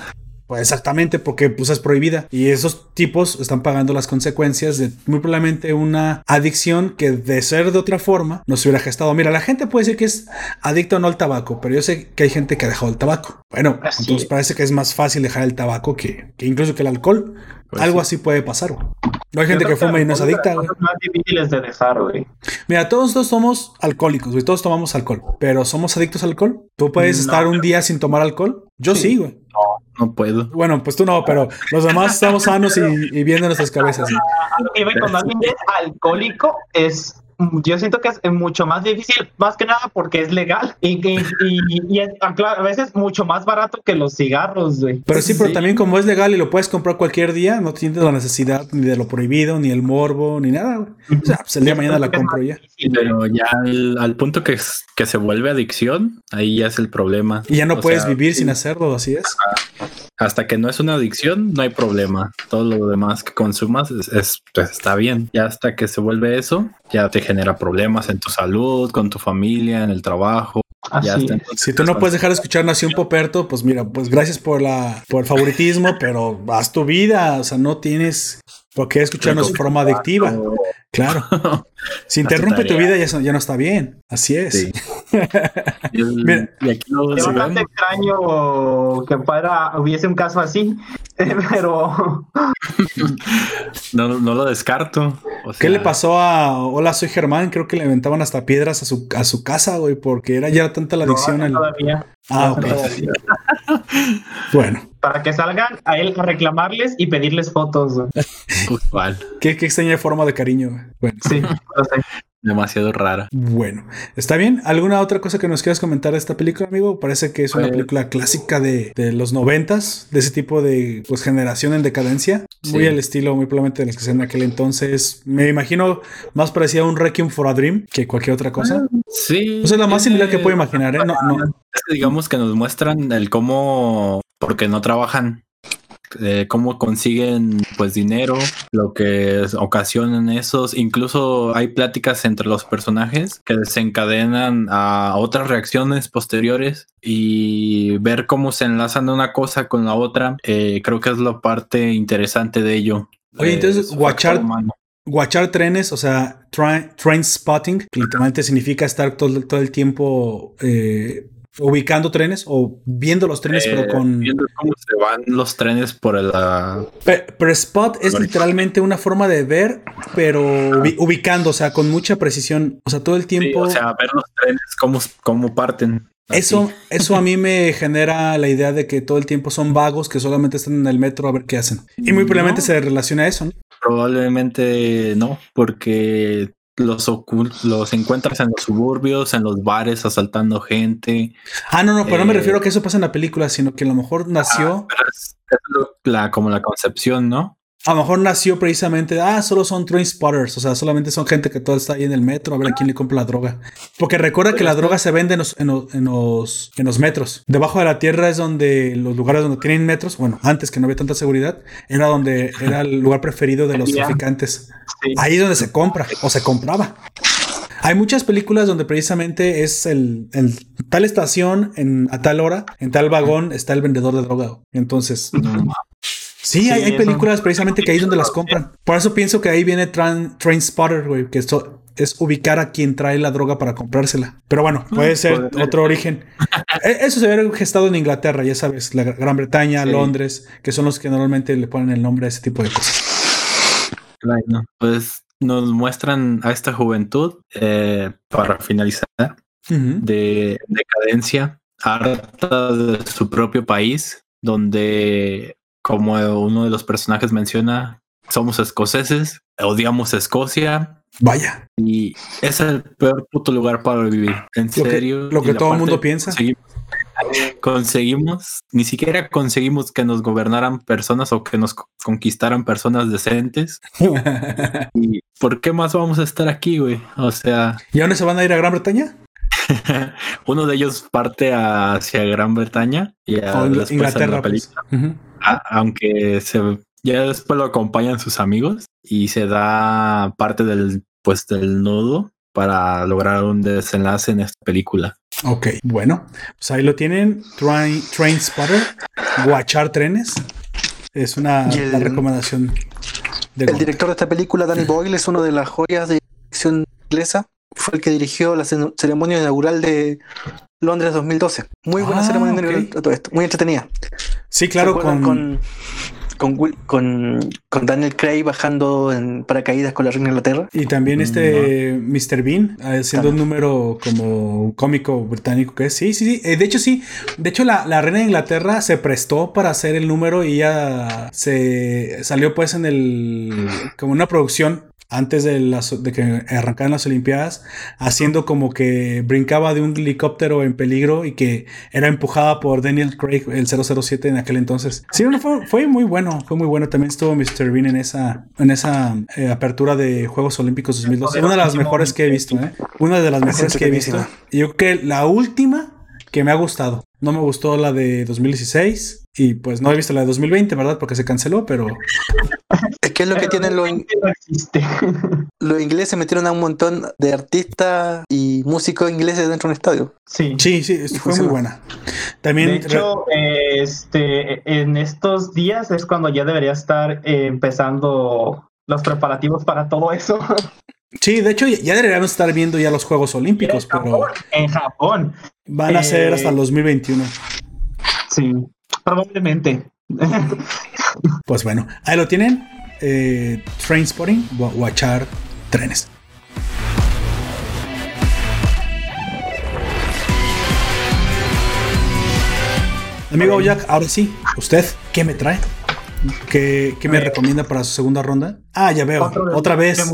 Pues exactamente, porque pues es prohibida. Y esos tipos están pagando las consecuencias de muy probablemente una adicción que de ser de otra forma no se hubiera gestado. Mira, la gente puede decir que es adicto o no al tabaco, pero yo sé que hay gente que ha dejado el tabaco. Bueno, entonces parece que es más fácil dejar el tabaco que, incluso que el alcohol. Pues Algo así puede pasar. No hay gente que fuma y no es adicta, güey. más difíciles de dejar, güey. Mira, todos nosotros somos alcohólicos, güey. Todos tomamos alcohol. Pero ¿somos adictos al alcohol? ¿Tú puedes estar un día sin tomar alcohol? Yo sí, güey. No, no puedo. Bueno, pues tú no, pero los demás estamos sanos y, y bien de nuestras cabezas. ve, cuando alguien es alcohólico, es yo siento que es mucho más difícil, más que nada porque es legal y, y, y, es, a veces mucho más barato que los cigarros, güey. Pero sí, pero también como es legal y lo puedes comprar cualquier día, no tienes la necesidad ni de lo prohibido, ni el morbo, ni nada. Güey. O sea, pues el día de mañana la compro ya. Pero ya al, al punto que, que, se vuelve adicción, ahí ya es el problema. Y ya no o puedes sea, vivir sí. sin hacerlo, así es. Hasta que no es una adicción, no hay problema. Todo lo demás que consumas es, es, pues, está bien. Ya hasta que se vuelve eso, ya te genera problemas en tu salud, con tu familia, en el trabajo. Ya está. Si tú no puedes dejar de escuchar Nación Poperto, pues mira, pues gracias por la por el favoritismo, pero haz tu vida, o sea, no tienes por qué escucharnos de forma adictiva. Claro. Si interrumpe tu vida ya, ya, no está bien. Así es. Sí. Mira, y aquí lo es bastante extraño que para hubiese un caso así, pero no, no lo descarto. O sea... ¿Qué le pasó a Hola, soy Germán? Creo que le aventaban hasta piedras a su, a su casa, güey, porque era ya tanta la adicción. No, todavía. Ah, ok. bueno. Para que salgan a él a reclamarles y pedirles fotos. Qué, qué extraña forma de cariño. Bueno. Sí, lo sé. Demasiado rara. Bueno, ¿está bien? ¿Alguna otra cosa que nos quieras comentar de esta película, amigo? Parece que es una película clásica de, de los noventas, de ese tipo de pues generación en decadencia. Sí. Muy al estilo, muy probablemente de los que se en aquel entonces. Me imagino más parecía un Requiem for a Dream que cualquier otra cosa. Sí. O sea, la más similar que puedo imaginar, ¿eh? No, no. Es que digamos que nos muestran el cómo, porque no trabajan. De cómo consiguen pues dinero, lo que ocasionan esos, incluso hay pláticas entre los personajes que desencadenan a otras reacciones posteriores y ver cómo se enlazan una cosa con la otra, eh, creo que es la parte interesante de ello. Oye, entonces, guachar, guachar trenes, o sea, train, train spotting, que literalmente significa estar todo, todo el tiempo eh, ubicando trenes o viendo los trenes, eh, pero con. Viendo cómo se van los trenes por la. Pero, pero spot es literalmente una forma de ver, pero ubi ubicando, o sea, con mucha precisión. O sea, todo el tiempo. Sí, o sea, ver los trenes, cómo, cómo parten. Eso, eso a mí me genera la idea de que todo el tiempo son vagos que solamente están en el metro a ver qué hacen. Y muy probablemente no. se relaciona a eso, ¿no? Probablemente no, porque los los encuentras en los suburbios, en los bares, asaltando gente. Ah, no, no, pero eh, no me refiero a que eso pasa en la película, sino que a lo mejor nació. Ah, es, es la, como la concepción, ¿no? A lo mejor nació precisamente, ah, solo son train spotters, o sea, solamente son gente que todo está ahí en el metro a ver a quién le compra la droga. Porque recuerda que la droga se vende en los, en los, en los, en los metros. Debajo de la tierra es donde los lugares donde tienen metros, bueno, antes que no había tanta seguridad, era donde era el lugar preferido de los traficantes. Sí. Ahí es donde se compra o se compraba. Hay muchas películas donde precisamente es el, el, tal estación en a tal hora, en tal vagón está el vendedor de droga. Entonces, no. Sí, sí, hay, hay películas precisamente que ahí es donde las compran. Por eso pienso que ahí viene Train, Train Spotter, güey, que esto es ubicar a quien trae la droga para comprársela. Pero bueno, puede ser otro origen. Eso se había gestado en Inglaterra, ya sabes, la Gran Bretaña, sí. Londres, que son los que normalmente le ponen el nombre a ese tipo de cosas. Bueno, pues nos muestran a esta juventud, eh, para finalizar, uh -huh. de decadencia, harta de su propio país, donde como uno de los personajes menciona, somos escoceses, odiamos Escocia. Vaya. Y es el peor puto lugar para vivir. En lo serio. Que, lo que todo el mundo piensa. Conseguimos, conseguimos, ni siquiera conseguimos que nos gobernaran personas o que nos conquistaran personas decentes. ¿Y por qué más vamos a estar aquí, güey? O sea. ¿Y se van a ir a Gran Bretaña? Uno de ellos parte hacia Gran Bretaña y a Inglaterra. Pues. Uh -huh. A, aunque se, ya después lo acompañan sus amigos y se da parte del pues del nudo para lograr un desenlace en esta película. Ok, bueno, pues ahí lo tienen. Train, train Spotter, guachar trenes. Es una, el, una recomendación. De el director de esta película, Danny Boyle, es una de las joyas de dirección inglesa fue el que dirigió la ceremonia inaugural de Londres 2012. Muy buena ah, ceremonia okay. inaugural, todo esto, muy entretenida. Sí, claro, con, con, con, con, con, Daniel Craig bajando en paracaídas con la reina de Inglaterra. Y también este Mr. Bean haciendo un número como cómico británico que es. Sí, sí, sí. Eh, de hecho, sí. De hecho, la, la, reina de Inglaterra se prestó para hacer el número y ya se salió pues en el como una producción antes de, las, de que arrancaran las Olimpiadas, haciendo como que brincaba de un helicóptero en peligro y que era empujada por Daniel Craig, el 007 en aquel entonces. Sí, fue, fue, muy bueno, fue muy bueno. También estuvo Mr. Bean en esa, en esa eh, apertura de Juegos Olímpicos 2012. Una de las mejores que he visto, ¿eh? Una de las mejores que he visto. Y yo creo que la última que me ha gustado. No me gustó la de 2016 y pues no he visto la de 2020, ¿verdad? Porque se canceló, pero... ¿Qué es lo que tienen los, los ingleses? Metieron a un montón de artistas y músicos ingleses dentro de un estadio. Sí, sí, sí, fue muy buena. También... De hecho, este, en estos días es cuando ya debería estar eh, empezando los preparativos para todo eso. Sí, de hecho ya deberíamos estar viendo ya los Juegos Olímpicos, pero... En Japón. Van a ser hasta el 2021. Sí, probablemente. pues bueno, ahí lo tienen. Eh, train Spotting, Watchar trenes. Amigo Jack, ahora sí, ¿usted qué me trae? ¿Qué, me recomienda para su segunda ronda? Ah, ya veo. otra vez.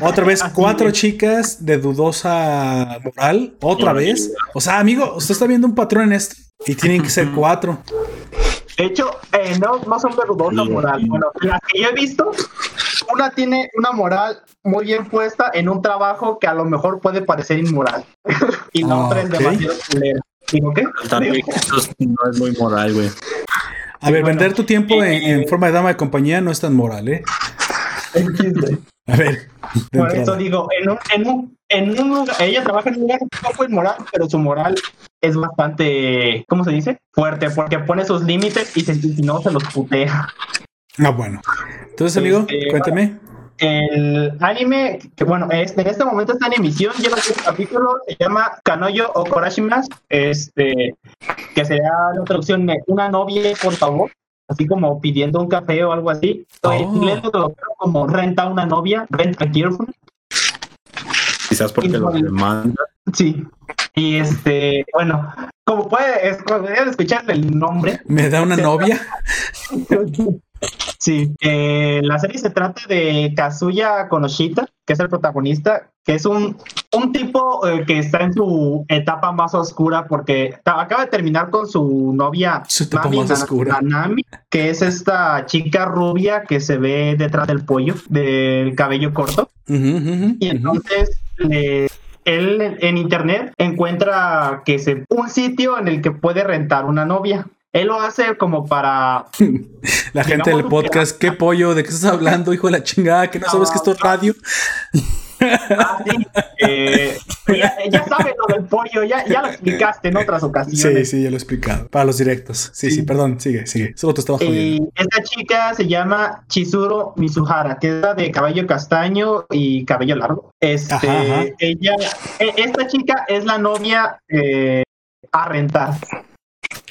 Otra vez, cuatro chicas de dudosa moral. Otra vez. O sea, amigo, usted está viendo un patrón en esto. Y tienen que ser cuatro. De hecho, eh, no, no son de dudosa moral. Bueno, las que yo he visto, una tiene una moral muy bien puesta en un trabajo que a lo mejor puede parecer inmoral. y la otra es demasiado culera. También eso no es muy moral, güey. A ver, vender tu tiempo en, forma de dama de compañía no es tan moral, ¿eh? A ver. Por eso digo, en un, en un, en un lugar, ella trabaja en un lugar un poco inmoral, pero su moral es bastante, ¿cómo se dice? Fuerte, porque pone sus límites y, si no se los putea. Ah, bueno. Entonces, amigo, este, cuénteme el anime, que bueno, este, en este momento está en emisión, lleva un capítulo, se llama Kanoyo o Korashimas, este, que sería la traducción de una novia, por favor, así como pidiendo un café o algo así. Oh. En inglés lo como renta una novia, renta girlfriend. Quizás porque lo demanda. Sí. Y este, bueno, como puede, escuchar el nombre. ¿Me da una novia? Sí, eh, la serie se trata de Kazuya Konoshita, que es el protagonista, que es un, un tipo eh, que está en su etapa más oscura porque acaba de terminar con su novia Nami, que es esta chica rubia que se ve detrás del pollo, del cabello corto. y entonces él en internet encuentra que es un sitio en el que puede rentar una novia. Él lo hace como para. La gente del podcast, ¿qué pollo? ¿De qué estás hablando, hijo de la chingada? ¿Que no, sabes que esto es radio? Ah, sí. Eh, ya, sabes lo del pollo, ya, ya, lo explicaste en otras ocasiones. Sí, sí, ya lo he explicado. Para los directos. Sí, sí, perdón, sigue, sigue. Solo te estaba jodiendo. esta chica se llama Chizuru Mizuhara, que es la de cabello castaño y cabello largo. Este, ella, e, esta chica es la novia eh, a rentar.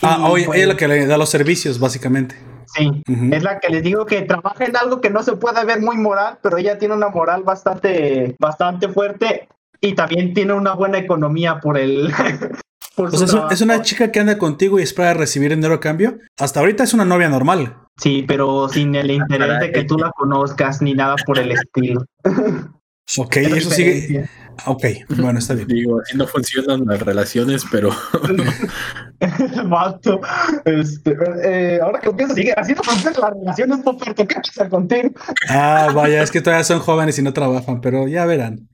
Ah, hoy es la que le da los servicios, básicamente. Sí, es la que les digo que trabaja en algo que no se puede ver muy moral, pero ella tiene una moral bastante, bastante fuerte y también tiene una buena economía por el. por es una chica que anda contigo y espera recibir dinero a cambio. Hasta ahorita es una novia normal. Sí, pero sin el interés de que tú la conozcas ni nada por el estilo. Ok, eso sigue. Ok, bueno, está bien. Digo, no funcionan las relaciones, pero. Mato. Este, eh, ahora que pienso, sigue no funcionan las relaciones, ¿qué pasa contigo? Ah, vaya, es que todavía son jóvenes y no trabajan, pero ya verán.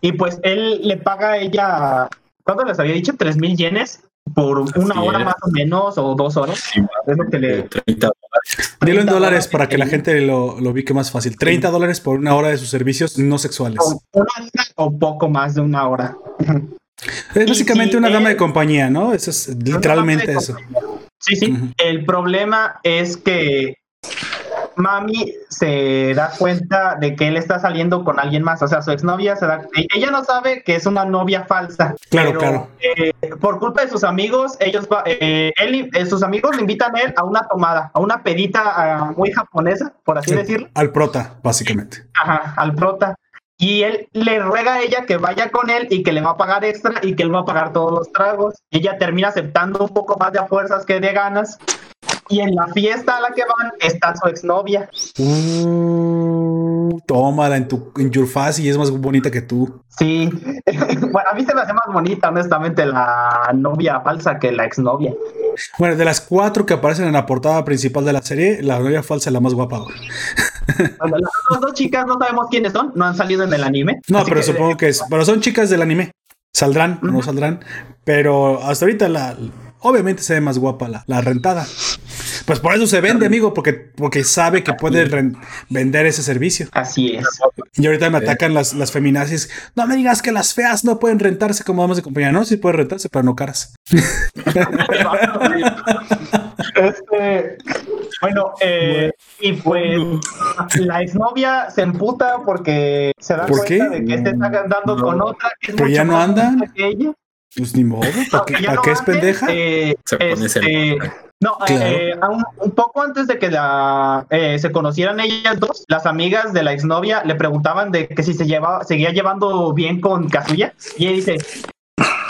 y pues él le paga a ella, ¿cuánto les había dicho? ¿Tres mil yenes? Por una hora más o menos o dos horas. es lo que le... 30 dólares. Dilo en dólares para que la gente lo, lo ubique más fácil. 30 dólares por una hora de sus servicios no sexuales. O, una o poco más de una hora. Es básicamente una dama de compañía, ¿no? Eso es literalmente eso. Sí, sí. El problema es que Mami se da cuenta de que él está saliendo con alguien más, o sea, su exnovia se da, e-, ella no sabe que es una novia falsa. Claro, claro. Eh, por culpa de sus amigos, ellos, eh, él, eh, sus amigos le invitan a él a una tomada, a una pedita ah, muy japonesa, por así decirlo. Al prota, básicamente. Ajá, al prota. Y él le ruega a ella que vaya con él y que le va a pagar extra y que él va a pagar todos los tragos. Ella termina aceptando un poco más de a fuerzas que de ganas. Y en la fiesta a la que van está su exnovia. Uh, tómala en tu en your face y es más bonita que tú. Sí. bueno, a mí se me hace más bonita, honestamente, la novia falsa que la exnovia. Bueno, de las cuatro que aparecen en la portada principal de la serie, la novia falsa es la más guapa. bueno, las dos chicas no sabemos quiénes son, no han salido en el anime. No, pero supongo que es. Pero son chicas del anime. Saldrán, no saldrán. Pero hasta ahorita la. Obviamente se ve más guapa la, la rentada. Pues por eso se vende, amigo, porque, porque sabe que puede vender ese servicio. Así es. Y ahorita me atacan las, las feminazis. No me digas que las feas no pueden rentarse como damas de compañía. No, sí pueden rentarse, pero no caras. este, bueno, eh, y pues la exnovia se emputa porque se da cuenta de que se está andando con otra. Que pero ya no anda. Pues ni modo, ¿para, qué, es pendeja? Eh, se pone este, no, eh, un, poco antes de que la, eh, se conocieran ellas dos, las amigas de la exnovia le preguntaban de que si se llevaba, seguía llevando bien con Kazuya. Y ella dice,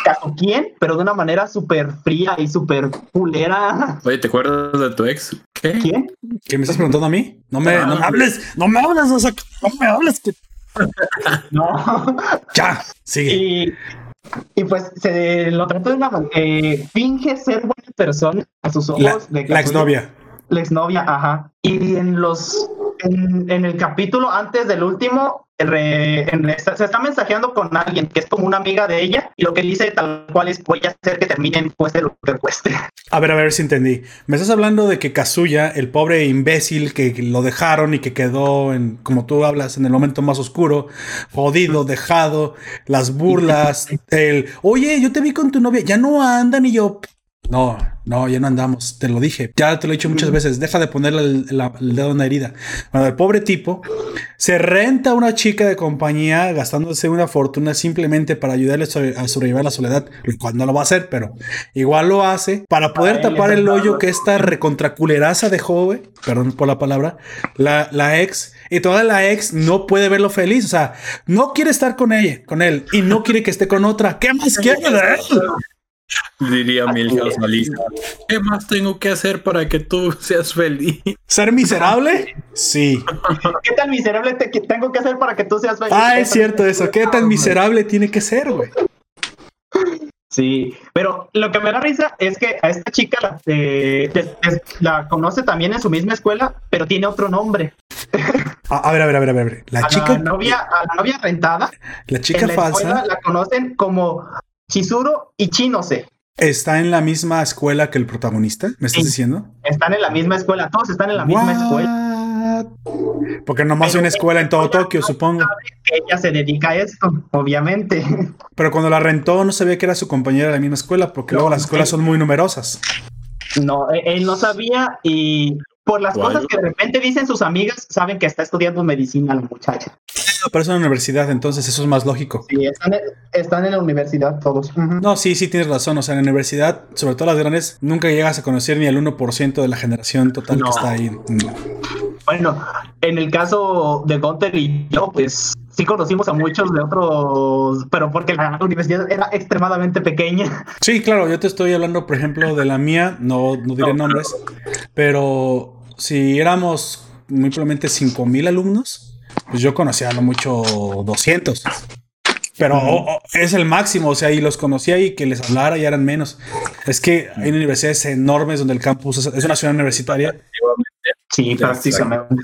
¿Caso quién? Pero de una manera súper fría y súper culera. Oye, ¿te acuerdas de tu ex? ¿Qué? ¿Quién? ¿Qué me estás preguntando a mí? No me, no me ah. hables, no me hables, o sea, no me hables. Que... no. Ya, sigue. Y y pues se lo trató de una manera. Eh, finge ser buena persona a sus ojos. La, de la exnovia. La exnovia, ajá. Y en los. En, en el capítulo antes del último, se está mensajeando con alguien que es como una amiga de ella y lo que dice tal cual es voy a hacer que terminen cueste lo que cueste. A ver, a ver si entendí. Me estás hablando de que Kazuya, el pobre imbécil que lo dejaron y que quedó en, como tú hablas, en el momento más oscuro, jodido, dejado, las burlas, el, oye, yo te vi con tu novia, ya no andan y yo, no, no, ya no andamos, te lo dije. Ya te lo he dicho muchas veces, deja de ponerle el, dedo en la herida. Bueno, el pobre tipo se renta a una chica de compañía gastándose una fortuna simplemente para ayudarle a sobrevivir a la soledad, lo cual no lo va a hacer, pero igual lo hace para poder tapar el hoyo que esta recontraculeraza de joven, perdón por la palabra, la, la ex, y toda la ex no puede verlo feliz, o sea, no quiere estar con ella, con él, y no quiere que esté con otra. ¿Qué más quiere de él? Diría Milhouse Malisa. ¿Qué más tengo que hacer para que tú seas feliz? ¿Ser miserable? Sí. ¿Qué tan miserable tengo que hacer para que tú seas feliz? Ah, es cierto eso. ¿Qué tan miserable tiene que ser, güey? Sí, pero lo que me da risa es que a esta chica la, eh, la conoce también en su misma escuela, pero tiene otro nombre. A, ver, a ver, a ver, a ver. La chica. La novia, a la novia rentada. La chica falsa. La conocen como Chizuru y Chinose. ¿Está en la misma escuela que el protagonista? ¿Me estás diciendo? Están en la misma escuela, todos están en la misma escuela. Porque nomás hay una escuela en todo Tokio, supongo. ella se dedica a esto, obviamente. Pero cuando la rentó no sabía que era su compañera de la misma escuela, porque luego las escuelas son muy numerosas. No, e-, él no sabía y por las cosas que de repente dicen sus amigas, saben que está estudiando medicina la muchacha. Pero es una universidad, entonces eso es más lógico. Sí, están, en la universidad todos. No, sí, sí, tienes razón. O sea, en la universidad, sobre todo las grandes, nunca llegas a conocer ni el 1% de la generación total que está ahí. Bueno, en el caso de Gunter y yo, pues sí conocimos a muchos de otros, pero porque la universidad era extremadamente pequeña. Sí, claro, yo te estoy hablando, por ejemplo, de la mía, no, no diré nombres, pero si éramos muy probablemente 5000 alumnos, pues yo conocía a lo mucho 200. Pero es el máximo, o sea, y los conocía y que les hablara ya eran menos. Es que hay universidades enormes donde el campus es, una ciudad universitaria. Sí, prácticamente.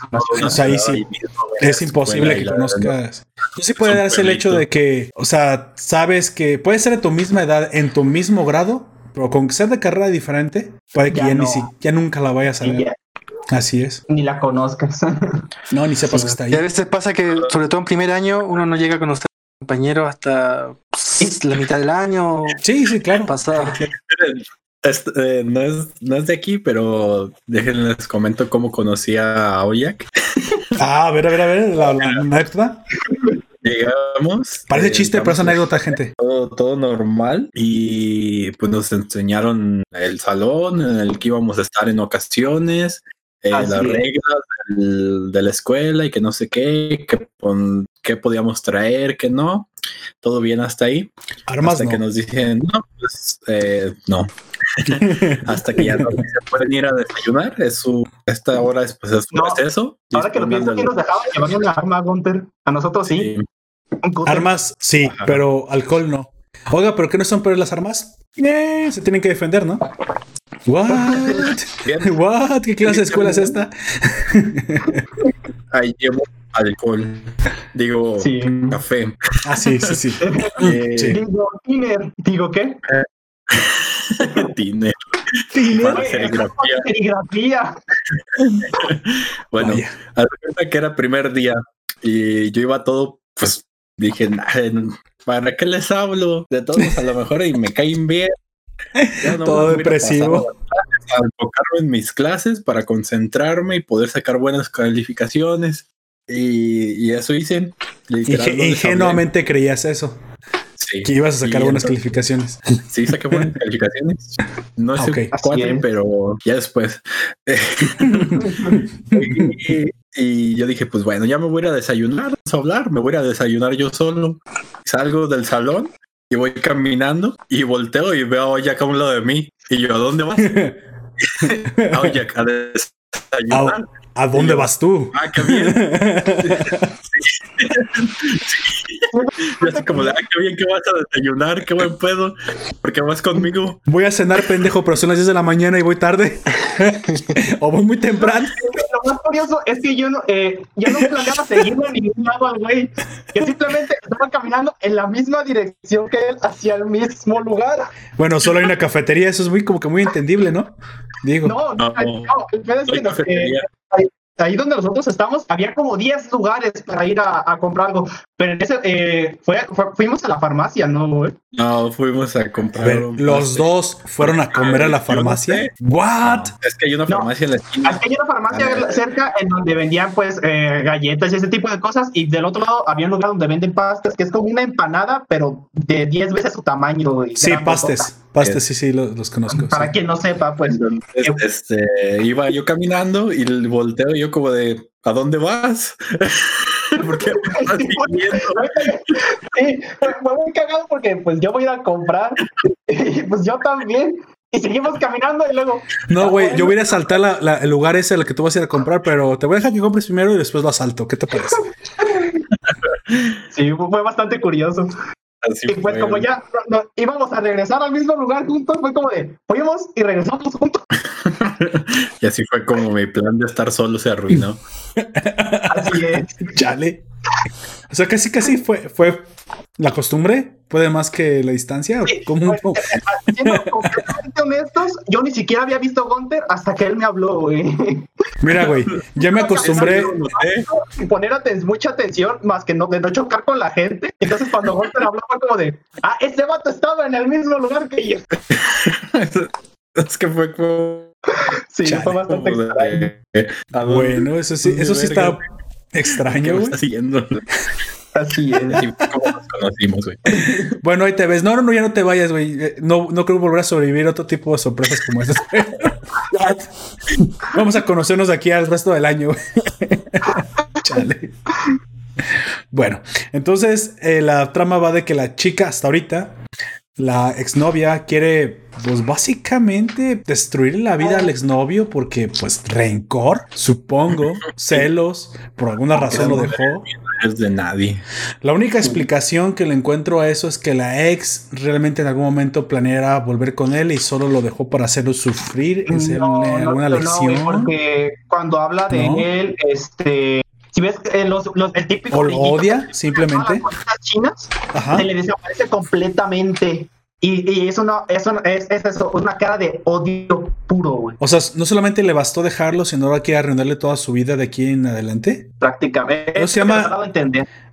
O sea, ahí sí es imposible que conozcas. No sí puede darse el hecho de que, o sea, sabes que puede ser de tu misma edad, en tu mismo grado, pero con ser de carrera diferente, puede que ya, ni si, ya nunca la vayas a ver. Así es. Ni la conozcas. no, ni sepas que está ahí. Y a veces pasa que, sobre todo en primer año, uno no llega a conocer a compañero hasta la mitad del año. Sí, sí, claro. Pasado. Este, no, es, no es de aquí, pero déjenles comento cómo conocí a Oyak. Ah, a ver, a ver, a ver, la, anécdota. Llegamos. Parece eh, chiste, pero es anécdota, gente. Todo, todo normal. Y pues nos enseñaron el salón en el que íbamos a estar en ocasiones. Eh, las reglas de la escuela y que no sé qué, que, qué podíamos traer, que no. Todo bien hasta ahí. Armas hasta que nos dicen, no, pues eh, no. hasta que ya no se pueden ir a desayunar. Es su, esta hora es, pues, es no, eso. Ahora que lo pienso, que nos dejaban llevar una arma, Gunter. A nosotros sí. Armas, sí, pero alcohol no. Oiga, ¿pero qué no son peores las armas? Eh, se tienen que defender, ¿no? What? What? ¿Qué clase de escuela es esta? Ahí llevo alcohol. Digo, café. Ah, sí, sí, sí. Eh, digo, tiner. ¿Digo qué? tiner. Tiner. serigrafía. serigrafía. bueno, a que era primer día y yo iba todo, pues dije, ¿para qué les hablo? De todos a lo mejor y me caen bien. Todo depresivo. A enfocarme en mis clases para concentrarme y poder sacar buenas calificaciones. Y, eso hice. ingenuamente creías eso. Sí. Que ibas a sacar buenas calificaciones. Sí, saqué buenas calificaciones. No sé okay. cuatro, pero ya después. y, yo dije, pues bueno, ya me voy a desayunar, a hablar, me voy a desayunar yo solo. Salgo del salón y voy caminando y volteo y veo a Oyak a un lado de mí. Y yo, ¿a dónde vas? a Oyak, a desayunar. ¿A, dónde vas tú? Ah, qué bien. Yo así como de, ah, qué bien que vas a desayunar, qué buen pedo, porque vas conmigo. Voy a cenar, pendejo, pero son las 10 de la mañana y voy tarde. o voy muy temprano. Lo más curioso es que yo no, eh, yo no planeaba seguirlo en ningún lado güey. Que simplemente estaba caminando en la misma dirección que él, hacia el mismo lugar. Bueno, solo hay una cafetería, eso es muy como que muy entendible, ¿no? Digo. No, no, no, el pedo es que nos, eh, ahí donde nosotros estamos, había como 10 lugares para ir a, comprar algo. Pero en ese, eh, fue, fuimos a la farmacia, ¿no? No, fuimos a comprar. los dos fueron a comer a la farmacia. ¿What? es que hay una farmacia en la esquina. Es que hay una farmacia ah. cerca en donde vendían, pues, eh, galletas y ese tipo de cosas. Y del otro lado había un lugar donde venden pastas, que es como una empanada, pero de 10 veces su tamaño. sí, pastes. Pastes, sí, sí, los, conozco. Para quien no sepa, pues. este, iba yo caminando y volteo yo como de, ¿a dónde vas? porque sí, fue muy cagado porque pues yo voy a ir a comprar y pues yo también. Y seguimos caminando y luego. No, güey, yo voy a ir a saltar el lugar ese al que tú vas a ir a comprar, pero te voy a dejar que compres primero y después lo asalto. ¿Qué te parece? Sí, fue bastante curioso y pues como ya íbamos a regresar al mismo lugar juntos, fue como de, fuimos y regresamos juntos. y así fue como mi plan de estar solo se arruinó. así es. Chale. O sea, casi casi fue, fue la costumbre, puede más que la distancia. ¿Cómo? Pues, siendo completamente honestos, yo ni siquiera había visto Gunter hasta que él me habló, güey. Mira, güey, ya me acostumbré. Poner mucha atención, más que no, de no chocar con la gente. Entonces, cuando Gunter habló, fue como de, ah, ese vato estaba en el mismo lugar que yo. es que fue como. Sí, fue bastante extraño. bueno, eso sí, eso sí está extraño, güey. Así es. como nos conocimos, güey. Bueno, ahí te ves. No, no, no, ya no te vayas, güey. Eh, no, no creo volver a sobrevivir a otro tipo de sorpresas como esas. Vamos a conocernos aquí al resto del año. Chale. Bueno, entonces eh, la trama va de que la chica hasta ahorita la exnovia quiere, pues básicamente destruir la vida al exnovio porque, pues, rencor, supongo, celos, por alguna razón lo dejó. Es de nadie. La única explicación que le encuentro a eso es que la ex realmente en algún momento planeara volver con él y solo lo dejó para hacerlo sufrir, no, alguna lección. porque cuando habla de él, este si ves eh, los, el típico. O lo odia, simplemente. Las chinas, se le desaparece completamente. Y, y es, una, es, es, es eso, una cara de odio puro, güey. O sea, no solamente le bastó dejarlo, sino ahora quiere arruinarle toda su vida de aquí en adelante. Prácticamente. se llama,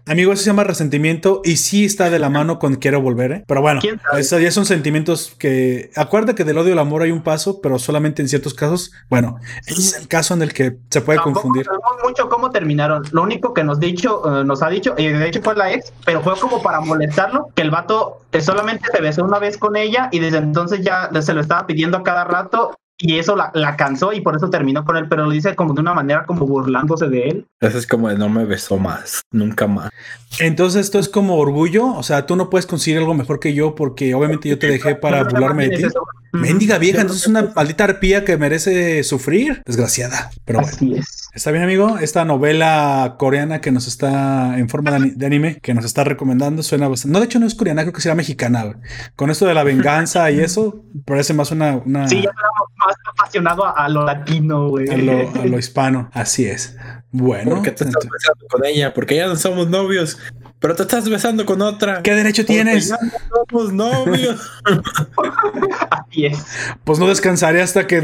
Amigo, eso se llama resentimiento y sí está de la mano con quiero volver, ¿eh? Pero bueno, ya son sentimientos que. Acuérdate que del odio al amor hay un paso, pero solamente en ciertos casos. Bueno, es el caso en el que se puede confundir. No sabemos mucho cómo terminaron. Lo único que nos, dicho, eh, nos ha dicho, y de hecho fue la ex, pero fue como para molestarlo, que el vato eh, solamente se besó una vez con ella y desde entonces ya se lo estaba pidiendo a cada rato y eso la, la, cansó y por eso terminó con él, pero lo dice como de una manera como burlándose de él. Eso es como de no me besó más, nunca más. Entonces esto es como orgullo, o sea, tú no puedes conseguir algo mejor que yo porque obviamente yo te dejé para burlarme de ti. Mendiga vieja, entonces es una maldita arpía que merece sufrir, desgraciada. Pero Así es. Está bien, amigo. Esta novela coreana que nos está en forma de, anime, que nos está recomendando, suena bastante. No, de hecho, no es coreana, creo que será mexicana. Con esto de la venganza y eso, parece más una. una... Sí, ya más apasionado a, lo latino, güey. A lo, a lo, hispano, así es. Bueno. ¿Por qué te estás con ella? Porque ya no somos novios. Pero te estás besando con otra. ¿Qué derecho tienes? Ya no somos novios. Así es. Pues no descansaré hasta que,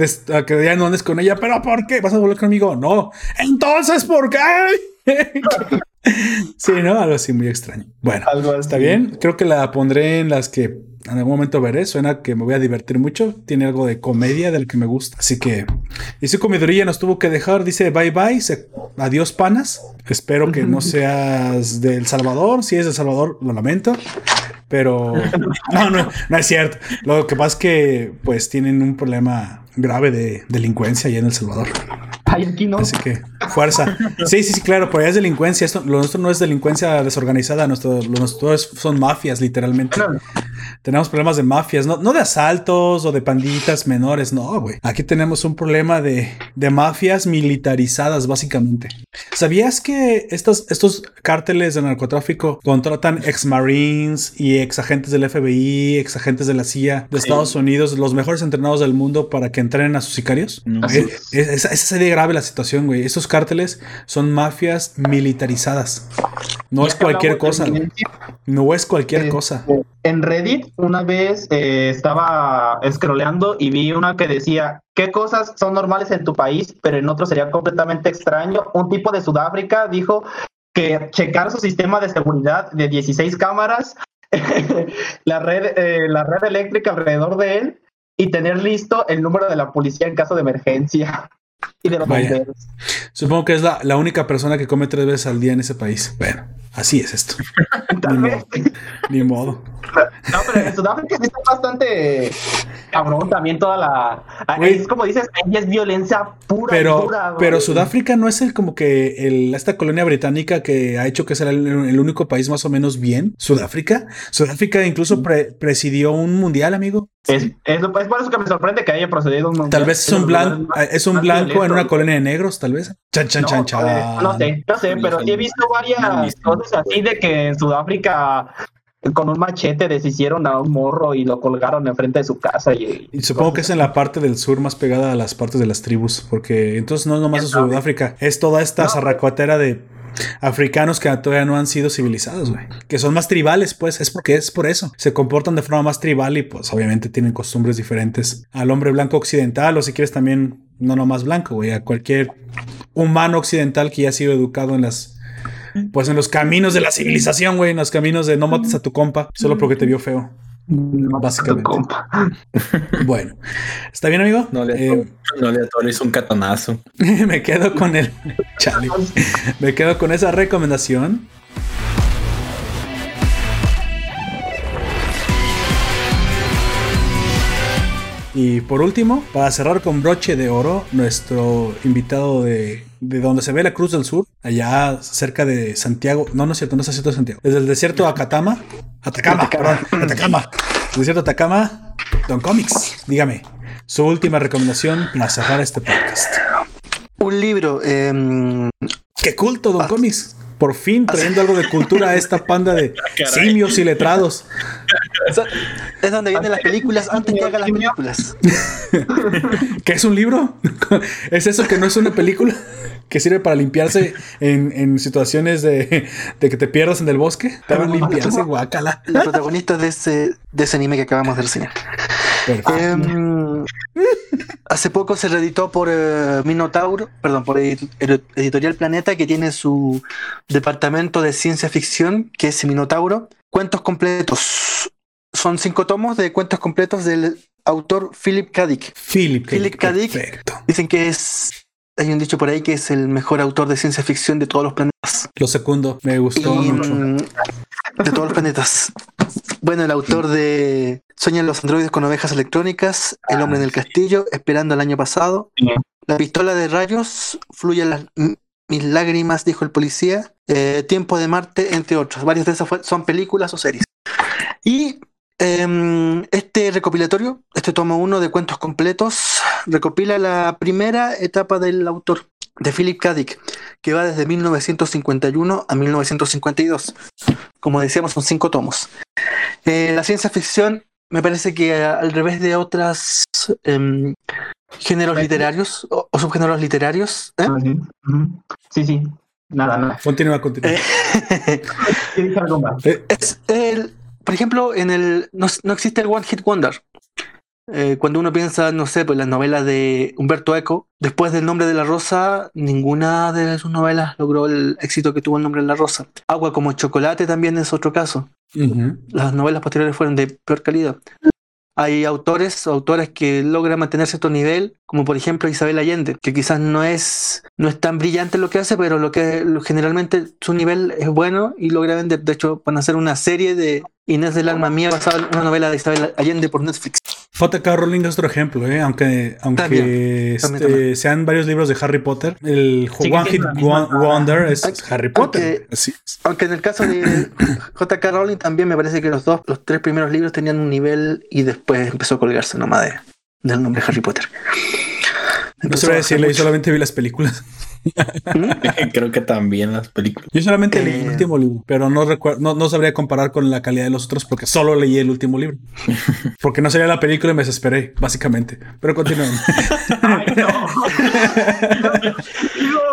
que ya no andes con ella. ¿Pero por qué? ¿Vas a volver conmigo? No. Entonces, ¿por qué? sí, ¿no? Algo así muy extraño. Bueno, está bien. Creo que la pondré en las que en algún momento veré. Suena que me voy a divertir mucho. Tiene algo de comedia del que me gusta. Así que. Y su comidorilla nos tuvo que dejar. Dice bye bye. adiós, panas. Espero que no seas del Salvador. Si es de Salvador, lo lamento. Pero no, no, no es cierto. Lo que pasa es que pues tienen un problema grave de delincuencia allá en El Salvador. Ay, aquí no. Así que, fuerza. Sí, sí, sí, claro, pero allá es delincuencia. Esto, lo nuestro no es delincuencia desorganizada, nuestro, lo nuestro son mafias, literalmente. Tenemos problemas de mafias, no, no de asaltos o de panditas menores, no, güey. Aquí tenemos un problema de, de mafias militarizadas, básicamente. ¿Sabías que estos, estos cárteles de narcotráfico contratan ex marines y ex agentes del FBI, ex agentes de la CIA de Estados Unidos, los mejores entrenados del mundo para que entrenen a sus sicarios? Esa es, es, grave la situación, güey. Esos cárteles son mafias militarizadas. No es cualquier cosa. No es cualquier cosa. En Reddit una vez eh, estaba scrolleando y vi una que decía, ¿qué cosas son normales en tu país, pero en otro sería completamente extraño? Un tipo de Sudáfrica dijo que checar su sistema de seguridad de 16 cámaras, la, red, eh, la red eléctrica alrededor de él y tener listo el número de la policía en caso de emergencia. Y de los Supongo que es la, la, única persona que come tres veces al día en ese país. Bueno, así es esto. Ni modo. Ni modo. No, pero en Sudáfrica sí está bastante cabrón también toda la. es como dices, ahí es violencia pura. Pero, pero Sudáfrica no es el como que el, esta colonia británica que ha hecho que sea el, único país más o menos bien. Sudáfrica. Sudáfrica incluso presidió un mundial, amigo. Es, es, por eso que me sorprende que haya procedido un mundial. Tal vez es un, es un blanco en una colonia de negros, tal vez. Chan, chan, chan, chan. No sé, no sé, pero he visto varias cosas así de que en Sudáfrica con un machete deshicieron a un morro y lo colgaron enfrente de su casa. Y, supongo que es en la parte del sur más pegada a las partes de las tribus, porque entonces no es nomás Sudáfrica, es toda esta zarracuatera de africanos que todavía no han sido civilizados, güey. Que son más tribales, pues. Es porque es por eso. Se comportan de forma más tribal y pues obviamente tienen costumbres diferentes al hombre blanco occidental o si quieres también no nomás blanco, güey. A cualquier humano occidental que ya ha sido educado en las pues en los caminos de la civilización, güey, en los caminos de no mates a tu compa solo porque te vio feo. Básicamente. bueno, ¿está bien, amigo? No le, eh, no le un catanazo. me quedo con el. Chale. me quedo con esa recomendación. Y por último, para cerrar con broche de oro, nuestro invitado de, de donde se ve la Cruz del Sur, allá cerca de Santiago. No, no es cierto, no es cierto de Santiago. Desde el desierto de Atacama. Atacama, perdón, Atacama. desierto de Atacama, Don Comics. Dígame, su última recomendación para cerrar este podcast. Un libro. Eh... ¡Qué culto, Don Comics! Por fin trayendo algo de cultura a esta panda de simios y letrados. Es donde vienen las películas antes que hagan las películas. ¿Qué es un libro? ¿Es eso que no es una película? ¿Que sirve para limpiarse en, situaciones de, que te pierdas en el bosque? Para limpiarse, guácala. La protagonista de ese, de ese anime que acabamos de reseñar. Em, hace poco se reeditó por eh, Minotauro, perdón, por Editorial Planeta, que tiene su departamento de ciencia ficción, que es Minotauro. Cuentos completos. Son cinco tomos de cuentos completos del autor Philip K. Dick. Philip, Philip K. Dick. Dicen que es hay un dicho por ahí que es el mejor autor de ciencia ficción de todos los planetas. Lo segundo, me gustó mucho. Mm, de todos los planetas. Bueno, el autor de Sueñan los androides con ovejas electrónicas, El hombre en el castillo, Esperando el año pasado, La pistola de rayos, Fluye las, mis lágrimas, dijo el policía, eh, Tiempo de Marte, entre otros. Varios de esos son películas o series. Y em, este recopilatorio, este tomo uno de cuentos completos, recopila la primera etapa del autor, de Philip K. Dick, que va desde 1951 a 1952. Como decíamos, son cinco tomos. Eh, la ciencia ficción me parece que al revés de otras em, géneros literarios o, subgéneros literarios. ¿eh? Ah, sí. sí, Nada, nada. Continúa, continúa. Eh, es el, por ejemplo, en el no, no existe el One Hit Wonder. Eh, cuando uno piensa, no sé, pues las novelas de Humberto Eco, después del nombre de la rosa, ninguna de sus novelas logró el éxito que tuvo el nombre de la rosa. Agua como chocolate también es otro caso. Las novelas posteriores fueron de peor calidad. Hay autores o autoras que logran mantener cierto nivel, como por ejemplo Isabel Allende, que quizás no es, no es tan brillante lo que hace, pero lo que generalmente su nivel es bueno y logra vender. De hecho, van a hacer una serie de Inés del Alma Mía basada en una novela de Isabel Allende por Netflix. J.K. Rowling es otro ejemplo, ¿eh? aunque, aunque este, sean varios libros de Harry Potter, el One Hit Wonder es Harry Potter. Aunque, en el caso de J.K. Rowling también me parece que los dos, los tres primeros libros tenían un nivel y después empezó a colgarse nomás de, del nombre Harry Potter. no se decirle, yo solamente vi las películas. Creo que también las películas. Yo solamente leí el eh. último libro, pero no, no, no sabría comparar con la calidad de los otros porque solo leí el último libro. porque no sería la película y me desesperé, básicamente. Pero continuemos.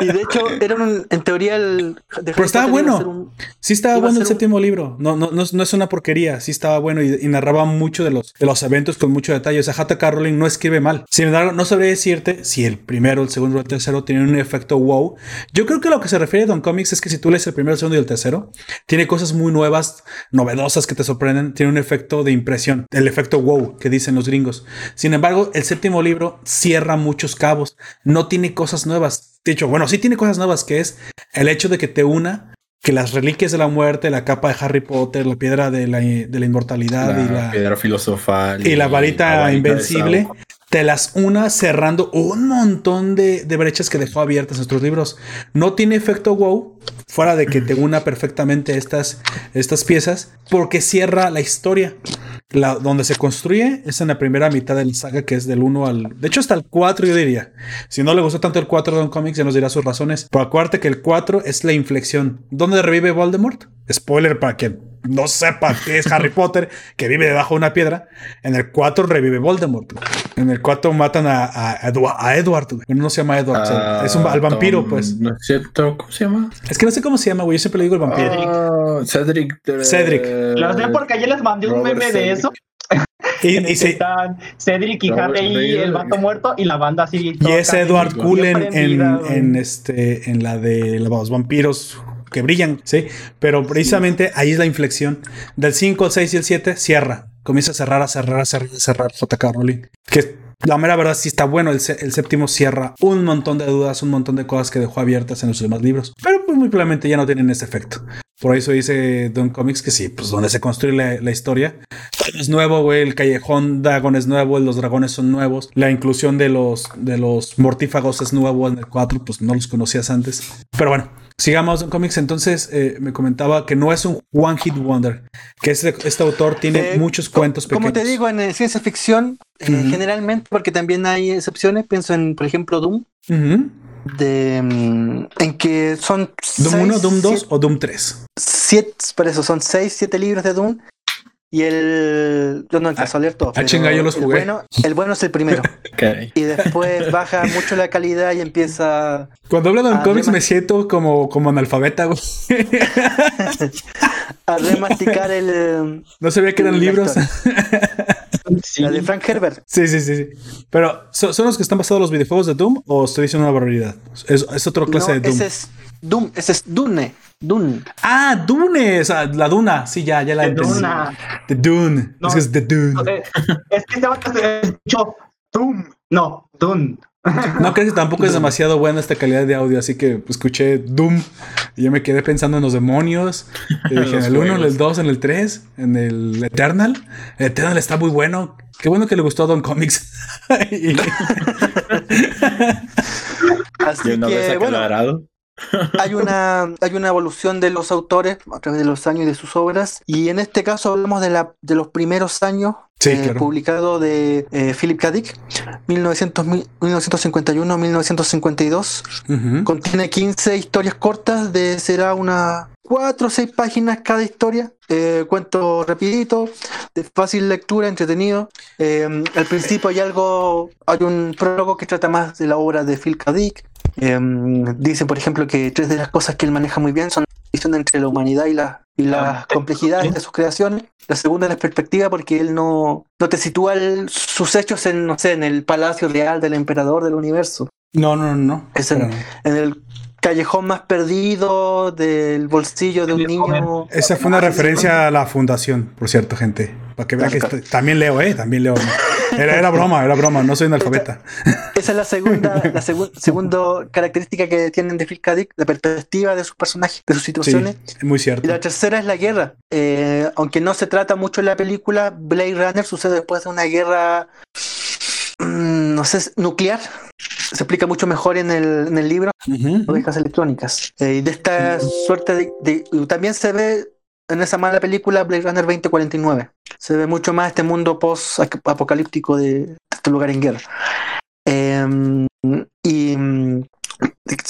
y de hecho, era en teoría el. Pero estaba bueno. Sí, estaba bueno el séptimo libro. No, no, no, es una porquería. Sí, estaba bueno y, narraba mucho de los, de los eventos con mucho detalle. O sea, Hata Carolyn no escribe mal. Sin embargo, no sabría decirte si el primero, el segundo o el tercero tienen un efecto wow. Yo creo que lo que se refiere a Don Comics es que si tú lees el primero, el segundo y el tercero, tiene cosas muy nuevas, novedosas que te sorprenden. Tiene un efecto de impresión, el efecto wow que dicen los gringos. Sin embargo, el séptimo libro cierra muchos cabos. No tiene cosas nuevas. De hecho, bueno, sí tiene cosas nuevas, que es el hecho de que te una que las reliquias de la muerte, la capa de Harry Potter, la piedra de la, de la inmortalidad y la piedra filosofal y, la varita invencible te las una cerrando un montón de, brechas que dejó abiertas nuestros libros. No tiene efecto wow, fuera de que te una perfectamente estas, estas piezas, porque cierra la historia. La, donde se construye es en la primera mitad de la saga, que es del 1 al. De hecho, hasta el 4, yo diría. Si no le gustó tanto el 4 de Don Comics, ya nos dirá sus razones. Pero acuérdate que el 4 es la inflexión. ¿Dónde revive Voldemort? Spoiler para quien no sepa qué es Harry Potter, que vive debajo de una piedra. En el 4 revive Voldemort. En el 4 matan a, a, Edward. No se llama Edward. Ah, es un, al vampiro, pues. No es cierto. ¿Cómo se llama? Es que no sé cómo se llama, güey. Yo siempre le digo el vampiro. Ah, Cedric. Cedric. Lo sé porque ayer les mandé un meme de eso. Y, y están Cedric y Harry y el vato muerto y la banda así. Y es Edward Cullen en, en, este, en la de los vampiros que brillan, ¿sí? Pero precisamente ahí es la inflexión. Del 5, el 6 y el 7 cierra. Comienza a cerrar, a cerrar, a cerrar, a cerrar JK Rowling. Que la mera verdad sí está bueno. El, séptimo cierra un montón de dudas, un montón de cosas que dejó abiertas en los demás libros. Pero pues muy probablemente ya no tienen ese efecto. Por eso dice Don Comics que sí, pues donde se construye la, historia. es nuevo, güey. El callejón dragón es nuevo, los dragones son nuevos. La inclusión de los, de los mortífagos es nuevo en el 4, pues no los conocías antes. Pero bueno, Sigamos Don Comics, entonces eh, me comentaba que no es un One Hit Wonder, que este, este autor tiene eh, muchos cuentos pequeños. Como te digo, en eh, ciencia ficción, generalmente, porque también hay excepciones, pienso en, por ejemplo, Doom de mm, en que son Doom 1, Doom 2 o Doom 3. Siete, por eso son 6, 7 libros de Doom. Y el. Yo no alcanzo a leer todo. Ah, chinga, yo los jugué. El bueno, el bueno es el primero. Y después baja mucho la calidad y empieza. Cuando hablo de cómics me siento como, como analfabeta, a remasticar el. No sabía que eran libros. La de Frank Herbert. Sí, sí, sí. sí. Pero, ¿son, los que están basados en los videojuegos de Doom o estoy diciendo una barbaridad? Es, es otra clase de Doom. Ese es Doom, ese es Dune. Dune. Ah, Dune, o sea, la Duna. Sí, ya, ya la entendí. Duna. The Dune. es que es The Dune. es que se escuchó Doom. No, Dune. No crees que tampoco es demasiado buena esta calidad de audio, así que escuché Doom y yo me quedé pensando en los demonios. Y dije, en el 1, en el 2, en el 3, en el Eternal. El Eternal está muy bueno. Qué bueno que le gustó a Don Comics. así que, bueno, hay una, hay una evolución de los autores a través de los años de sus obras. Y en este caso hablamos de, la, de los primeros años eh, publicado de eh, Philip K. Dick, 1951-1952. Contiene 15 historias cortas de será una 4 o 6 páginas cada historia. Eh, cuento rapidito, de fácil lectura, entretenido. al principio hay algo, hay un prólogo que trata más de la obra de Philip K. Dick. dicen, por ejemplo, que tres de las cosas que él maneja muy bien son división entre la humanidad y la y las complejidades de sus creaciones. La segunda es la perspectiva porque él no, no te sitúa sus hechos en, no sé, en el palacio real del emperador del universo. No, no, no. Es en, el callejón más perdido del bolsillo de un niño. Esa fue una referencia a la fundación, por cierto, gente. Para que vean que también leo, ¿eh? También leo. Era, era broma, era broma, no soy un alfabeta. Esa, es la segunda, la segunda característica que tienen de Phil K. la perspectiva de sus personajes, de sus situaciones. Sí, muy cierto. Y la tercera es la guerra. Eh, aunque no se trata mucho en la película, Blade Runner sucede después de una guerra, mm, no sé, nuclear. Se explica mucho mejor en el, en el libro, uh electrónicas. Eh, de esta suerte de, También se ve en esa mala película Blade Runner 2049. Se ve mucho más este mundo post-apocalíptico de este lugar en guerra. Em, y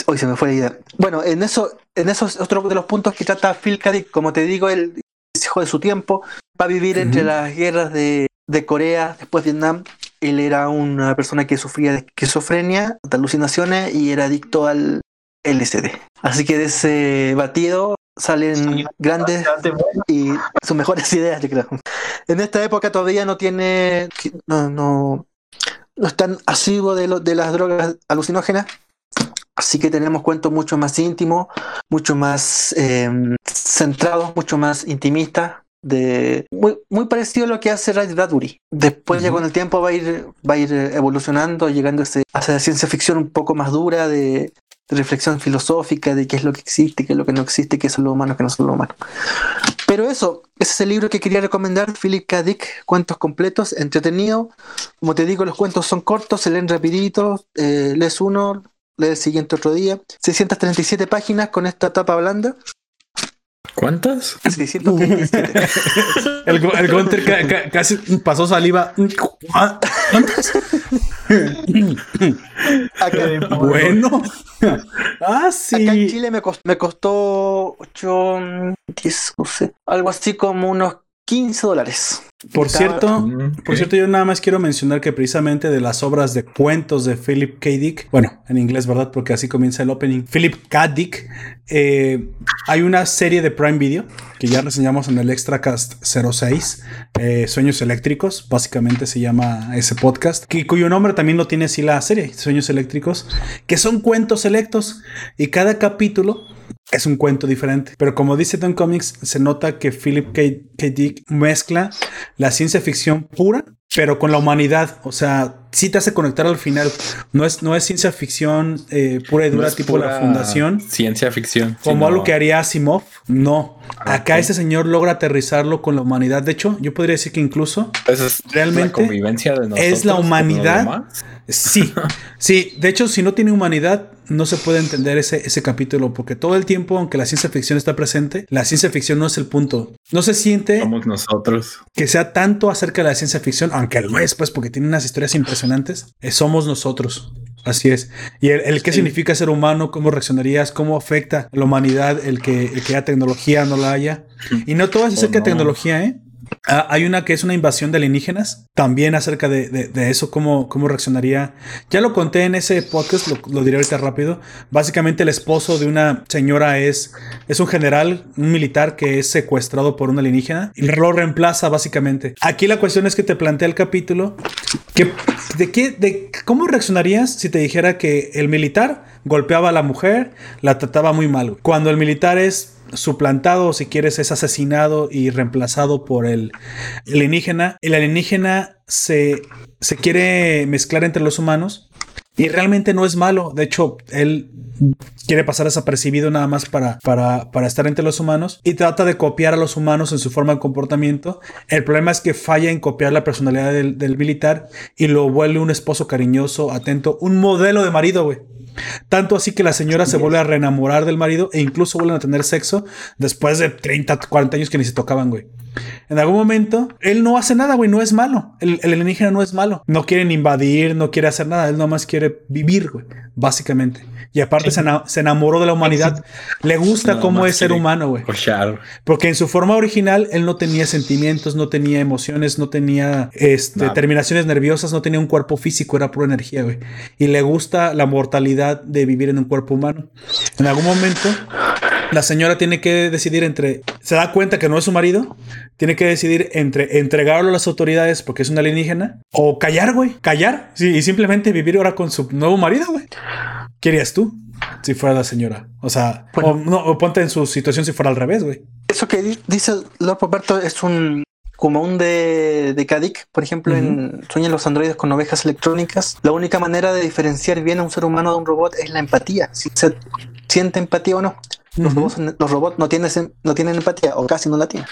hoy se me fue la idea. Bueno, en eso, en eso es otro de los puntos que trata Phil K. Como te digo, él es hijo de su tiempo, va a vivir entre las guerras de, de Corea, después Vietnam. Él era una persona que sufría de esquizofrenia, de alucinaciones y era adicto al LSD. Así que de ese batido salen grandes y sus mejores ideas, yo creo. En esta época todavía no tiene, no, no, no es tan asiduo de, lo, de las drogas alucinógenas, así que tenemos cuentos mucho más íntimos, mucho más em, centrados, mucho más intimistas. De, muy, muy parecido a lo que hace Ray Bradbury. Después, ya con el tiempo, va a ir, va a ir evolucionando, llegando a, ese, a esa ciencia ficción un poco más dura, de, reflexión filosófica de qué es lo que existe, qué es lo que no existe, qué son los humanos, qué no son los humanos. Pero eso, ese es el libro que quería recomendar, Philip K. Dick, cuentos completos, entretenido. Como te digo, los cuentos son cortos, se leen rapidito, eh, lees uno, lees el siguiente otro día. 637 páginas con esta tapa blanda. ¿Cuántas? 637. el, el Gunter casi pasó saliva. ¿Cuántas? bueno. ah, sí. Acá en Chile me costó, me costó 8, 10, no sé, algo así como unos 15 dólares. Por cierto, por cierto, yo nada más quiero mencionar que precisamente de las obras de cuentos de Philip K. Dick, bueno, en inglés, ¿verdad? Porque así comienza el opening. Philip K. Dick, eh, hay una serie de Prime Video que ya reseñamos en el Extracast 06, eh, Sueños Eléctricos, básicamente se llama ese podcast, que, cuyo nombre también lo tiene así la serie, Sueños Eléctricos, que son cuentos selectos y cada capítulo es un cuento diferente. Pero como dice Don Comics, se nota que Philip K. Dick mezcla la ciencia ficción pura, pero con la humanidad. O sea, sí te hace conectar al final. No es, no es ciencia ficción eh, pura y dura, tipo la fundación. Ciencia ficción. Como algo que haría Asimov. No. Ah, Acá ese señor logra aterrizarlo con la humanidad. De hecho, yo podría decir que incluso es realmente la convivencia de es la humanidad. Sí, sí. De hecho, si no tiene humanidad, no se puede entender ese, ese capítulo, porque todo el tiempo, aunque la ciencia ficción está presente, la ciencia ficción no es el punto. No se siente Somos nosotros. que sea tanto acerca de la ciencia ficción, aunque lo es, pues, porque tiene unas historias impresionantes. Eh, somos nosotros. Así es. Y el, qué significa ser humano, cómo reaccionarías, cómo afecta a la humanidad el que, el que haya tecnología no la haya. Y no todo es acerca de tecnología, ¿eh? Ah, hay una que es una invasión de alienígenas. También acerca de, eso, cómo, cómo reaccionaría. Ya lo conté en ese podcast, lo, diré ahorita rápido. Básicamente, el esposo de una señora es, es un general, un militar que es secuestrado por un alienígena y lo reemplaza, básicamente. Aquí la cuestión es que te plantea el capítulo. Que, de, qué, de cómo reaccionarías si te dijera que el militar golpeaba a la mujer, la trataba muy mal. Cuando el militar es suplantado, si quieres, es asesinado y reemplazado por el alienígena. El alienígena se, se quiere mezclar entre los humanos y realmente no es malo. De hecho, él quiere pasar desapercibido nada más para, para, para, estar entre los humanos y trata de copiar a los humanos en su forma de comportamiento. El problema es que falla en copiar la personalidad del, del militar y lo vuelve un esposo cariñoso, atento, un modelo de marido, güey. Tanto así que la señora se vuelve a reenamorar del marido e incluso vuelven a tener sexo después de 30, 40 años que ni se tocaban, güey. En algún momento, él no hace nada, güey, no es malo. El, el alienígena no es malo. No quieren invadir, no quiere hacer nada, él nomás quiere vivir, güey, básicamente. Y aparte se, enamoró de la humanidad. Le gusta cómo es ser humano, güey. Porque en su forma original él no tenía sentimientos, no tenía emociones, no tenía este, terminaciones nerviosas, no tenía un cuerpo físico, era pura energía, güey. Y le gusta la mortalidad de vivir en un cuerpo humano. En algún momento la señora tiene que decidir entre, se da cuenta que no es su marido, tiene que decidir entre entregarlo a las autoridades porque es una alienígena o callar, güey, callar sí, y simplemente vivir ahora con su nuevo marido, güey. ¿Qué harías tú si fuera la señora? O sea, o, no, ponte en su situación si fuera al revés, güey. Eso que dice Lord Poperto es un como un de, de Kadik, por ejemplo, en Sueñan los androides con ovejas electrónicas. La única manera de diferenciar bien a un ser humano de un robot es la empatía, si se siente empatía o no. Los, robots, no, tienen, no tienen empatía o casi no la tienen.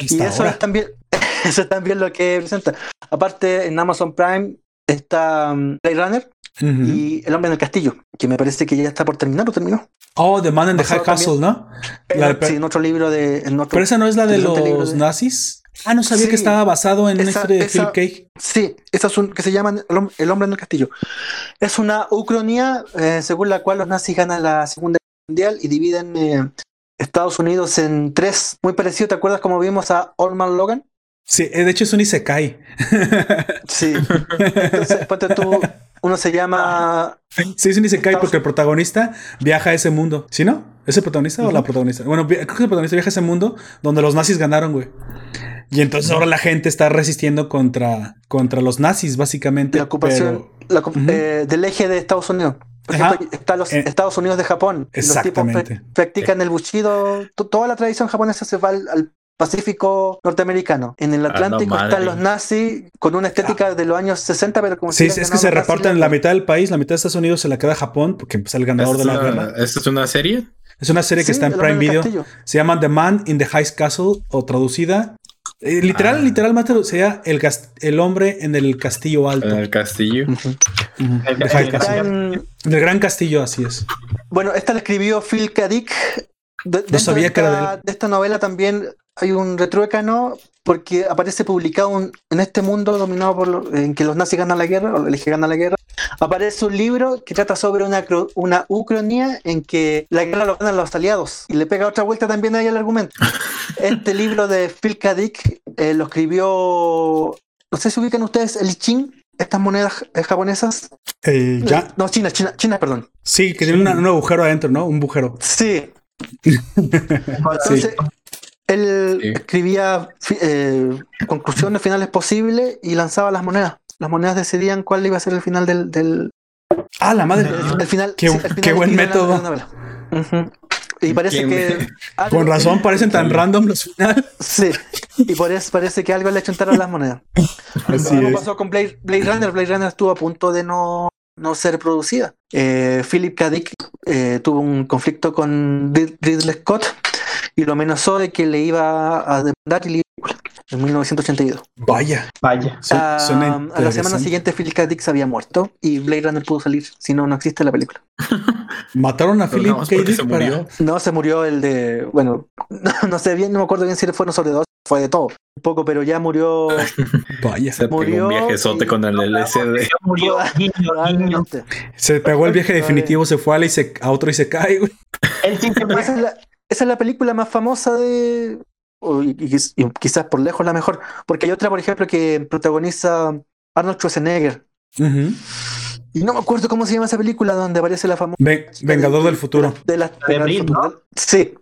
y eso es, también, eso es también lo que presenta. Aparte, en Amazon Prime está um, Blade Runner y El hombre en el castillo, que me parece que ya está por terminar o terminó. Oh, The Man in the High Castle, ¿no? sí, en otro libro de. Pero esa no es la de los nazis. Ah, no sabía que estaba basado en una historia de Philip K. Sí, esa es un, que se llama El hombre en el castillo. Es una ucronía eh, según la cual los nazis ganan la Segunda Mundial y dividen eh, Estados Unidos en tres, muy parecido. ¿Te acuerdas cómo vimos a Orman Logan? Sí, eh, de hecho es un Isekai. sí. Entonces, tú, uno se llama. Sí, es un Isekai porque el protagonista viaja a ese mundo. ¿Sí, no? ¿Es el protagonista o la protagonista? Bueno, creo que el protagonista viaja a ese mundo donde los nazis ganaron, güey. Y entonces ahora la gente está resistiendo contra, contra los nazis, básicamente. La ocupación eh, del eje de Estados Unidos. Por ejemplo, está los eh, Estados Unidos de Japón. Los tipos practican el bushido. Toda la tradición japonesa se va al, Pacífico norteamericano. En el Atlántico están los nazis con una estética de los años 60, pero como Sí, es que se reparten la mitad del país, la mitad de Estados Unidos se la queda Japón, porque es el ganador de la guerra. ¿Esta es una serie? Es una serie que está en Prime Video. Se llama The Man in the High Castle, o traducida eh, literal, ah. literal, más sería el, el hombre en el castillo alto. En el castillo. el, gran castillo, así es. Bueno, esta la escribió Phil K. Dick. no sabía que era de, de esta novela también hay un retruécano porque aparece publicado en este mundo dominado por en que los nazis ganan la guerra o el eje gana la guerra. Aparece un libro que trata sobre una, una ucronía en que la guerra lo ganan los aliados y le pega otra vuelta también ahí al argumento. Este libro de Phil K. Dick eh, lo escribió, no sé si ubican ustedes el Ching, estas monedas eh, japonesas. Eh, ya. No, China, China, China, perdón. Sí, que tiene un agujero adentro, ¿no? Un bujero. Sí. Entonces, escribía eh, conclusiones finales posibles y lanzaba las monedas. Las monedas decidían cuál iba a ser el final del. Ah, la madre. El, final. Qué, buen método. Y parece que. Con razón parecen tan random los finales. Sí. Y por eso parece que algo le chuntaron las monedas. Así pasó con Blade, Runner. Blade Runner estuvo a punto de no, no ser producida. Eh, Philip K. Dick eh, tuvo un conflicto con Ridley Scott y lo amenazó de que le iba a demandar y le en 1982. Vaya, vaya. Ah, a la semana siguiente Philip K. Dick se había muerto y Blade Runner pudo salir, si no, no existe la película. ¿Mataron a Philip K. Dick? Murió. No, se murió el de, bueno, no, sé bien, no me acuerdo bien si fueron sobre dos, fue de todo, un poco, pero ya murió. Vaya, se murió pegó un viajezote con el LSD. Murió, Se pegó el viaje definitivo, se fue a, y se, a otro y se cae, güey. esa, es la, esa es la película más famosa de, y, quizás por lejos la mejor, porque hay otra, por ejemplo, que protagoniza Arnold Schwarzenegger. Y no me acuerdo cómo se llama esa película donde aparece la famosa. Vengador del futuro. De, las, Sí.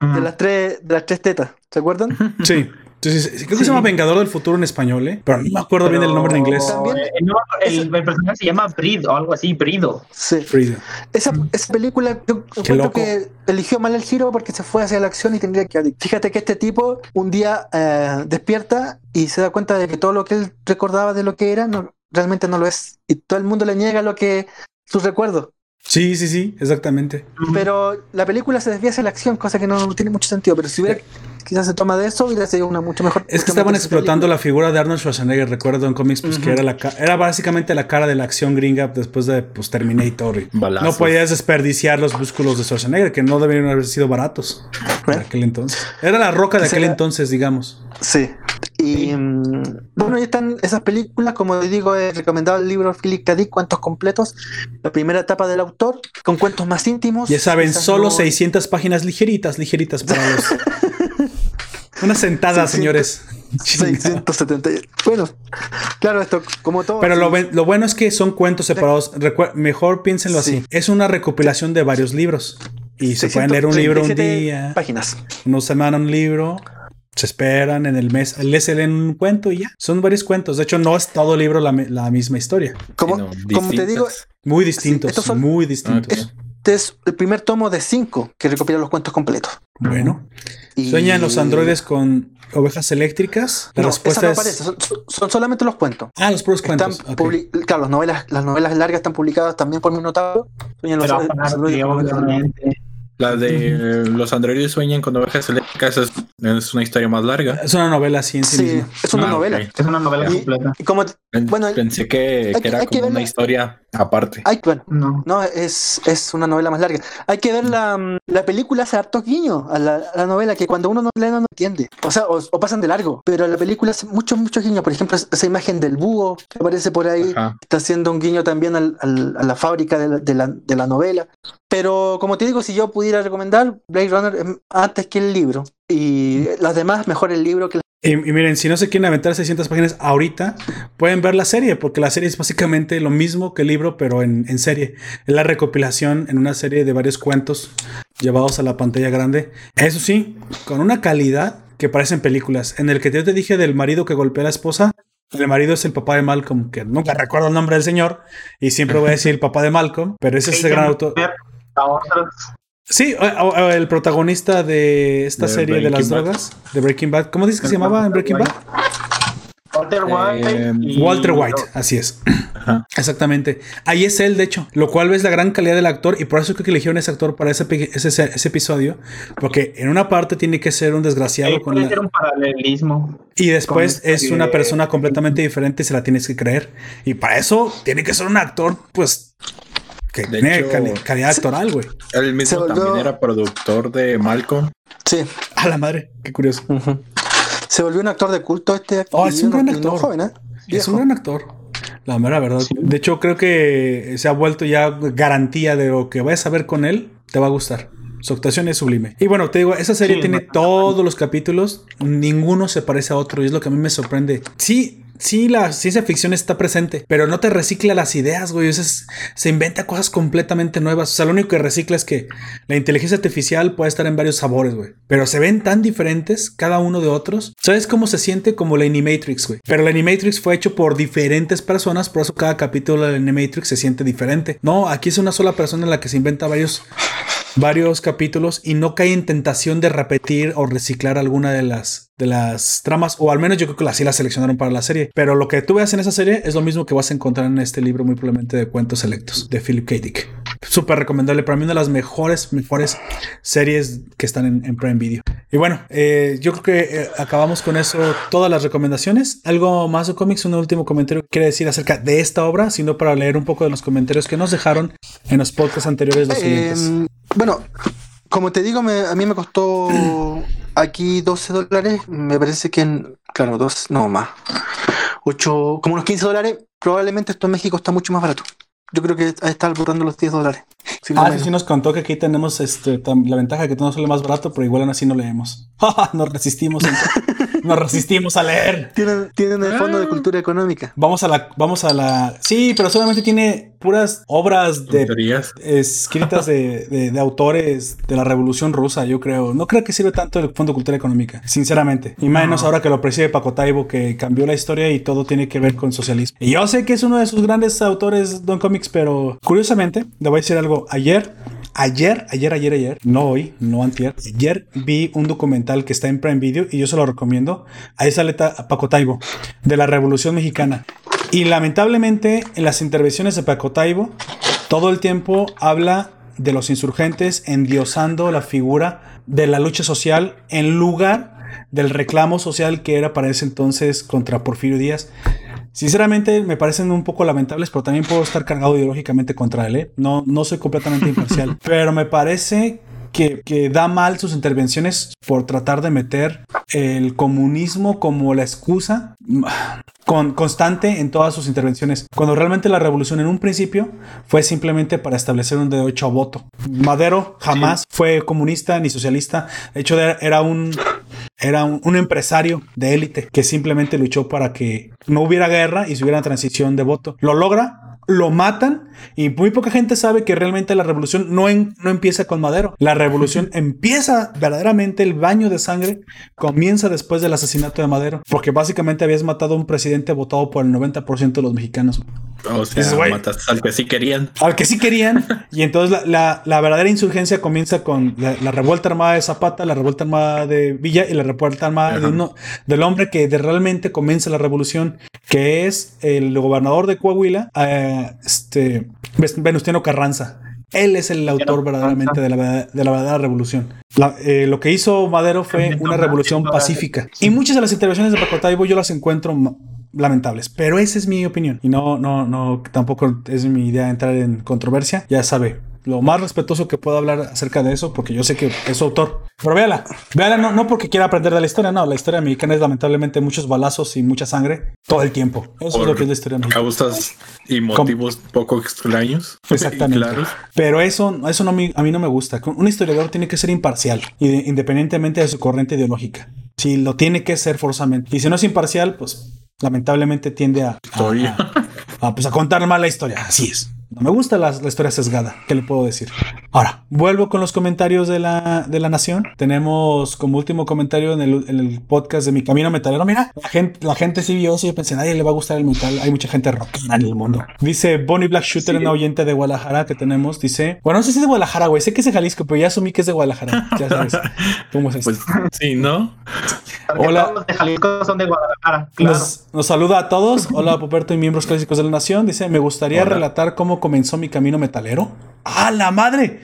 De las tres, de las tres tetas. ¿Se acuerdan? Sí. Entonces, creo que se llama Vengador del Futuro en español, ¿eh? Pero no me acuerdo bien el nombre en inglés. el, personaje se llama Brido o algo así, Brido. Sí. Brido. Esa, esa película, yo creo que eligió mal el giro porque se fue hacia la acción y tendría que. Fíjate que este tipo un día eh, despierta y se da cuenta de que todo lo que él recordaba de lo que era no, realmente no lo es. Y todo el mundo le niega lo que sus recuerdos. Sí, sí, sí, exactamente. Pero la película se desvía hacia la acción, cosa que no tiene mucho sentido. Pero si hubiera quizás se toma de eso, hubiera sido una mucho mejor. Es que estaban explotando la figura de Arnold Schwarzenegger, recuerdo en cómics, pues que era la era básicamente la cara de la acción gringa después de pues, Terminator. no podías desperdiciar los músculos de Schwarzenegger, que no deberían haber sido baratos en aquel entonces. Era la roca de aquel entonces, digamos. Sí. Y mm, bueno, ahí están esas películas. Como les digo, he recomendado el libro Philip K. Dick, Cuentos Completos. La primera etapa del autor, con cuentos más íntimos. Ya saben, solo 600 páginas ligeritas, ligeritas para los. Una sentada, señores. 670. Bueno, claro, esto como todo. Pero lo, lo, bueno es que son cuentos separados. mejor piénsenlo así. Es una recopilación de varios libros. Y se pueden leer un libro un día. Páginas. Una semana un libro se esperan en el mes, les se leen un cuento y ya. Son varios cuentos. De hecho, no es todo libro la, misma historia. Como, como te digo, muy distintos, muy distintos. Este es el primer tomo de cinco que recopila los cuentos completos. Bueno. ¿Sueñan los androides con ovejas eléctricas? La respuesta es... son, solamente los cuentos. Ah, los puros cuentos. Claro, las novelas, las novelas largas están publicadas también por mi notado. Sueñan los, androides la de los androides sueñan con ovejas eléctricas es, es, una historia más larga. Es una novela así en sí, sí es una ah, novela. Es una novela completa. bueno, Pensé que, era como una historia aparte. bueno, no, es, es una novela más larga. Hay que ver la, la película, hace hartos guiños a la, novela que cuando uno no lee no entiende. O sea, o, pasan de largo. Pero la película hace muchos, muchos guiños. Por ejemplo, esa imagen del búho que aparece por ahí está haciendo un guiño también al, a la fábrica de la, de la, de la novela. Pero como te digo, si yo pudiera recomendar Blade Runner antes que el libro y las demás, mejor el libro que y, y, miren, si no se quieren aventar 600 páginas ahorita, pueden ver la serie, porque la serie es básicamente lo mismo que el libro, pero en, en, serie. Es la recopilación en una serie de varios cuentos llevados a la pantalla grande. Eso sí, con una calidad que parecen películas. En el que yo te dije del marido que golpea a la esposa, el marido es el papá de Malcolm, que nunca recuerdo el nombre del señor, y siempre voy a decir el papá de Malcolm, pero ese es el gran autor. Sí, el protagonista de esta serie de las drogas, de Breaking Bad. ¿Cómo dices que se llamaba en Breaking Bad? Walter White. Eh, Walter White, así es. Exactamente. Ahí es él, de hecho. Lo cual ves la gran calidad del actor y por eso creo que eligieron ese actor para ese, ese, episodio. Porque en una parte tiene que ser un desgraciado. con un paralelismo. Y después es una persona completamente diferente y se la tienes que creer. Y para eso tiene que ser un actor, pues que tiene calidad actoral, güey. Él mismo también era productor de Malcolm. Sí. A la madre, qué curioso. Se volvió un actor de culto este. Oh, es un gran actor. ¿eh? Es un gran actor. La mera verdad. De hecho, creo que se ha vuelto ya garantía de lo que vayas a ver con él, te va a gustar. Su actuación es sublime. Y bueno, te digo, esa serie tiene todos los capítulos, ninguno se parece a otro y es lo que a mí me sorprende. Sí, sí, la ciencia ficción está presente, pero no te recicla las ideas, güey. se inventa cosas completamente nuevas. O sea, lo único que recicla es que la inteligencia artificial puede estar en varios sabores, güey. Pero se ven tan diferentes cada uno de otros. ¿Sabes cómo se siente? Como la Animatrix, güey. Pero la Animatrix fue hecho por diferentes personas, por eso cada capítulo de la Animatrix se siente diferente. No, aquí es una sola persona en la que se inventa varios varios capítulos y no cae en tentación de repetir o reciclar alguna de las de las tramas, o al menos yo creo que así las seleccionaron para la serie. Pero lo que tú veas en esa serie es lo mismo que vas a encontrar en este libro, muy probablemente de cuentos selectos de Philip K. Dick. Súper recomendable, para mí una de las mejores, mejores series que están en, Prime Video. Y bueno, eh, yo creo que eh, acabamos con eso todas las recomendaciones. ¿Algo más de cómics? Un último comentario que quiere decir acerca de esta obra, sino para leer un poco de los comentarios que nos dejaron en los podcasts anteriores los siguientes. Bueno, como te digo, a mí me costó aquí 12 dólares. Me parece que en. Claro, dos, no más. 8, como unos 15 dólares. Probablemente esto en México está mucho más barato. Yo creo que está borrando los 10 dólares. ah, sí, sí nos contó que aquí tenemos este, la ventaja de que todo sale más barato, pero igual aún así no leemos. nos resistimos. Nos resistimos a leer. Tienen, tienen el fondo de ah. cultura económica. Vamos a la, vamos a la. Sí, pero solamente tiene puras obras de escritas de, de, autores de la Revolución Rusa, yo creo. No creo que sirve tanto el Fondo de Cultura Económica, sinceramente. Y menos ahora que lo preside Paco Taibo, que cambió la historia y todo tiene que ver con socialismo. Y yo sé que es uno de sus grandes autores Don Comics, pero curiosamente, le voy a decir algo. Ayer Ayer, ayer, ayer, ayer, no hoy, no antier, ayer vi un documental que está en Prime Video y yo se lo recomiendo. Ahí sale Paco Taibo, de la Revolución Mexicana. Y lamentablemente en las intervenciones de Paco Taibo, todo el tiempo habla de los insurgentes endiosando la figura de la lucha social en lugar del reclamo social que era para ese entonces contra Porfirio Díaz. Sinceramente me parecen un poco lamentables, pero también puedo estar cargado ideológicamente contra él. ¿eh? No, no soy completamente imparcial, pero me parece que, que, da mal sus intervenciones por tratar de meter el comunismo como la excusa con, constante en todas sus intervenciones, cuando realmente la revolución en un principio fue simplemente para establecer un derecho a voto. Madero jamás fue comunista ni socialista, de hecho era un era un, empresario de élite que simplemente luchó para que no hubiera guerra y se hubiera transición de voto. Lo logra, lo matan y muy poca gente sabe que realmente la revolución no, no empieza con Madero. La revolución empieza verdaderamente, el baño de sangre comienza después del asesinato de Madero, porque básicamente habías matado a un presidente votado por el 90% de los mexicanos. O sea, mataste al que sí querían. Al que sí querían. y entonces la, verdadera insurgencia comienza con la, revuelta armada de Zapata, la revuelta armada de Villa y la revuelta armada de uno, del hombre que realmente comienza la revolución, que es el gobernador de Coahuila, eh, este, Venustiano Carranza. Él es el autor verdaderamente de la, de la verdadera revolución. Eh, lo que hizo Madero fue una revolución pacífica. Y muchas de las intervenciones de Pacotaibo yo las encuentro lamentables, pero esa es mi opinión y no, no, no, tampoco es mi idea entrar en controversia. Ya sabe, lo más respetuoso que puedo hablar acerca de eso, porque yo sé que es su autor. Pero véala, véala no, no porque quiera aprender de la historia, no, la historia mexicana es lamentablemente muchos balazos y mucha sangre todo el tiempo. Eso es lo que es la historia mexicana. Causas y motivos poco extraños. Exactamente. Pero eso, eso no, a mí no me gusta. Un historiador tiene que ser imparcial, independientemente de su corriente ideológica. Si lo tiene que ser forzosamente. Y si no es imparcial, pues lamentablemente tiende a, a, pues a contar mal la historia. Así es. No me gusta la, historia sesgada. ¿Qué le puedo decir? Ahora, vuelvo con los comentarios de la, de la nación. Tenemos como último comentario en el, podcast de Mi Camino Metalero. Mira, la gente, la gente sí vio eso y yo pensé, nadie le va a gustar el metal. Hay mucha gente rockera en el mundo. Dice Bonnie Black Shooter, en una oyente de Guadalajara que tenemos. Dice, bueno, no sé si es de Guadalajara, güey. Sé que es de Jalisco, pero ya asumí que es de Guadalajara. Ya sabes. ¿Cómo es esto? Pues, sí, ¿no? Hola. Los de Jalisco son de Guadalajara. Nos, nos, saluda a todos. Hola, Poperto y miembros clásicos de la nación. Dice, me gustaría relatar cómo comenzó mi camino metalero? ¡Ah, la madre!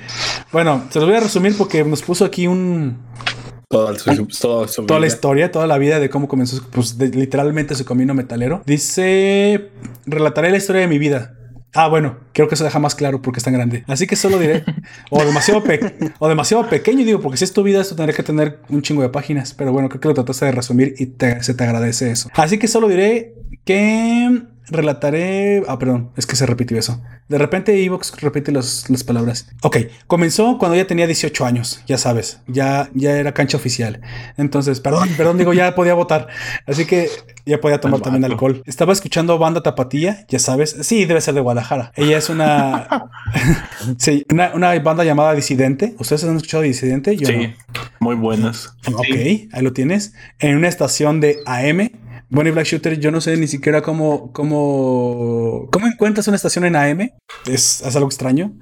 Bueno, se los voy a resumir porque nos puso aquí un. Toda, toda la historia, toda la vida de cómo comenzó, pues literalmente su camino metalero. Dice: Relataré la historia de mi vida. Ah, bueno, creo que eso deja más claro porque es tan grande. Así que solo diré, o demasiado, o demasiado pequeño, digo, porque si es tu vida, esto tendría que tener un chingo de páginas. Pero bueno, creo que lo trataste de resumir y se te agradece eso. Así que solo diré que relataré. Ah, perdón, es que se repitió eso. De repente Evox repite las palabras. Ok, comenzó cuando ya tenía 18 años, ya sabes, ya, ya era cancha oficial. Entonces, perdón, perdón, digo, ya podía votar. Así que ya podía tomar también alcohol. Estaba escuchando banda Tapatía, ya sabes. Sí, debe ser de Guadalajara. Ella es una. sí, una, banda llamada Disidente. ¿Ustedes han escuchado Disidente? sí, muy buenas. Ok, ahí lo tienes. En una estación de AM Bonnie Black Shooter, yo no sé ni siquiera cómo, cómo, cómo encuentras una estación en AM. Es, algo extraño.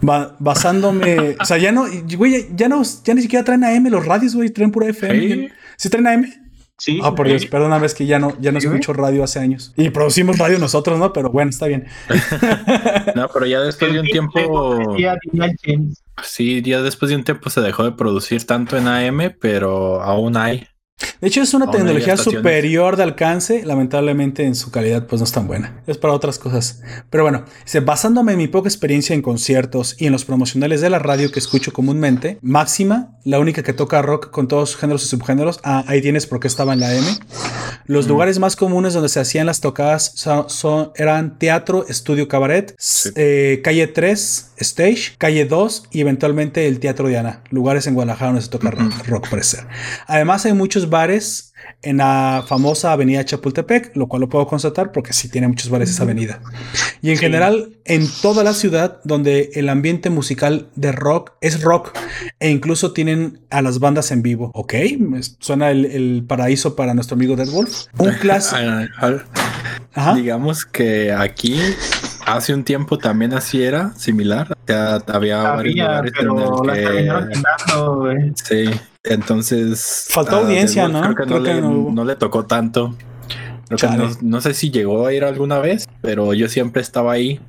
basándome, o sea, ya no, güey, ya no, ya ni siquiera traen AM los radios, güey, traen pura FM. ¿Sí, traen AM? Sí. Ah, por Dios, perdóname, es que ya no, ya no escucho radio hace años. Y producimos radio nosotros, ¿no? Pero bueno, está bien. no, pero ya después de un tiempo. Sí, ya después de un tiempo se dejó de producir tanto en AM, pero aún hay. De hecho, es una tecnología superior de alcance. Lamentablemente, en su calidad, pues no es tan buena. Es para otras cosas. Pero bueno, basándome en mi poca experiencia en conciertos y en los promocionales de la radio que escucho comúnmente, Máxima, la única que toca rock con todos sus géneros y subgéneros, ah, ahí tienes por qué estaba en la M. Los lugares más comunes donde se hacían las tocadas son, eran teatro, estudio, cabaret, eh, calle 3, stage, calle 2 y eventualmente el Teatro Diana. Lugares en Guadalajara donde se toca rock, rock, por ser. Además, hay muchos bares en la famosa avenida Chapultepec, lo cual lo puedo constatar porque sí tiene muchos bares esa avenida. Y en general, en toda la ciudad donde el ambiente musical de rock es rock e incluso tienen a las bandas en vivo. Ok, suena el, paraíso para nuestro amigo Dead Wolf. Un clásico. Digamos que aquí hace un tiempo también así era similar. Ya había, varios lugares en Sí, entonces. Faltó ah, audiencia, ¿no? Creo que, no, le, tocó tanto. no, sé si llegó a ir alguna vez, pero yo siempre estaba ahí.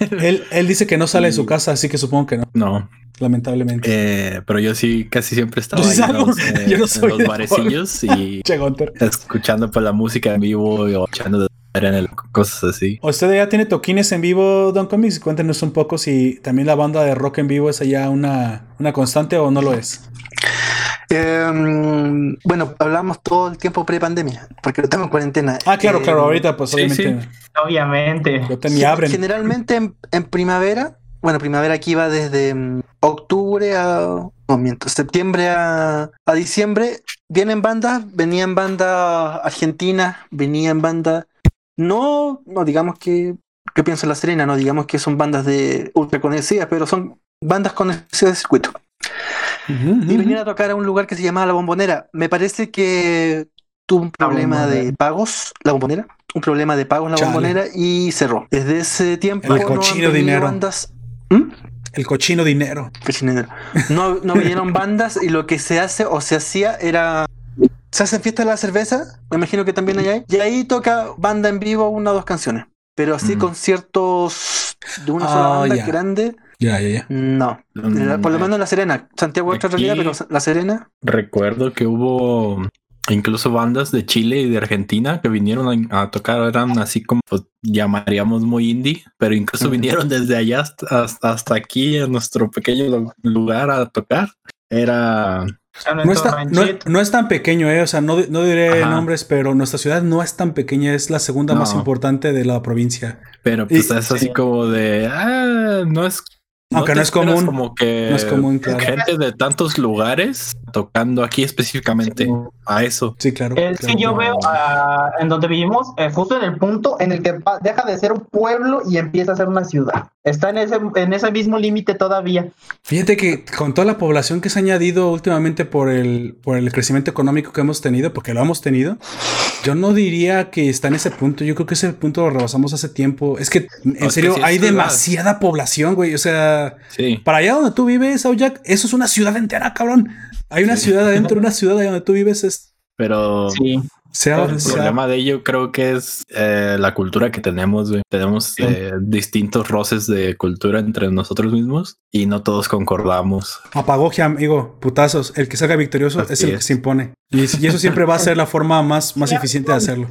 él, él dice que no sale de su casa, así que supongo que no. No. Lamentablemente. Eh, pero yo sí, casi siempre estaba ahí en los, yo no soy los barecillos y escuchando pues, la música en vivo y echando en el, cosas así. ¿Usted ya tiene toquines en vivo, Don Comics? Cuéntenos un poco si también la banda de rock en vivo es allá una, una constante o no lo es. Em, bueno, hablamos todo el tiempo pre-pandemia, porque lo tengo en cuarentena. Ah, claro, claro, ahorita pues obviamente. Obviamente. Generalmente en, primavera, bueno, primavera aquí va desde mm, octubre a. No, miento, septiembre a, a diciembre. Vienen bandas, venían bandas argentinas, venían bandas. No, no digamos que. que pienso en La Serena? No digamos que son bandas de ultra conocidas, pero son bandas conocidas de circuito y venir a tocar a un lugar que se llamaba La Bombonera. Me parece que tuvo un problema de pagos, La Bombonera, un problema de pagos La Bombonera y cerró. Desde ese tiempo el cochino dinero. Bandas... ¿Mm? El cochino dinero. No, no vinieron bandas y lo que se hace o se hacía era se hacen fiestas de la cerveza, me imagino que también hay y ahí toca banda en vivo una o dos canciones, pero así conciertos de una sola ah, banda grande ya, ya, ya. No. Mm, por lo menos La Serena. Santiago es otra realidad, pero La Serena. Recuerdo que hubo incluso bandas de Chile y de Argentina que vinieron a, tocar, eran así como pues, llamaríamos muy indie, pero incluso vinieron desde allá hasta, hasta, aquí, en nuestro pequeño lugar a tocar. Era no, es tan pequeño, eh. o sea, no, no diré nombres, pero nuestra ciudad no es tan pequeña, es la segunda más importante de la provincia. Pero pues es así como de, ah, no es aunque no, es común. Como que no es común, gente de tantos lugares tocando aquí específicamente a eso. Sí, claro. Es que yo veo en donde vivimos, eh, justo en el punto en el que deja de ser un pueblo y empieza a ser una ciudad. Está en ese, en ese mismo límite todavía. Fíjate que con toda la población que se ha añadido últimamente por el, por el crecimiento económico que hemos tenido, porque lo hemos tenido, yo no diría que está en ese punto. Yo creo que ese punto lo rebasamos hace tiempo. Es que, en serio, hay demasiada población, güey. O sea, para allá donde tú vives, Aujak, eso es una ciudad entera, cabrón. Hay una ciudad adentro, una ciudad de donde tú vives es. Pero sí. el problema de ello creo que es eh, la cultura que tenemos, Tenemos eh, distintos roces de cultura entre nosotros mismos y no todos concordamos. Apagó, amigo, putazos. El que salga victorioso es el que se impone. Y, eso siempre va a ser la forma más, más eficiente de hacerlo.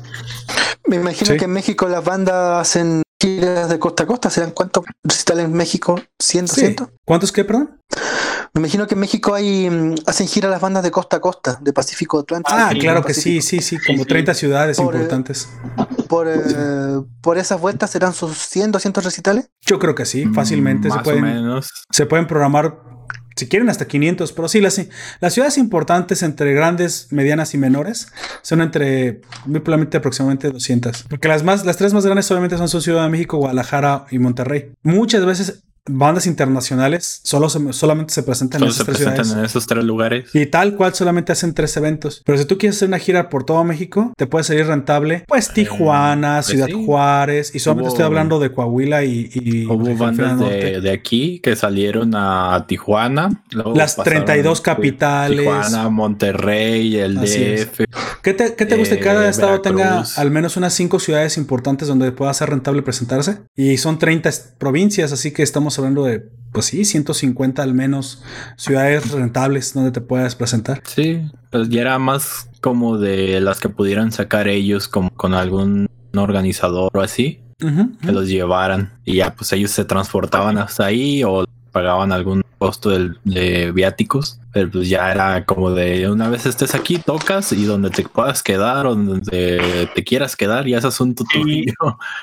Me imagino que en México las bandas hacen giras de costa a costa. ¿Serán cuántos recitales en México? ¿100, sí. ¿Cuántos qué, perdón? Me imagino que en México hay mm, hacen gira las bandas de costa a costa, de Pacífico Atlántico. Ah, claro que sí, sí, sí, como 30 ciudades importantes. Por, eh, por esas vueltas serán sus 100, 200 recitales. Yo creo que sí, fácilmente se pueden se pueden programar si quieren hasta 500, pero sí, las, las ciudades importantes entre grandes, medianas y menores son entre, muy probablemente aproximadamente 200. Porque las, más, las tres más grandes obviamente son Ciudad de México, Guadalajara y Monterrey. Muchas veces bandas internacionales solo solamente se presentan, en, esos tres lugares. Y tal cual solamente hacen tres eventos. Pero si tú quieres hacer una gira por todo México, te puede salir rentable. Pues Tijuana, pues Ciudad Juárez. Y solamente estoy hablando de Coahuila y... hubo bandas de, aquí que salieron a Tijuana. Las 32 capitales. Tijuana, Monterrey, el DF. ¿Qué te, qué te gusta cada eh, estado tenga al menos unas cinco ciudades importantes donde pueda ser rentable presentarse? Y son 30 provincias, así que estamos estamos hablando de, pues sí, 150 al menos ciudades rentables donde te puedas presentar. Sí, pues ya era más como de las que pudieran sacar ellos como con algún organizador o así. Que los llevaran y ya pues ellos se transportaban hasta ahí o pagaban algún costo de viáticos pero pues ya era como de una vez estés aquí, tocas y donde te puedas quedar o donde te quieras quedar, ya es asunto tuyo.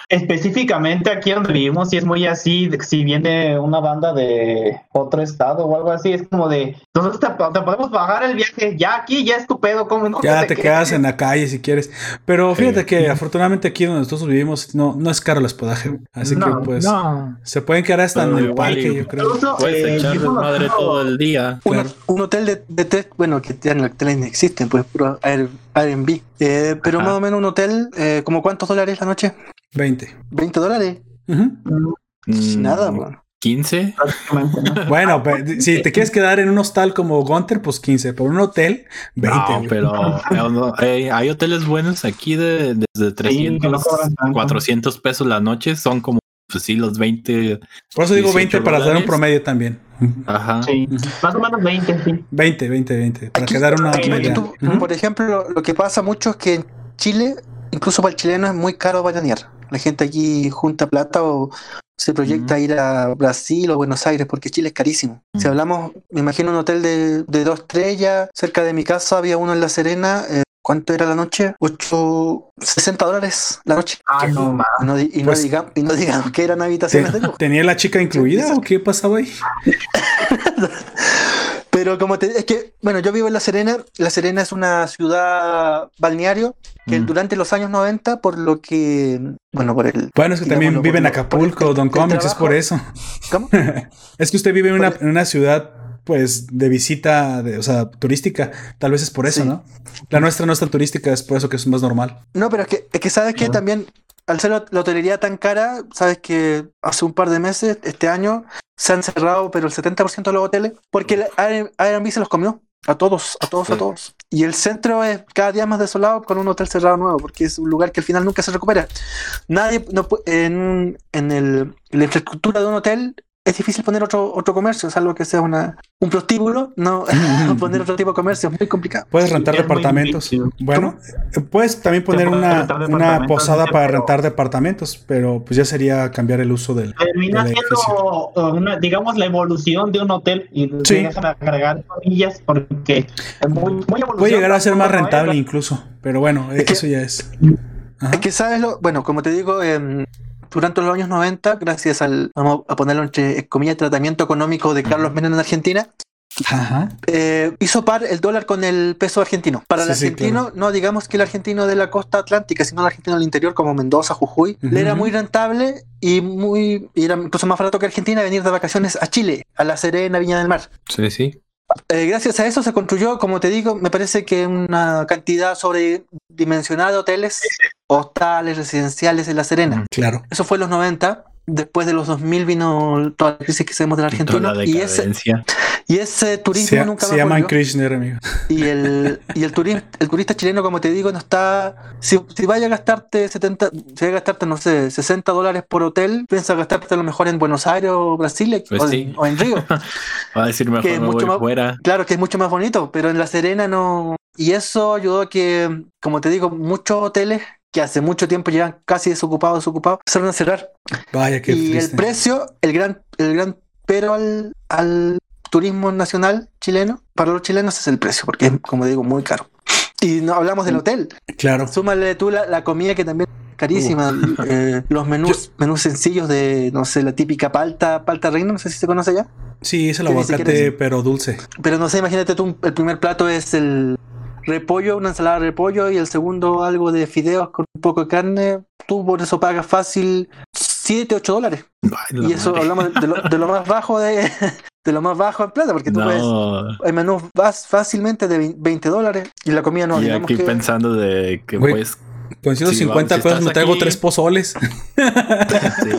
Específicamente aquí donde vivimos, si es muy así, si viene una banda de otro estado o algo así, es como de, entonces te, podemos bajar el viaje, ya aquí, ya es tu pedo, como no? Ya te, quedas en la calle si quieres. Pero fíjate que afortunadamente aquí donde nosotros vivimos no, no es caro el hospedaje, así que pues se pueden quedar hasta en el parque, yo creo. Puedes eh, echar madre todo el día un hotel de, de tres, bueno, que ya en el hotel existen, pues puro Airbnb. Eh, pero más o menos un hotel, eh, ¿como cuántos dólares la noche? 20. ¿20 dólares? Mm, nada, bueno. 15. bueno, si te quieres quedar en un hostal como Gunter, pues 15. Por un hotel, 20. No, pero hay hoteles buenos aquí de desde 300, 400 pesos la noche. Son como pues sí, los 20. Por eso digo 20 para dar un promedio también. Ajá. Sí, más o menos 20, sí. 20, 20, 20. Para quedar una media. Por ejemplo, lo que pasa mucho es que en Chile, incluso para el chileno, es muy caro bananear. La gente aquí junta plata o se proyecta ir a Brasil o Buenos Aires porque Chile es carísimo. Si hablamos, me imagino un hotel de, de dos estrellas, cerca de mi casa había uno en La Serena, eh, ¿Cuánto era la noche? 8, 60 dólares la noche. Ah, no, no y, no pues digamos, y no digamos que eran habitaciones de lujo. ¿Tenía la chica incluida o qué pasaba ahí? Pero como te es que, bueno, yo vivo en La Serena. La Serena es una ciudad balneario que mm. durante los años 90, por lo que, bueno, por el... Bueno, es que también vive en Acapulco, Don Comics, es por eso. ¿Cómo? es que usted vive en una, en una ciudad pues de visita, de, o sea, turística. Tal vez es por eso, ¿no? La nuestra no es tan turística, es por eso que es más normal. No, pero es que, es que sabes que también, al ser la hotelería tan cara, sabes que hace un par de meses, este año, se han cerrado, pero el 70% de los hoteles, porque Airbnb se los comió. A todos, a todos, a todos. Y el centro es cada día más desolado con un hotel cerrado nuevo, porque es un lugar que al final nunca se recupera. Nadie, no, en, en el, la infraestructura de un hotel es difícil poner otro, otro comercio, salvo que sea una, un prostíbulo, no poner otro tipo de comercio es muy complicado. Puedes rentar departamentos. Bueno, puedes también poner una, una posada para rentar departamentos, pero pues ya sería cambiar el uso del. Termina siendo, una, digamos, la evolución de un hotel y sí. dejan agregar comillas porque es muy, muy Puede llegar a ser más rentable incluso, pero bueno, eso ya es. Es que sabes lo, bueno, como te digo, eh, durante los años 90, gracias al, vamos a ponerlo entre comillas, tratamiento económico de Carlos Menem en Argentina, eh, hizo par el dólar con el peso argentino. Para el argentino, no digamos que el argentino de la costa atlántica, sino el argentino del interior, como Mendoza, Jujuy, le era muy rentable y muy y era incluso más barato que Argentina venir de vacaciones a Chile, a La Serena, Viña del Mar. Sí, sí. Eh, gracias a eso se construyó, como te digo, me parece que una cantidad sobredimensionada de hoteles, hostales, residenciales en La Serena. Claro. Eso fue en los 90 después de los 2000 vino toda la crisis que sabemos de la Argentina. Y ese, y ese turismo nunca se llama Krishner, amigo. Y el, y el, turista, el turista chileno, como te digo, no está. Si, si vaya a gastarte 70, si vaya a gastarte, no sé, 60 dólares por hotel, piensa gastarte a lo mejor en Buenos Aires o Brasil pues o, en Río. Va a decir mejor que mucho más, fuera. Claro, que es mucho más bonito, pero en La Serena no. Y eso ayudó a que, como te digo, muchos hoteles que hace mucho tiempo llevan casi desocupados, desocupados, empezaron a cerrar. Vaya, qué Y el precio, el gran, el gran pero al, al turismo nacional chileno, para los chilenos es el precio, porque es, como digo, muy caro. Y no hablamos del hotel. Claro. Súmale tú la, comida que también es carísima. Eh, los menús, menús sencillos de, no sé, la típica palta, palta reina, no sé si se conoce ya. Sí, es el aguacate, pero dulce. Pero no sé, imagínate tú, el primer plato es el repollo, una ensalada de repollo y el segundo algo de fideos con un poco de carne, tú por eso pagas fácil 7, 8 dólares. y eso hablamos de lo, más bajo de, de lo más bajo en plata, porque tú puedes, hay menús vas fácilmente de 20 dólares y la comida no. Y aquí pensando de que puedes con 150 pesos me traigo tres pozoles.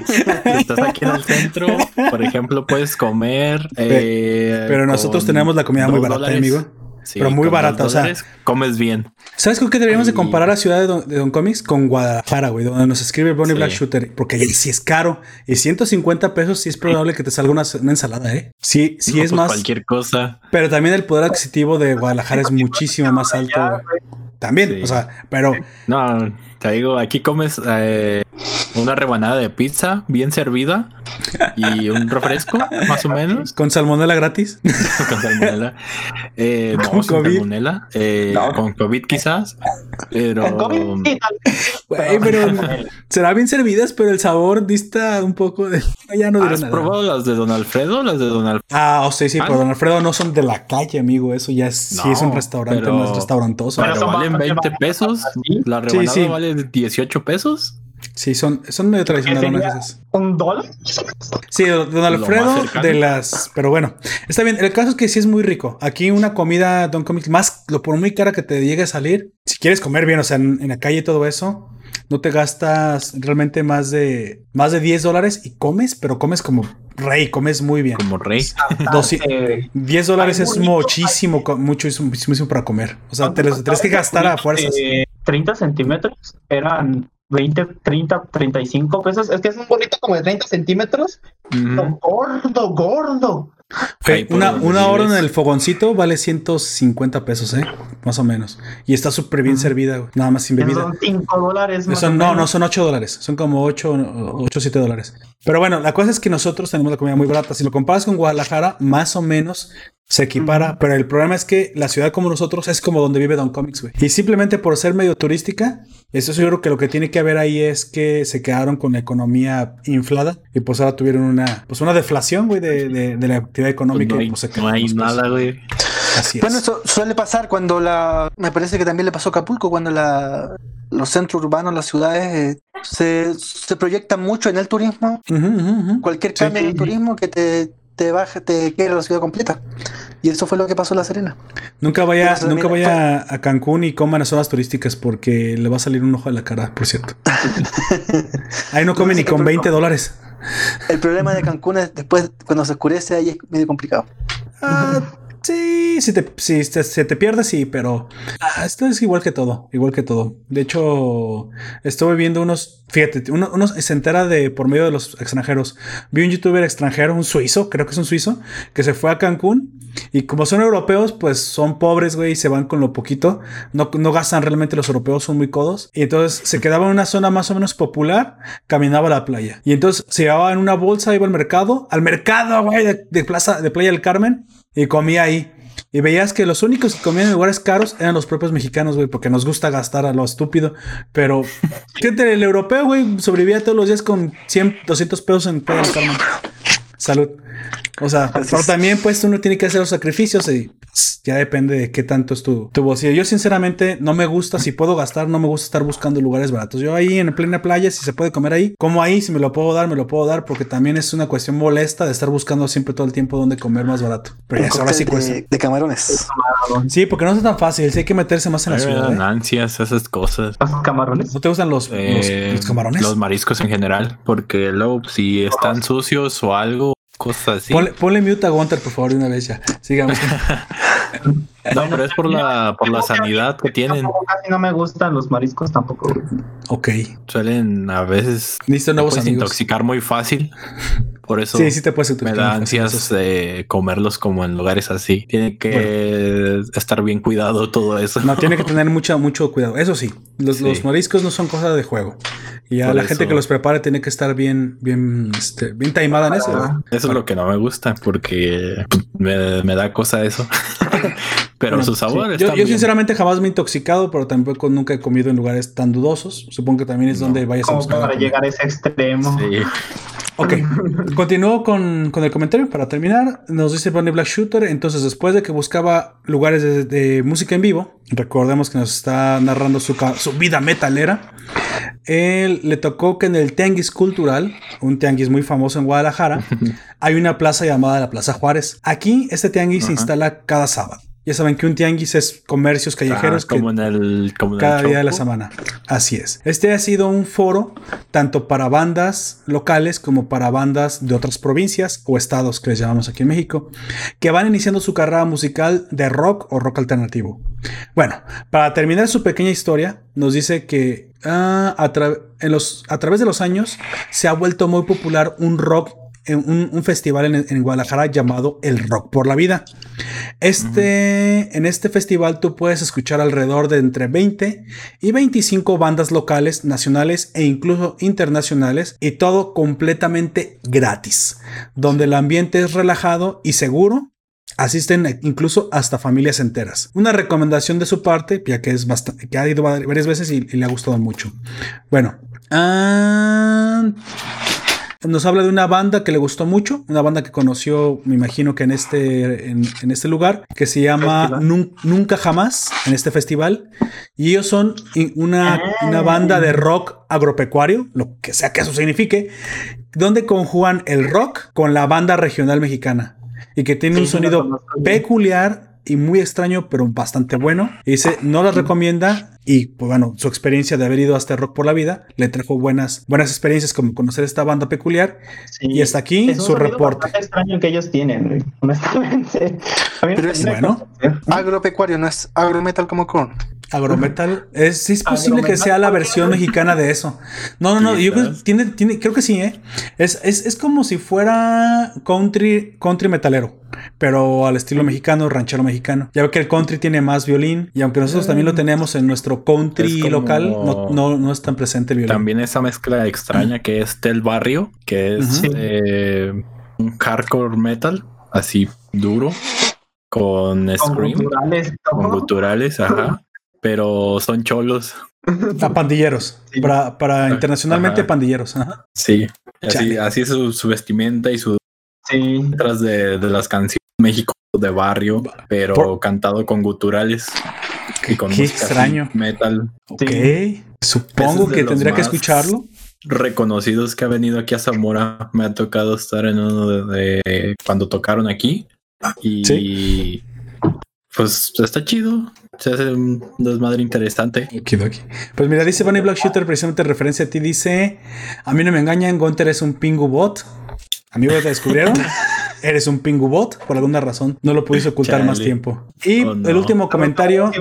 Si estás aquí en el centro, por ejemplo, puedes comer. Eh, pero nosotros tenemos la comida muy barata, amigo. Pero muy barata. O sea, comes bien. ¿Sabes con qué deberíamos de comparar la ciudad de Don, Comics? Con Guadalajara, güey, donde nos escribe Bonnie Black Shooter. Porque sí es caro. Y 150 pesos sí es probable que te salga una, ensalada, ¿eh? Sí, sí es pues más. Cualquier cosa. Pero también el poder adquisitivo de Guadalajara es muchísimo más alto. También, o sea, pero. No, te digo, aquí comes eh, una rebanada de pizza bien servida y un refresco, más o menos. ¿Con salmonela gratis? con salmonela. Eh, no, ¿Con COVID? salmonela. Eh, Con COVID quizás. Pero. Con COVID, pero será bien servidas, pero el sabor dista un poco de. Ya no ¿Has probado las de Don Alfredo? Las de Don Alfredo. Ah, o sea, sí, pero Don Alfredo no son de la calle, amigo. Eso ya es, sí es un restaurante, no es restaurantoso. Pero valen 20 pesos. La rebanada vale 18 pesos. Sí, son, son medio tradicionales. ¿Un dólar? Sí, don Alfredo de las. Pero bueno, está bien. El caso es que sí es muy rico. Aquí una comida Don Comics, más lo por muy cara que te llegue a salir. Si quieres comer bien, o sea, en, la calle y todo eso, no te gastas realmente más de más de 10 dólares y comes, pero comes como rey, comes muy bien. Como rey. 10 dólares es muchísimo, mucho, muchísimo para comer. O sea, te los tienes que gastar a fuerzas. 30 centímetros eran 20, 30, 35 pesos. Es que es un bonito como de 30 centímetros. Gordo, gordo. una, una hora en el fogoncito vale 150 pesos, ¿eh? Más o menos. Y está súper bien servida, nada más sin bebida. Son 5 dólares. no, no, son 8 dólares. Son como 8, 8 7 dólares. Pero bueno, la cosa es que nosotros tenemos la comida muy barata. Si lo comparas con Guadalajara, más o menos se equipara, pero el problema es que la ciudad como nosotros es como donde vive Don Comics, güey. Y simplemente por ser medio turística, eso yo creo que lo que tiene que haber ahí es que se quedaron con la economía inflada y pues ahora tuvieron una, pues una deflación, güey, de, de, la actividad económica. No hay, pues, no hay nada, güey. Así bueno, eso suele pasar cuando la, me parece que también le pasó a Acapulco, cuando la, los centros urbanos, las ciudades, eh, se, se proyectan mucho en el turismo. Cualquier cambio en el turismo que te te baja, te quiere la ciudad completa. Y eso fue lo que pasó en La Serena. Nunca vaya, nunca vaya a Cancún y coman las zonas turísticas porque le va a salir un ojo a la cara, por cierto. ahí no come ni con 20 dólares. El problema de Cancún es después, cuando se oscurece, ahí es medio complicado. Ah, Sí, si te, si se te pierde, sí, pero ah, esto es igual que todo, igual que todo. De hecho, estuve viendo unos, fíjate, uno, se entera de por medio de los extranjeros. Vi un youtuber extranjero, un suizo, creo que es un suizo, que se fue a Cancún y como son europeos, pues son pobres, güey, y se van con lo poquito. No, no gastan realmente, los europeos son muy codos. Y entonces se quedaba en una zona más o menos popular, caminaba a la playa. Y entonces se llevaba en una bolsa, iba al mercado, al mercado, güey, de, plaza, de Playa del Carmen y comía ahí. Y veías que los únicos que comían en lugares caros eran los propios mexicanos, güey, porque nos gusta gastar a lo estúpido. Pero, gente, el europeo, güey, sobrevivía todos los días con 100, 200 pesos en del Carmen. Salud. O sea, pero también pues uno tiene que hacer los sacrificios y ya depende de qué tanto es tu, tu bolsillo. Yo sinceramente no me gusta, si puedo gastar, no me gusta estar buscando lugares baratos. Yo ahí en plena playa, si se puede comer ahí, como ahí, si me lo puedo dar, me lo puedo dar, porque también es una cuestión molesta de estar buscando siempre todo el tiempo dónde comer más barato. Pero ya ahora sí cuesta. De, camarones. Sí, porque no es tan fácil, sí hay que meterse más en la ciudad. ¿eh? ansias, esas cosas. camarones? ¿No te gustan los, los, camarones? Los mariscos en general, porque luego si están sucios o algo, cosas así. Ponle, mute a Gunter, por favor, de una vez ya. Sigamos. no, pero es por la, por la sanidad que tienen. Casi no me gustan los mariscos tampoco. Ok. Suelen a veces intoxicar muy fácil. Por eso sí, sí te puedes me da ansias de comerlos como en lugares así. Tiene que estar bien cuidado todo eso. No, tiene que tener mucha, mucho cuidado. Eso sí, los, los mariscos no son cosa de juego. Y a la gente que los prepare tiene que estar bien, bien, este, bien taimada en eso. Eso es lo que no me gusta porque pues, me, da cosa eso. pero su sabor Yo, sinceramente jamás me he intoxicado, pero tampoco nunca he comido en lugares tan dudosos. Supongo que también es donde vayas a buscar. Para llegar a ese extremo. Sí. Ok, continúo con, el comentario para terminar. Nos dice Bonnie Black Shooter. Entonces, después de que buscaba lugares de, música en vivo, recordemos que nos está narrando su, su, vida metalera. Él le tocó que en el Tianguis Cultural, un tianguis muy famoso en Guadalajara, hay una plaza llamada la Plaza Juárez. Aquí, este tianguis se instala cada sábado. Ya saben que un tianguis es comercios callejeros. como en el. cada día de la semana. Así es. Este ha sido un foro tanto para bandas locales como para bandas de otras provincias o estados que les llamamos aquí en México, que van iniciando su carrera musical de rock o rock alternativo. Bueno, para terminar su pequeña historia, nos dice que ah, a, en los, a través de los años se ha vuelto muy popular un rock un, un, festival en, Guadalajara llamado El Rock por la Vida. Este, En este festival tú puedes escuchar alrededor de entre 20 y 25 bandas locales, nacionales e incluso internacionales y todo completamente gratis, donde el ambiente es relajado y seguro Asisten incluso hasta familias enteras. Una recomendación de su parte, ya que es bastante, que ha ido varias veces y, le ha gustado mucho. Bueno, ah, nos habla de una banda que le gustó mucho, una banda que conoció, me imagino que en este, en, este lugar, que se llama Nunca Jamás, en este festival. Y ellos son una, una banda de rock agropecuario, lo que sea que eso signifique, donde conjugan el rock con la banda regional mexicana y que tiene un sonido peculiar y muy extraño, pero bastante bueno. Y dice, no la recomienda. Y pues bueno, su experiencia de haber ido hasta Rock por la Vida le trajo buenas, buenas experiencias como conocer esta banda peculiar. y hasta aquí su reporte. Es extraño que ellos tienen, honestamente. Pero es bueno. Agropecuario, no es agrometal como con. Agrometal. Es, es posible que sea la versión mexicana de eso. No, no, no. Yo creo, tiene, tiene, creo que sí, ¿eh? Es, es, es, como si fuera country, country metalero, pero al estilo mexicano, ranchero mexicano. Ya veo que el country tiene más violín y aunque nosotros también lo tenemos en nuestro country local, no, no, no, es tan presente el violín. También esa mezcla extraña que es del barrio, que es eh, un hardcore metal, así duro, con, scream, con guturales, ajá pero son cholos. A pandilleros. Para, para internacionalmente pandilleros. Sí, así, así es su, vestimenta y su sí. detrás de, las canciones México de barrio, pero cantado con guturales y con Qué extraño. metal. Ok. Supongo que tendría que escucharlo. Reconocidos que ha venido aquí a Zamora. Me ha tocado estar en uno de, cuando tocaron aquí. Y pues está chido. Se hace un desmadre interesante. Pues mira, dice Bunny Black Shooter, precisamente referencia a ti, dice: A mí no me engañan, Gunter es un pingu bot. Amigos, ¿te descubrieron? Eres un pingu bot, por alguna razón. No lo pudiste ocultar más tiempo. Y oh, el último comentario.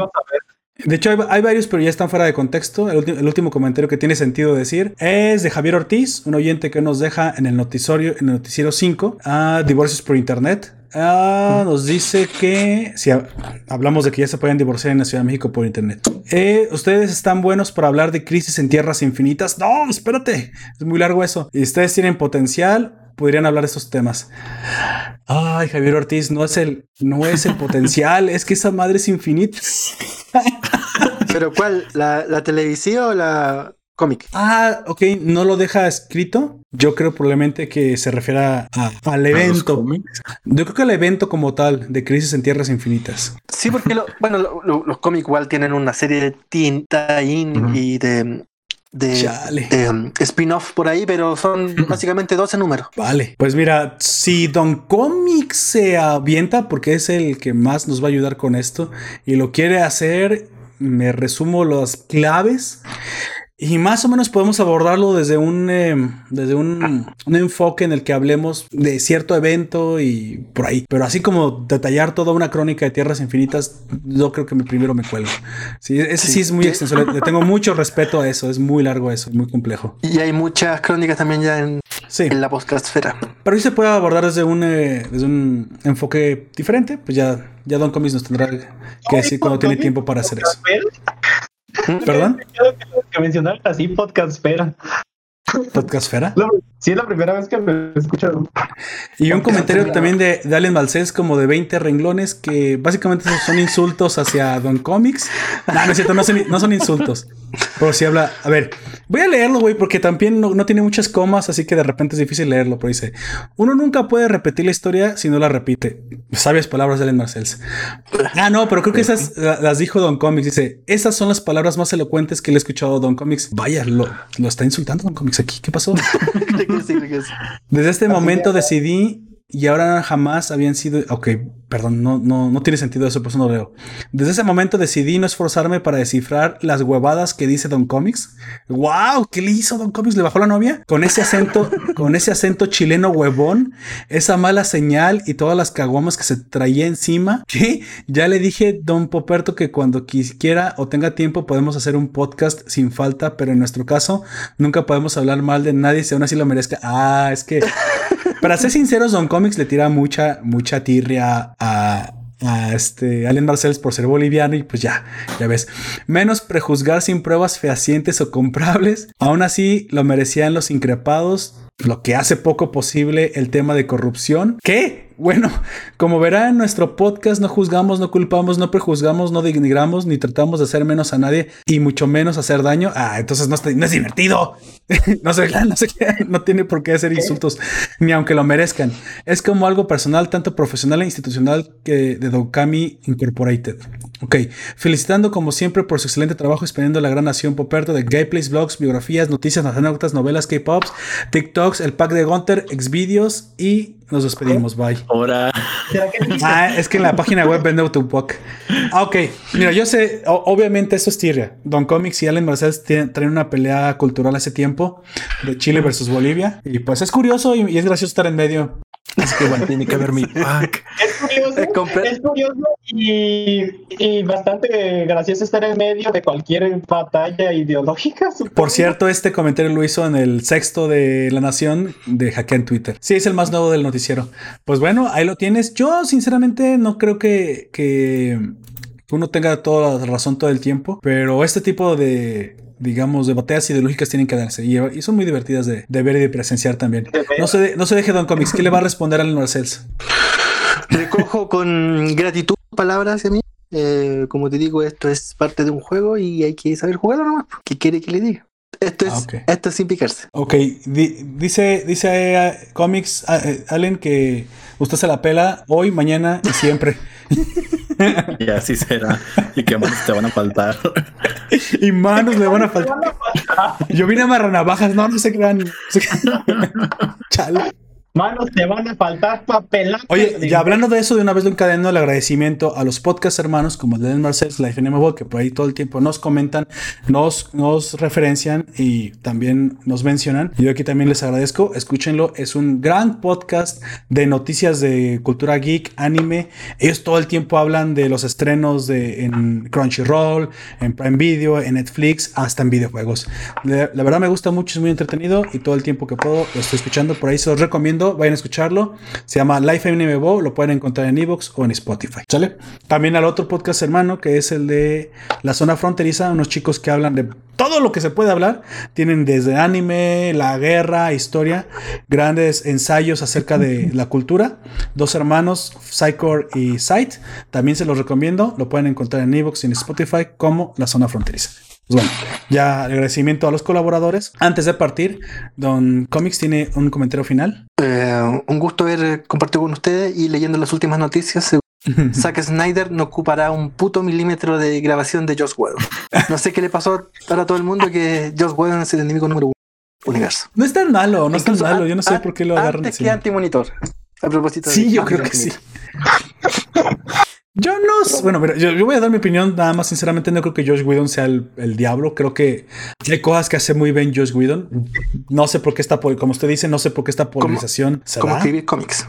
De hecho, hay, varios, pero ya están fuera de contexto. El, último comentario que tiene sentido decir es de Javier Ortiz, un oyente que nos deja en el noticiero, en el noticiero 5, a divorcios por internet. Ah, nos dice que si hablamos de que ya se pueden divorciar en la Ciudad de México por internet. Eh, ustedes están buenos para hablar de crisis en tierras infinitas. No, espérate, es muy largo eso. Y ustedes tienen potencial, podrían hablar de estos temas. Ay, Javier Ortiz, no es el, no es el potencial, es que esa madre es infinita. ¿Pero cuál? ¿La, la televisión o la cómic? Ah, ok, no lo deja escrito. Yo creo probablemente que se refiera al evento. Yo creo que al evento como tal de Crisis en Tierras Infinitas. Sí, porque bueno, los cómics igual tienen una serie de tinta y de de, um, spin-off por ahí, pero son básicamente 12 números. Vale. Pues mira, si Don Comics se avienta, porque es el que más nos va a ayudar con esto, y lo quiere hacer, me resumo las claves. Y más o menos podemos abordarlo desde un, eh, desde un, enfoque en el que hablemos de cierto evento y por ahí. Pero así como detallar toda una crónica de Tierras Infinitas, yo creo que primero me cuelgo. Sí, ese sí, es muy extenso. Le, tengo mucho respeto a eso. Es muy largo eso, muy complejo. Y hay muchas crónicas también ya en, en la podcastfera. Pero sí se puede abordar desde un, eh, desde un enfoque diferente. Pues ya, ya Don Comis nos tendrá que decir cuando tiene tiempo para hacer eso. ¿Perdón? Que mencionar así, podcastfera. ¿Podcastfera? Sí, es la primera vez que me he escuchado. Y un comentario también de, de Allen Malcés, como de 20 renglones, que básicamente son insultos hacia Don Comics. No, no es cierto, no son, no son insultos. Pero si habla. A ver, voy a leerlo, güey, porque también no, tiene muchas comas, así que de repente es difícil leerlo. Pero dice: Uno nunca puede repetir la historia si no la repite. Sabias palabras de Allen Marcells. Ah, no, pero creo que esas las dijo Don Comics. Dice: Esas son las palabras más elocuentes que le he escuchado a Don Comics. Vaya, lo, lo está insultando Don Comics aquí. ¿Qué pasó? Desde este momento decidí y ahora jamás habían sido. Ok, perdón, no, no, no tiene sentido eso, por eso no leo. Desde ese momento decidí no esforzarme para descifrar las huevadas que dice Don Comics. ¡Wow! ¿Qué le hizo Don Comics? ¿Le bajó la novia? Con ese acento, con ese acento chileno huevón, esa mala señal y todas las caguamas que se traía encima. ¿Qué? Ya le dije Don Poperto que cuando quiera o tenga tiempo podemos hacer un podcast sin falta, pero en nuestro caso nunca podemos hablar mal de nadie si aún así lo merezca. Ah, es que para ser sinceros, Don Comics le tira mucha, mucha tirria a, este Allen Marcells por ser boliviano y pues ya, ya ves. Menos prejuzgar sin pruebas fehacientes o comprables. Aún así, lo merecían los increpados, lo que hace poco posible el tema de corrupción. ¿Qué? Bueno, como verá en nuestro podcast no juzgamos, no culpamos, no prejuzgamos, no denigramos, ni tratamos de hacer menos a nadie y mucho menos hacer daño. Ah, entonces no, es divertido. no, sé, no, sé, no tiene por qué hacer insultos, ni aunque lo merezcan. Es como algo personal, tanto profesional e institucional que de Dokami Incorporated. Ok, felicitando como siempre por su excelente trabajo, expandiendo la gran nación Poperto de gameplays, blogs, biografías, noticias, anécdotas, novelas, K-pops, TikToks, el pack de Gunter, Xvideos y nos despedimos. Bye. Ahora. Ah, es que en la página web vende Autopack. Ah, ok. Mira, yo sé, obviamente eso es tirria. Don Comics y Allen Marcel traen una pelea cultural hace tiempo de Chile versus Bolivia. Y pues es curioso y, es gracioso estar en medio. Así que bueno, tiene que ver mi pack. Es curioso, es curioso y, y, bastante gracioso estar en medio de cualquier batalla ideológica. Por cierto, este comentario lo hizo en el sexto de La Nación de Hackea en Twitter. Sí, es el más nuevo del noticiero. Pues bueno, ahí lo tienes. Yo sinceramente no creo que, que uno tenga toda la razón todo el tiempo, pero este tipo de digamos, de batallas ideológicas tienen que darse y, son muy divertidas de, ver y de presenciar también. No se, no se deje Don Comics. ¿Qué le va a responder al Marcells? Recojo con gratitud palabras hacia mí. Eh, como te digo, esto es parte de un juego y hay que saber jugarlo nomás. ¿Qué quiere que le diga? Esto es, ah, esto es sin picarse. Ok, dice, dice eh, Comics eh, Allen que usted se la pela hoy, mañana y siempre. y así será. Y que manos te van a faltar. y manos me van a faltar. Yo vine a marranavajas, no, no se crean. No se crean. Chale. Manos, te van a faltar papel. Oye, ya hablando de eso, de una vez lo encadeno el agradecimiento a los podcast hermanos como el Marcels, Life in que por ahí todo el tiempo nos comentan, nos, nos referencian y también nos mencionan. Yo aquí también les agradezco, escúchenlo, es un gran podcast de noticias de cultura geek, anime. Ellos todo el tiempo hablan de los estrenos de, en Crunchyroll, en Prime Video, en Netflix, hasta en videojuegos. La, la verdad me gusta mucho, es muy entretenido y todo el tiempo que puedo lo estoy escuchando, por ahí se los recomiendo vayan a escucharlo. Se llama Life MMO, lo pueden encontrar en Evox o en Spotify. ¿Sale? También al otro podcast hermano, que es el de La Zona Fronteriza, unos chicos que hablan de todo lo que se puede hablar. Tienen desde anime, la guerra, historia, grandes ensayos acerca de la cultura. Dos hermanos, Psychor y Sight. También se los recomiendo. Lo pueden encontrar en Evox y en Spotify como La Zona Fronteriza. Pues bueno, ya agradecimiento a los colaboradores. Antes de partir, Don Comics tiene un comentario final. Eh, un gusto haber compartido con ustedes y leyendo las últimas noticias. Zack Snyder no ocupará un puto milímetro de grabación de Josh Whedon. No sé qué le pasó para todo el mundo que Josh Whedon es el enemigo número uno del universo. No es tan malo, no es tan malo. Yo no sé por qué lo agarran antes que anti-monitor. A propósito sí, yo creo que sí. Yo no bueno, pero yo, voy a dar mi opinión, nada más sinceramente no creo que Josh Whedon sea el, diablo, creo que hay cosas que hace muy bien Josh Whedon. No sé por qué está, como usted dice, no sé por qué esta polarización Como escribir cómics.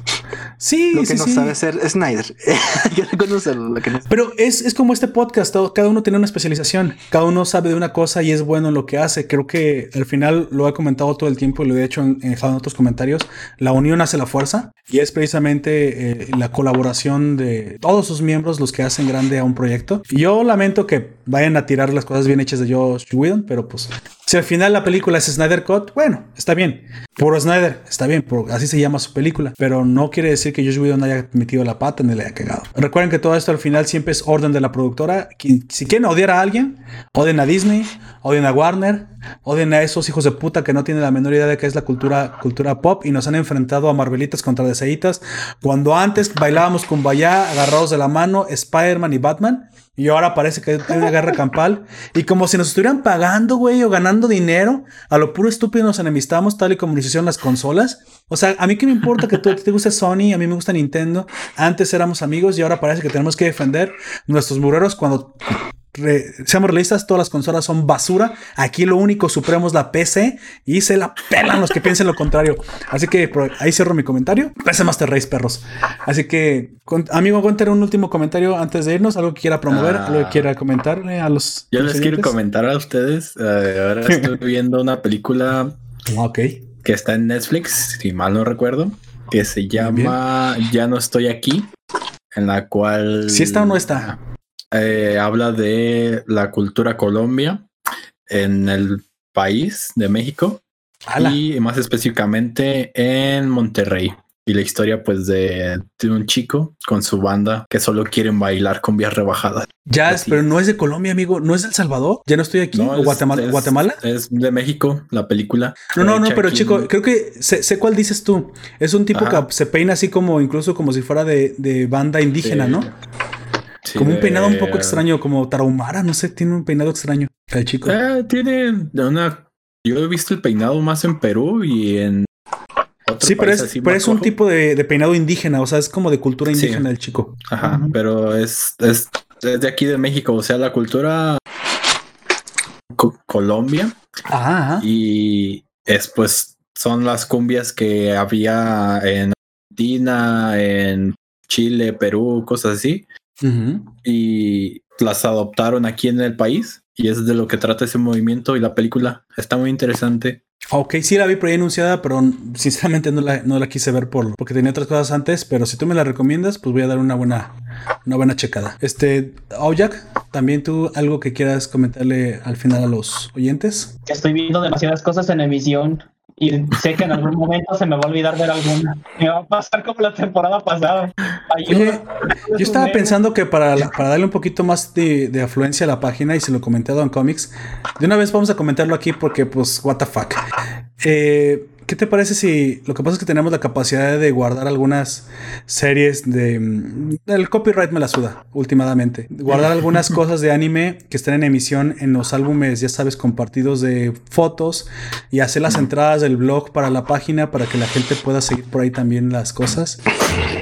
Sí, lo que no sabe ser Snyder. hay que reconocerlo. Lo que no Pero es, es, como este podcast, cada uno tiene una especialización, cada uno sabe de una cosa y es bueno en lo que hace. Creo que al final lo he comentado todo el tiempo y lo he hecho en, en otros comentarios, la unión hace la fuerza y es precisamente eh, la colaboración de todos sus miembros los que hacen grande a un proyecto. yo lamento que vayan a tirar las cosas bien hechas de Josh Whedon, pero pues si al final la película es Snyder Cut, bueno, está bien. Por Snyder, está bien, por, así se llama su película. Pero no quiere decir que Josh Whedon haya metido la pata ni le haya cagado. Recuerden que todo esto al final siempre es orden de la productora. Si quieren odiar a alguien, odien a Disney, odien a Warner, odien a esos hijos de puta que no tienen la menor idea de qué es la cultura, cultura pop y nos han enfrentado a Marvelitas contra Deseitas. Cuando antes bailábamos con Bayá, agarrados de la mano, Spider-Man y Batman. Y ahora parece que hay una guerra campal. Y como si nos estuvieran pagando, güey, o ganando dinero, a lo puro estúpido nos enemistamos, tal y como lo hicieron las consolas. O sea, a mí qué me importa que tú te guste Sony, a mí me gusta Nintendo. Antes éramos amigos y ahora parece que tenemos que defender nuestros mureros cuando seamos realistas, todas las consolas son basura. Aquí lo único supremo es la PC y se la pelan los que piensen lo contrario. Así que ahí cierro mi comentario. PC Master Race, perros. Así que, amigo Gunter, un último comentario antes de irnos. Algo que quiera promover, algo que ah. quiera comentarle a los. Yo les quiero comentar a ustedes. Eh, ahora estoy viendo una película. Ok. Que está en Netflix, si mal no recuerdo. Que se llama Ya no estoy aquí. En la cual. ¿Si está o no está? Eh, habla de la cultura Colombia en el país de México y más específicamente en Monterrey. Y la historia pues de, un chico con su banda que solo quieren bailar con vías rebajadas. Ya, es, pero no es de Colombia, amigo. ¿No es de El Salvador? Ya no estoy aquí. ¿O Guatemala? Es, ¿Guatemala? Es de México, la película. No, no, no, pero chico, creo que sé, cuál dices tú. Es un tipo que se peina así como, incluso como si fuera de, banda indígena, ¿no? Como un peinado un poco extraño, como Tarahumara, no sé, tiene un peinado extraño. El chico. Eh, tiene una. Yo he visto el peinado más en Perú y en. sí, pero es, pero es un tipo de, peinado indígena, o sea, es como de cultura indígena el chico. Ajá, pero es, es, de aquí de México, o sea, la cultura Colombia. Ajá. Y es pues son las cumbias que había en Argentina, en Chile, Perú, cosas así. Y las adoptaron aquí en el país. Y es de lo que trata ese movimiento y la película. Está muy interesante. Ok, sí la vi por ahí anunciada, pero sinceramente no la, no la quise ver por, porque tenía otras cosas antes. Pero si tú me la recomiendas, pues voy a dar una buena, una buena checada. Este, Aoyak, también tú algo que quieras comentarle al final a los oyentes. Estoy viendo demasiadas cosas en emisión y sé que en algún momento se me va a olvidar ver alguna. Me va a pasar como la temporada pasada. Oye, yo estaba pensando que para, para darle un poquito más de, de, afluencia a la página, y se lo comenté a Don Comics, de una vez vamos a comentarlo aquí porque, pues, what the fuck. Eh, ¿Qué te parece si lo que pasa es que tenemos la capacidad de guardar algunas series de... Mm, el copyright me la suda, últimamente. Guardar algunas cosas de anime que estén en emisión en los álbumes, ya sabes, compartidos de fotos y hacer las entradas del blog para la página para que la gente pueda seguir por ahí también las cosas.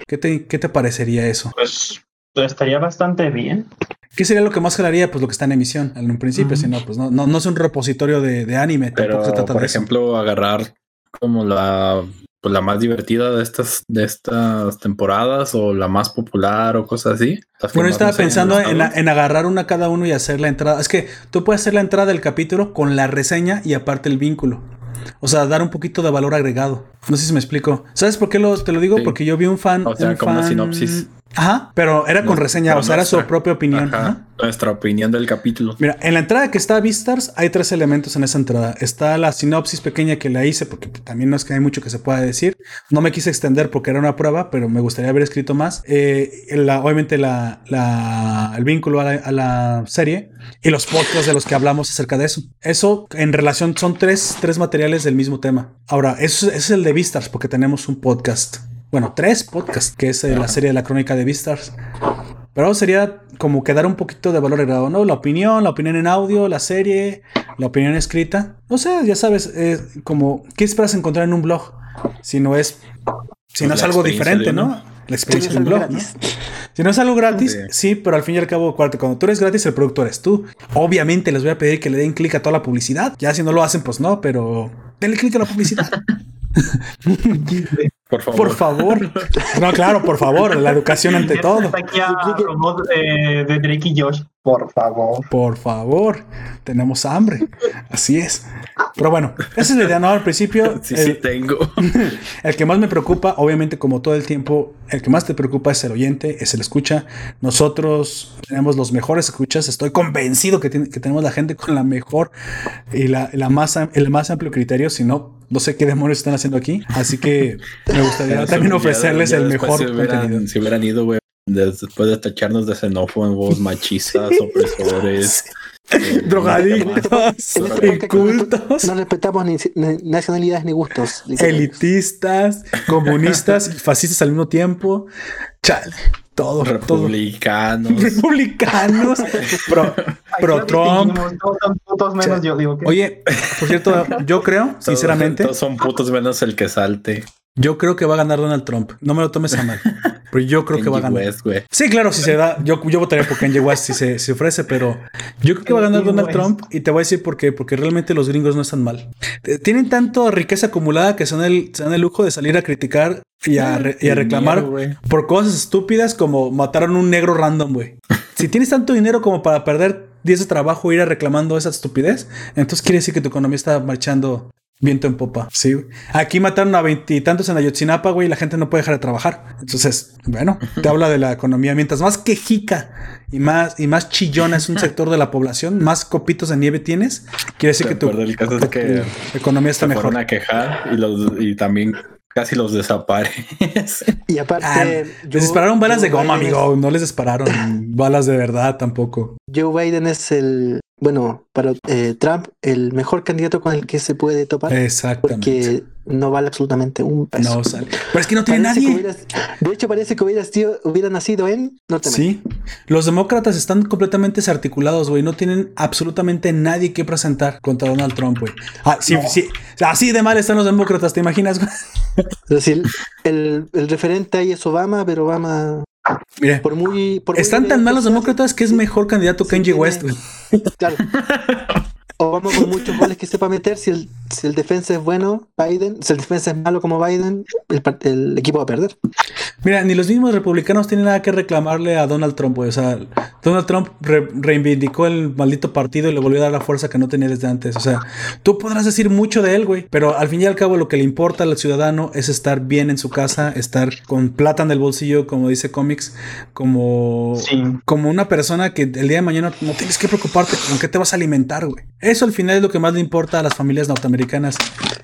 ¿Qué te, qué te parecería eso? Pues, pues estaría bastante bien. ¿Qué sería lo que más jalaría? Pues lo que está en emisión en un principio, si no, pues no, no, es un repositorio de, anime. Pero, por ejemplo, agarrar como la, pues, la más divertida de estas, de estas temporadas o la más popular o cosas así. Bueno, estaba pensando en, en, agarrar una cada uno y hacer la entrada. Es que tú puedes hacer la entrada del capítulo con la reseña y aparte el vínculo. O sea, dar un poquito de valor agregado. No sé si me explico. ¿Sabes por qué lo, te lo digo? Porque yo vi un fan. O sea, como una sinopsis. Ajá, pero era con reseña, o sea, era su propia opinión. Nuestra opinión del capítulo. Mira, en la entrada que está a Vistars hay tres elementos en esa entrada. Está la sinopsis pequeña que la hice, porque también no es que hay mucho que se pueda decir. No me quise extender porque era una prueba, pero me gustaría haber escrito más. Eh, obviamente la, el vínculo a la, serie y los podcasts de los que hablamos acerca de eso. Eso en relación son tres, tres materiales del mismo tema. Ahora, eso, es el de Vistars porque tenemos un podcast bueno, tres podcasts, que es eh, la serie de la crónica de Vistars. Pero sería como que dar un poquito de valor agregado, ¿no? La opinión, la opinión en audio, la serie, la opinión escrita. No sé, ya sabes, como, ¿qué esperas encontrar en un blog? Si no es, si no es algo diferente, ¿no? La experiencia de un blog, ¿no? Si no es algo gratis, sí, pero al fin y al cabo, cuando tú eres gratis, el producto eres tú. Obviamente les voy a pedir que le den clic a toda la publicidad. Ya si no lo hacen, pues no, pero denle clic a la publicidad. Por favor. Por favor. No, claro, por favor. La educación ante todo. Aquí eh, de Drake y Josh. Por favor. Por favor. Tenemos hambre. Así es. Pero bueno, esa es la idea, ¿no? Al principio. Sí, sí, tengo. El que más me preocupa, obviamente, como todo el tiempo, el que más te preocupa es el oyente, es el escucha. Nosotros tenemos los mejores escuchas. Estoy convencido que, que tenemos la gente con la mejor y la, la más, el más amplio criterio. Si no, no sé qué demonios están haciendo aquí. Así que me gustaría también ofrecerles el mejor si contenido. Si hubieran ido, güey, después de tacharnos de xenófobos, machistas, opresores. Eh, drogadictos, incultos. No, respetamos ni, nacionalidades ni gustos. Elitistas, comunistas y fascistas al mismo tiempo. Chale. todo. Republicanos. Republicanos. pro, pro Trump. Oye, por cierto, yo creo, sinceramente. Todos son putos menos el que salte. Yo creo que va a ganar Donald Trump. No me lo tomes a mal. Pero yo creo que va a ganar. sí, claro, si se da. Yo, yo votaría por Kanye West si se, se, ofrece, pero yo creo que va a ganar Donald Trump y te voy a decir por qué. Porque realmente los gringos no están mal. Tienen tanto riqueza acumulada que se dan el, el lujo de salir a criticar y a, y a reclamar por cosas estúpidas como mataron a un negro random, güey. si tienes tanto dinero como para perder días de trabajo e ir a reclamando esa estupidez, entonces quiere decir que tu economía está marchando Viento en popa. Sí. Aquí mataron a veintitantos en Ayotzinapa, güey, y la gente no puede dejar de trabajar. Entonces, bueno, te habla de la economía. Mientras más quejica y más, y más chillona es un sector de la población, más copitos de nieve tienes, quiere decir que tu, economía está mejor. a quejar y, y también casi los desaparece. Y aparte, ah, les dispararon balas de goma, amigo. No les dispararon balas de verdad tampoco. Joe Biden es el bueno, para eh, Trump, el mejor candidato con el que se puede topar. Exactamente. Porque no vale absolutamente un peso. No sale. Pero es que no tiene nadie. de hecho, parece que hubiera, hubiera nacido en Sí. Los demócratas están completamente desarticulados, güey. No tienen absolutamente nadie que presentar contra Donald Trump, güey. Ah, sí, sí. Así de mal están los demócratas, ¿te imaginas? Es decir, el, el referente ahí es Obama, pero Obama Mire, por muy, están tan malos demócratas que es mejor candidato Kanye West. Claro. o vamos con muchos goles que sepa meter. Si el, si el defensa es bueno, Biden. Si el defensa es malo como Biden, el, equipo va a perder. Mira, ni los mismos republicanos tienen nada que reclamarle a Donald Trump. O sea, Donald Trump reivindicó el maldito partido y le volvió a dar la fuerza que no tenía desde antes. O sea, tú podrás decir mucho de él, güey. Pero al fin y al cabo, lo que le importa al ciudadano es estar bien en su casa, estar con plata en el bolsillo, como dice cómics, como, como una persona que el día de mañana no tienes que preocuparte con qué te vas a alimentar, güey. Eso al final es lo que más le importa a las familias norteamericanas.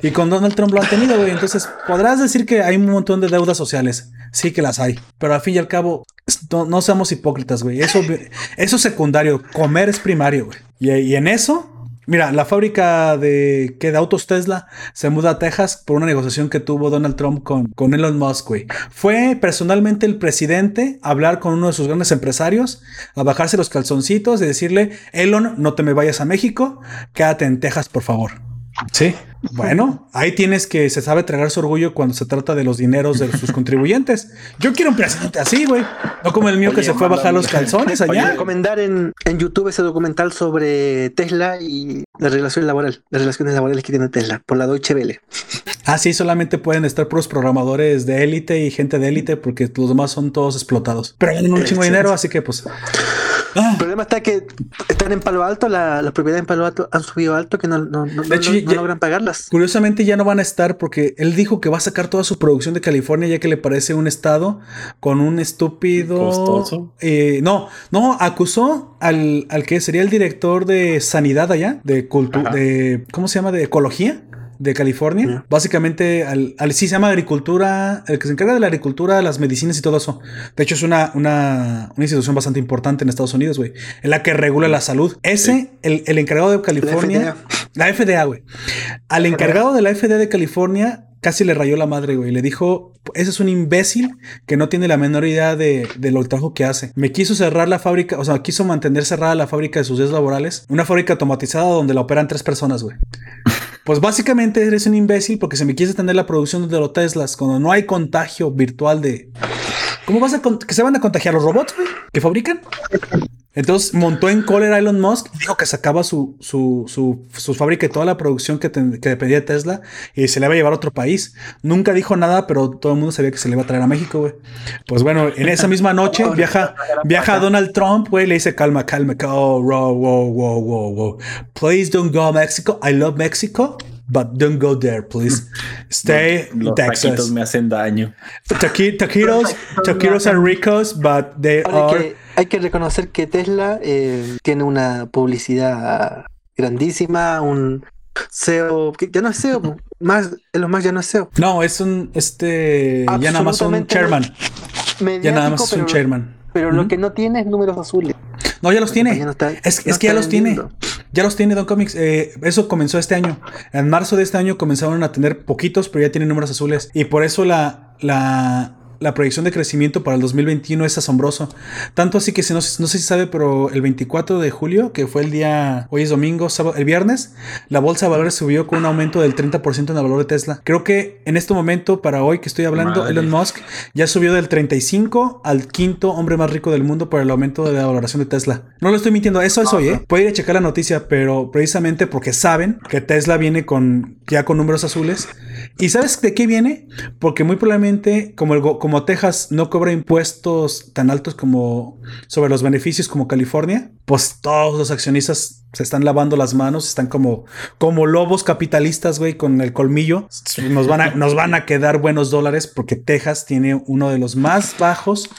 Y con Donald Trump lo han tenido, güey. Entonces, podrás decir que hay un montón de deudas sociales. Sí que las hay. Pero al fin y al cabo, no, seamos hipócritas, güey. Eso, es secundario. Comer es primario, güey. y en eso Mira, la fábrica de, ¿qué? de autos Tesla se muda a Texas por una negociación que tuvo Donald Trump con, con Elon Musk. Fue personalmente el presidente a hablar con uno de sus grandes empresarios, a bajarse los calzoncitos y decirle, Elon, no te me vayas a México, quédate en Texas, por favor. Sí. Bueno, ahí tienes que se sabe tragar su orgullo cuando se trata de los dineros de sus contribuyentes. Yo quiero un presidente así, güey. No como el mío que se fue a bajar los calzones allá. recomendar en, en YouTube ese documental sobre Tesla y la relación laboral, las relaciones laborales que tiene Tesla por la Deutsche Welle. Ah, sí, solamente pueden estar puros programadores de élite y gente de élite porque los demás son todos explotados. Pero ganan un chingo de dinero, así que pues. Ah. El problema está que están en Palo Alto, las propiedades en Palo Alto han subido alto que no, no, no, logran pagarlas. Curiosamente ya no van a estar porque él dijo que va a sacar toda su producción de California ya que le parece un estado con un estúpido... Costoso. Eh, no, no, acusó al, al que sería el director de sanidad allá, de cultura, de... ¿Cómo se llama? De ecología de California. Básicamente, al, sí se llama agricultura, el que se encarga de la agricultura, las medicinas y todo eso. De hecho, es una, una, institución bastante importante en Estados Unidos, güey. En la que regula la salud. Ese, el, el encargado de California. La FDA, güey. Al encargado de la FDA de California casi le rayó la madre, güey. Le dijo, ese es un imbécil que no tiene la menor idea de, de, lo trabajo que hace. Me quiso cerrar la fábrica, o sea, quiso mantener cerrada la fábrica de sus días laborales. Una fábrica automatizada donde la operan tres personas, güey. Pues básicamente eres un imbécil porque se me quiere tener la producción de los Teslas cuando no hay contagio virtual de... ¿Cómo vas a que se van a contagiar los robots, güey? ¿Que fabrican? Entonces montó en cólera Elon Musk, dijo que sacaba su, su, su, fábrica y toda la producción que, dependía de Tesla y se le iba a llevar a otro país. Nunca dijo nada, pero todo el mundo sabía que se le iba a traer a México, güey. Pues bueno, en esa misma noche viaja, viaja Donald Trump, güey, le dice calma, calma, oh, wow, wow, wow, wow, wow. Please don't go Mexico. I love Mexico but don't go there, please. Stay Los Texas. me hacen daño. taquitos, taquitos are ricos, but they are hay que reconocer que Tesla eh, tiene una publicidad grandísima, un SEO, que ya no es SEO, más, los más ya no es SEO. No, es un, este, ya nada más un chairman. Ya nada más es un chairman. Pero lo que no tiene es números azules. No, ya los tiene. es, que ya los tiene. Ya los tiene Don Comics. Eh, eso comenzó este año. En marzo de este año comenzaron a tener poquitos, pero ya tienen números azules. Y por eso la, la, la proyección de crecimiento para el 2021 es asombroso. Tanto así que no, no sé si sabe, pero el 24 de julio, que fue el día, hoy es domingo, sábado, el viernes, la bolsa de valores subió con un aumento del 30% en el valor de Tesla. Creo que en este momento, para hoy que estoy hablando, Elon Musk ya subió del 35 al quinto hombre más rico del mundo por el aumento de la valoración de Tesla. No lo estoy mintiendo, eso es hoy, ¿eh? Puede ir a checar la noticia, pero precisamente porque saben que Tesla viene con ya con números azules. ¿Y sabes de qué viene? Porque muy probablemente, como, el, como Texas no cobra impuestos tan altos como sobre los beneficios como California, pues todos los accionistas se están lavando las manos, están como, como lobos capitalistas, güey, con el colmillo. Nos van, a, nos van a quedar buenos dólares porque Texas tiene uno de los más bajos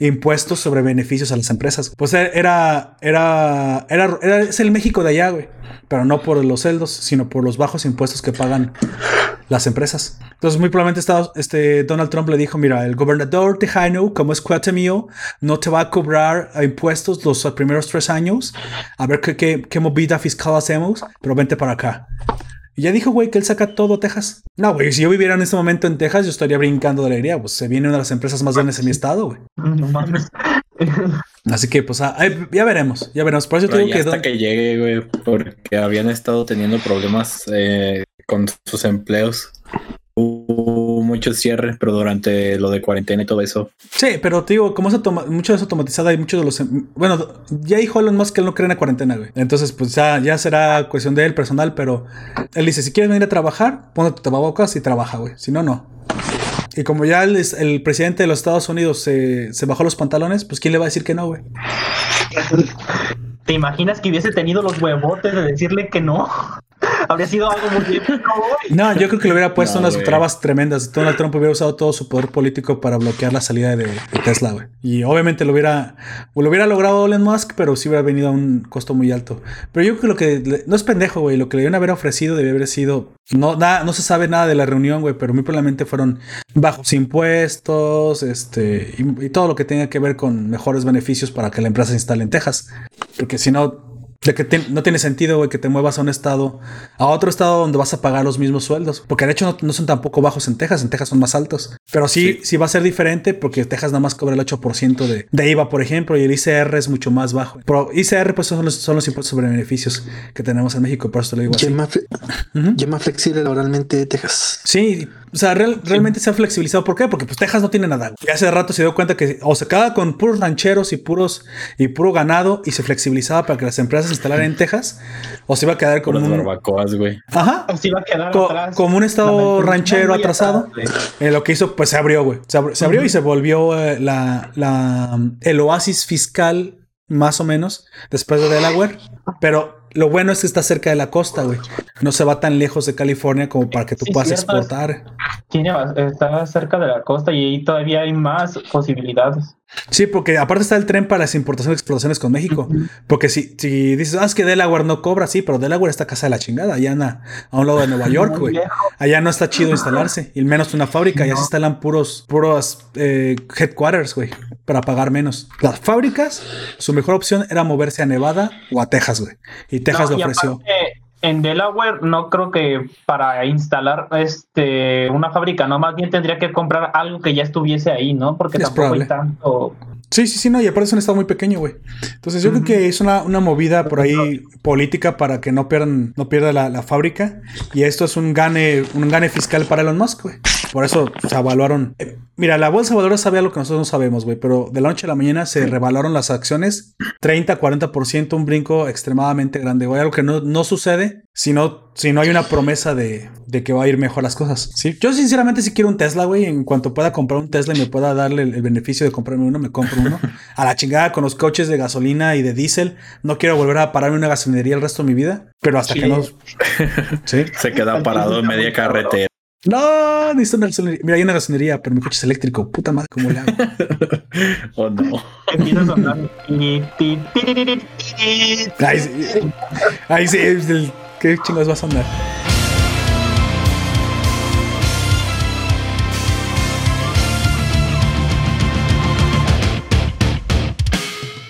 impuestos sobre beneficios a las empresas. Pues era, era, era, era, es el México de allá, güey. Pero no por los celdos, sino por los bajos impuestos que pagan las empresas. Entonces, muy probablemente este, Donald Trump le dijo: Mira, el gobernador tejano, como es cuate mío, no te va a cobrar impuestos los primeros tres años. A ver qué, qué, qué movida fiscal hacemos, pero vente para acá. Y ya dijo, güey, que él saca todo Texas. No, güey, si yo viviera en este momento en Texas, yo estaría brincando de alegría. Pues se viene una de las empresas más grandes en mi estado, güey. No mames. Así que, pues, ah, ya veremos, ya veremos. Por eso tengo que. Hasta que llegue, güey, porque habían estado teniendo problemas eh, con sus empleos muchos cierres, pero durante lo de cuarentena y todo eso. Sí, pero te digo, como es mucho es automatizada y muchos de los. Em, bueno, ya dijo Elon Musk que él no cree en la cuarentena, güey. Entonces, pues ya, ya será cuestión de él personal, pero él dice: si quieres venir a trabajar, ponte tu tapabocas y trabaja, güey. Si no, no. Y como ya el, el presidente de los Estados Unidos se, se bajó los pantalones, pues ¿quién le va a decir que no, güey? ¿Te imaginas que hubiese tenido los huevotes de decirle que no? Habría sido algo muy. No, yo creo que le hubiera puesto unas trabas tremendas. Donald Trump hubiera usado todo su poder político para bloquear la salida de, Tesla, güey. Y obviamente lo hubiera, lo hubiera logrado Elon Musk, pero sí hubiera venido a un costo muy alto. Pero yo creo que lo que no es pendejo, güey. Lo que le debían haber ofrecido debe haber sido. No, no se sabe nada de la reunión, güey, pero muy probablemente fueron bajos impuestos, este, y, y todo lo que tenga que ver con mejores beneficios para que la empresa se instale en Texas. Porque si no, de que no tiene sentido, güey, que te muevas a un estado, a otro estado donde vas a pagar los mismos sueldos. Porque de hecho no, son tampoco bajos en Texas, en Texas son más altos. Pero sí, sí, va a ser diferente porque Texas nada más cobra el 8% de, de, IVA, por ejemplo, y el ICR es mucho más bajo. Pero ICR, pues son los, son los impuestos sobre beneficios que tenemos en México, por eso te lo digo así. Ya más, flexible laboralmente Texas. Sí, o sea, realmente se ha flexibilizado. ¿Por qué? Porque pues Texas no tiene nada. Y hace rato se dio cuenta que o se quedaba con puros rancheros y puros y puro ganado y se flexibilizaba para que las empresas se instalaran en Texas o se iba a quedar como un barbacoas, güey. Ajá. O se iba a quedar como un estado ranchero atrasado. Eh, lo que hizo pues se abrió, güey. Se, abrió, y se volvió eh, la, la el oasis fiscal más o menos después de Delaware, pero lo bueno es que está cerca de la costa, güey. No se va tan lejos de California como para que tú puedas exportar. Tiene, está cerca de la costa y ahí todavía hay más posibilidades. Sí, porque aparte está el tren para las importaciones y exportaciones con México. Porque si, si dices, ah, es que Delaware no cobra, sí, pero Delaware está casa de la chingada, allá a un lado de Nueva York, güey. Allá no está chido instalarse, y menos una fábrica, y así instalan puros, puros eh, headquarters, güey, para pagar menos. Las fábricas, su mejor opción era moverse a Nevada o a Texas, güey. Y Texas lo ofreció en Delaware no creo que para instalar este una fábrica, no, más bien tendría que comprar algo que ya estuviese ahí, ¿no? Porque tampoco hay tanto. Sí, sí, sí, no, y aparte es un estado muy pequeño, güey. Entonces yo creo que es una, movida por ahí política para que no pierdan, no pierda la, fábrica. Y esto es un gane, un gane fiscal para Elon Musk, güey. Por eso se evaluaron. Eh, mira, la bolsa de valores sabe lo que nosotros no sabemos, güey, pero de la noche a la mañana se revaluaron las acciones 30, 40%, un brinco extremadamente grande, güey. Algo que no, no sucede si no, si no hay una promesa de, que va a ir mejor las cosas. ¿sí? Yo sinceramente si quiero un Tesla, güey. En cuanto pueda comprar un Tesla y me pueda darle el, beneficio de comprarme uno, me compro uno. A la chingada con los coches de gasolina y de diésel. No quiero volver a pararme en una gasolinería el resto de mi vida. Pero hasta que no... ¿Sí? Se queda parado en media carretera. No, necesito una gasolinería. Mira, hay una gasolinería, pero mi coche es eléctrico. Puta madre, ¿cómo le hago? oh, no. Empieza a sonar. Ahí sí, ahí sí, el ¿Qué chingos vas a andar?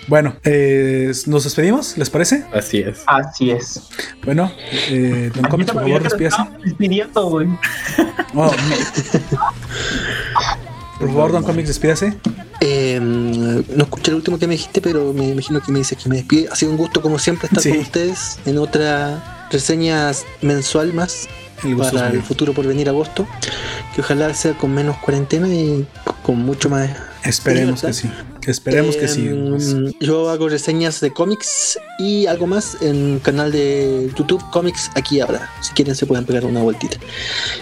Bueno, eh, ¿nos despedimos? ¿Les parece? Así es. Así es. Bueno, eh, don Comics, por favor, despídase. Despidiendo, güey. Oh, Por favor, Don Comics, despídase. Em, no escuché el último que me dijiste, pero me imagino que me dices que me despide. Ha sido un gusto, como siempre, estar con ustedes en otra reseña mensual más para el futuro por venir agosto. Que ojalá sea con menos cuarentena y con mucho más. Esperemos que sí. Esperemos que sí. Yo hago reseñas de cómics y algo más en canal de YouTube Comics aquí ahora. Si quieren se pueden pegar una vueltita.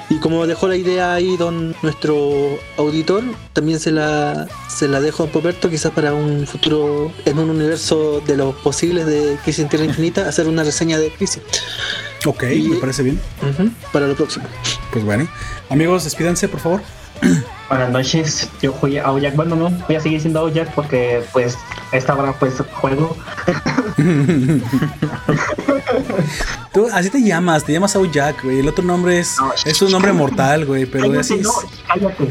Y como dejó la idea ahí don nuestro auditor, también se la se la dejo a Poperto quizás para un futuro en un universo de los posibles de Crisis en Tierra Infinita hacer una reseña de Crisis. Ok, me parece bien. para lo próximo. Pues bueno, amigos, despídanse por favor. Buenas noches, yo fui a Oyak. Bueno, no, voy a seguir siendo Oyak porque, pues, esta hora, pues, juego. Tú, así te llamas, te llamas Jack, güey. El otro nombre es, es un nombre mortal, güey, pero así no, cállate.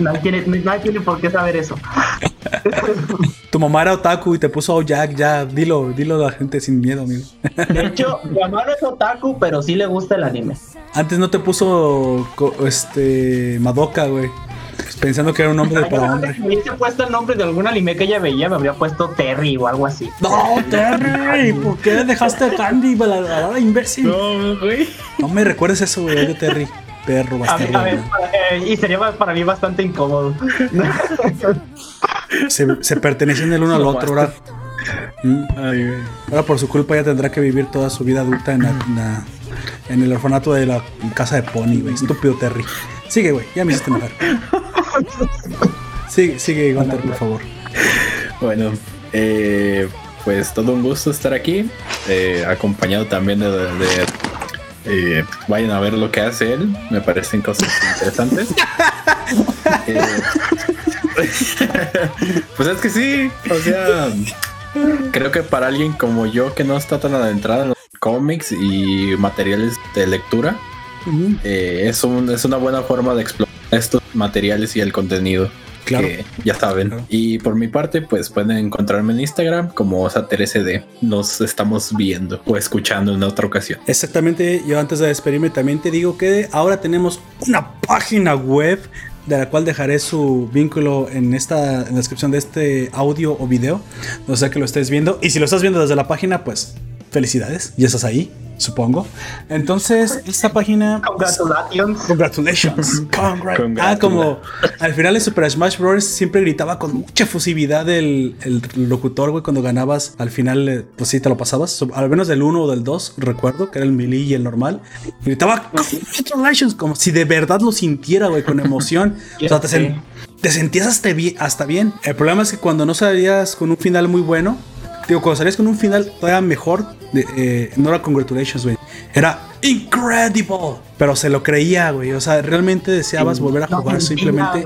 nadie, tiene, nadie tiene por qué saber eso. Tu mamá era otaku y te puso Jack, ya, dilo, dilo a la gente sin miedo, amigo. De hecho, mi mamá no es otaku, pero sí le gusta el anime. Antes no te puso este Madoka, güey. Pensando que era un nombre de para hombre. Si hubiese puesto el nombre de algún anime que ella veía, me habría puesto Terry o algo así. No, Terry, ¿por qué dejaste a Candy, la imbécil? No, güey. No me recuerdes eso, güey, de Terry. Perro, ver, eh, y sería para mí bastante incómodo. se, se pertenecen el uno al otro, ¿verdad? Mm. Ahora por su culpa ya tendrá que vivir toda su vida adulta en, en el orfanato de la casa de Pony, güey. Estúpido Terry. Sigue, güey, ya me hiciste enojar. Sigue, sigue, Gunter, por favor. Bueno, eh, pues todo un gusto estar aquí, eh, acompañado también de, eh, vayan a ver lo que hace él, me parecen cosas interesantes. pues es que sí, o sea, creo que para alguien como yo que no está tan adentrado en los cómics y materiales de lectura, es, un, es una buena forma de explorar estos materiales y el contenido. Claro. ya saben. Y por mi parte, pues pueden encontrarme en Instagram como SaterSD. Nos estamos viendo o escuchando en otra ocasión. Exactamente. Yo antes de despedirme también te digo que ahora tenemos una página web de la cual dejaré su vínculo en esta en la descripción de este audio o video. No sé que lo estés viendo. Y si lo estás viendo desde la página, pues felicidades. Ya estás ahí supongo. Entonces, esta página. Congratulations. Congratulations. ah, como al final de Super Smash Bros. siempre gritaba con mucha efusividad el, el locutor, güey, cuando ganabas. Al final, eh, pues sí, te lo pasabas. Al menos del 1 o del 2, recuerdo, que era el melee y el normal. Gritaba Congratulations, como si de verdad lo sintiera, güey, con emoción. o sea, te, te sentías hasta bien, hasta bien. El problema es que cuando no salías con un final muy bueno Digo, cuando salías con un final todavía mejor, eh, no era congratulations, güey. Era incredible. Pero se lo creía, güey. O sea, realmente deseabas volver a jugar simplemente.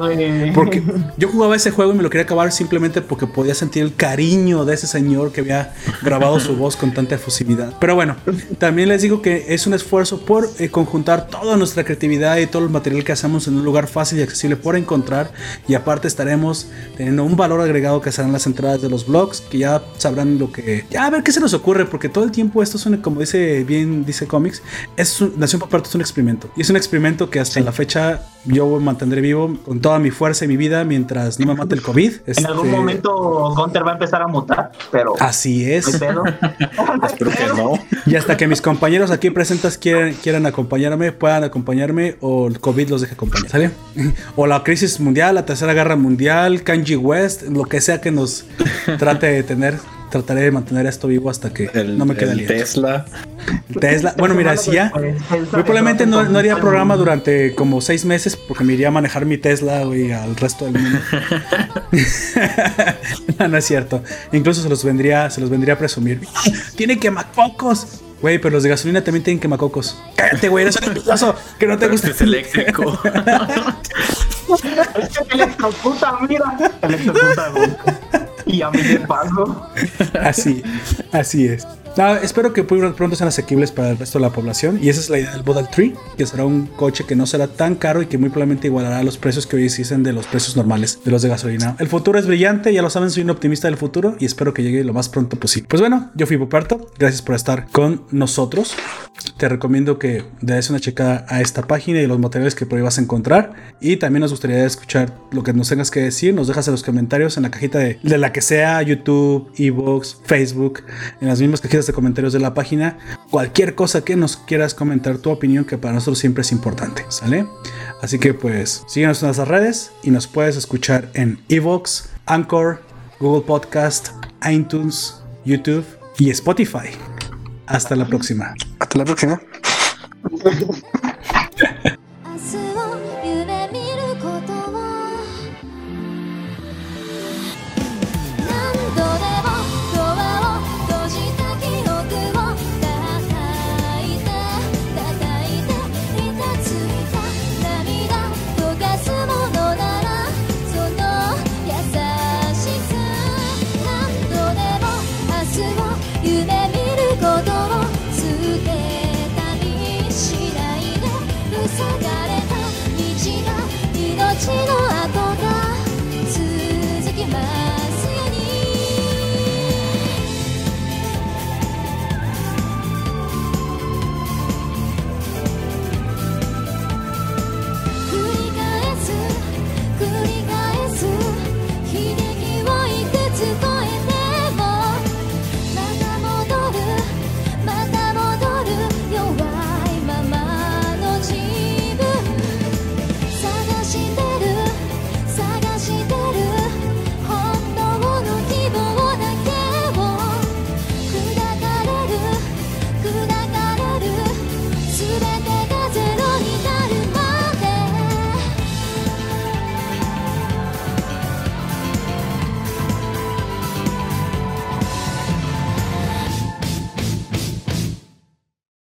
Porque yo jugaba ese juego y me lo quería acabar simplemente porque podía sentir el cariño de ese señor que había grabado su voz con tanta efusividad. Pero bueno, también les digo que es un esfuerzo por eh, conjuntar toda nuestra creatividad y todo el material que hacemos en un lugar fácil y accesible por encontrar. Y aparte estaremos teniendo un valor agregado que serán las entradas de los blogs, que ya sabrán lo que. Ya a ver qué se nos ocurre, porque todo el tiempo esto es un, como dice bien, dice Comics, es un, Nación Parte es un experimento y es un experimento que hasta la fecha yo mantendré vivo con toda mi fuerza y mi vida mientras no me mate el COVID. En algún este, momento Gunter va a empezar a mutar, pero. Así es. Espero que no. Y hasta que mis compañeros aquí presentes quieran, quieran acompañarme, puedan acompañarme o el COVID los deje acompañar. ¿Sale? O la crisis mundial, la tercera guerra mundial, Kanji West, lo que sea que nos trate de tener trataré de mantener esto vivo hasta que no me quede el Tesla. Tesla. Bueno, mira, si ya. Muy probablemente no, no, haría programa durante como seis meses porque me iría a manejar mi Tesla, güey, al resto del mundo. no, es cierto. Incluso se los vendría, se los vendría a presumir. Tiene quemacocos. Güey, pero los de gasolina también tienen quemacocos. Cállate, güey, eres un envidioso que no te gusta. Es eléctrico. es que electrocuta, mira. Electrocuta, güey y a mí de paso. Así, así es. Espero que pronto sean asequibles para el resto de la población. Y esa es la idea del Model 3, que será un coche que no será tan caro y que muy probablemente igualará los precios que hoy existen de los precios normales de los de gasolina. El futuro es brillante, ya lo saben, soy un optimista del futuro y espero que llegue lo más pronto posible. Pues bueno, yo fui Poperto, gracias por estar con nosotros. Te recomiendo que le una checada a esta página y los materiales que por ahí vas a encontrar. Y también nos gustaría escuchar lo que nos tengas que decir. Nos dejas en los comentarios en la cajita de, de la que sea, YouTube, Evox, Facebook, en las mismas cajitas comentarios de la página. Cualquier cosa que nos quieras comentar, tu opinión, que para nosotros siempre es importante. ¿Sale? Así que pues síguenos en nuestras redes y nos puedes escuchar en Evox, Anchor, Google Podcast, iTunes, YouTube y Spotify. Hasta la próxima. Hasta la próxima.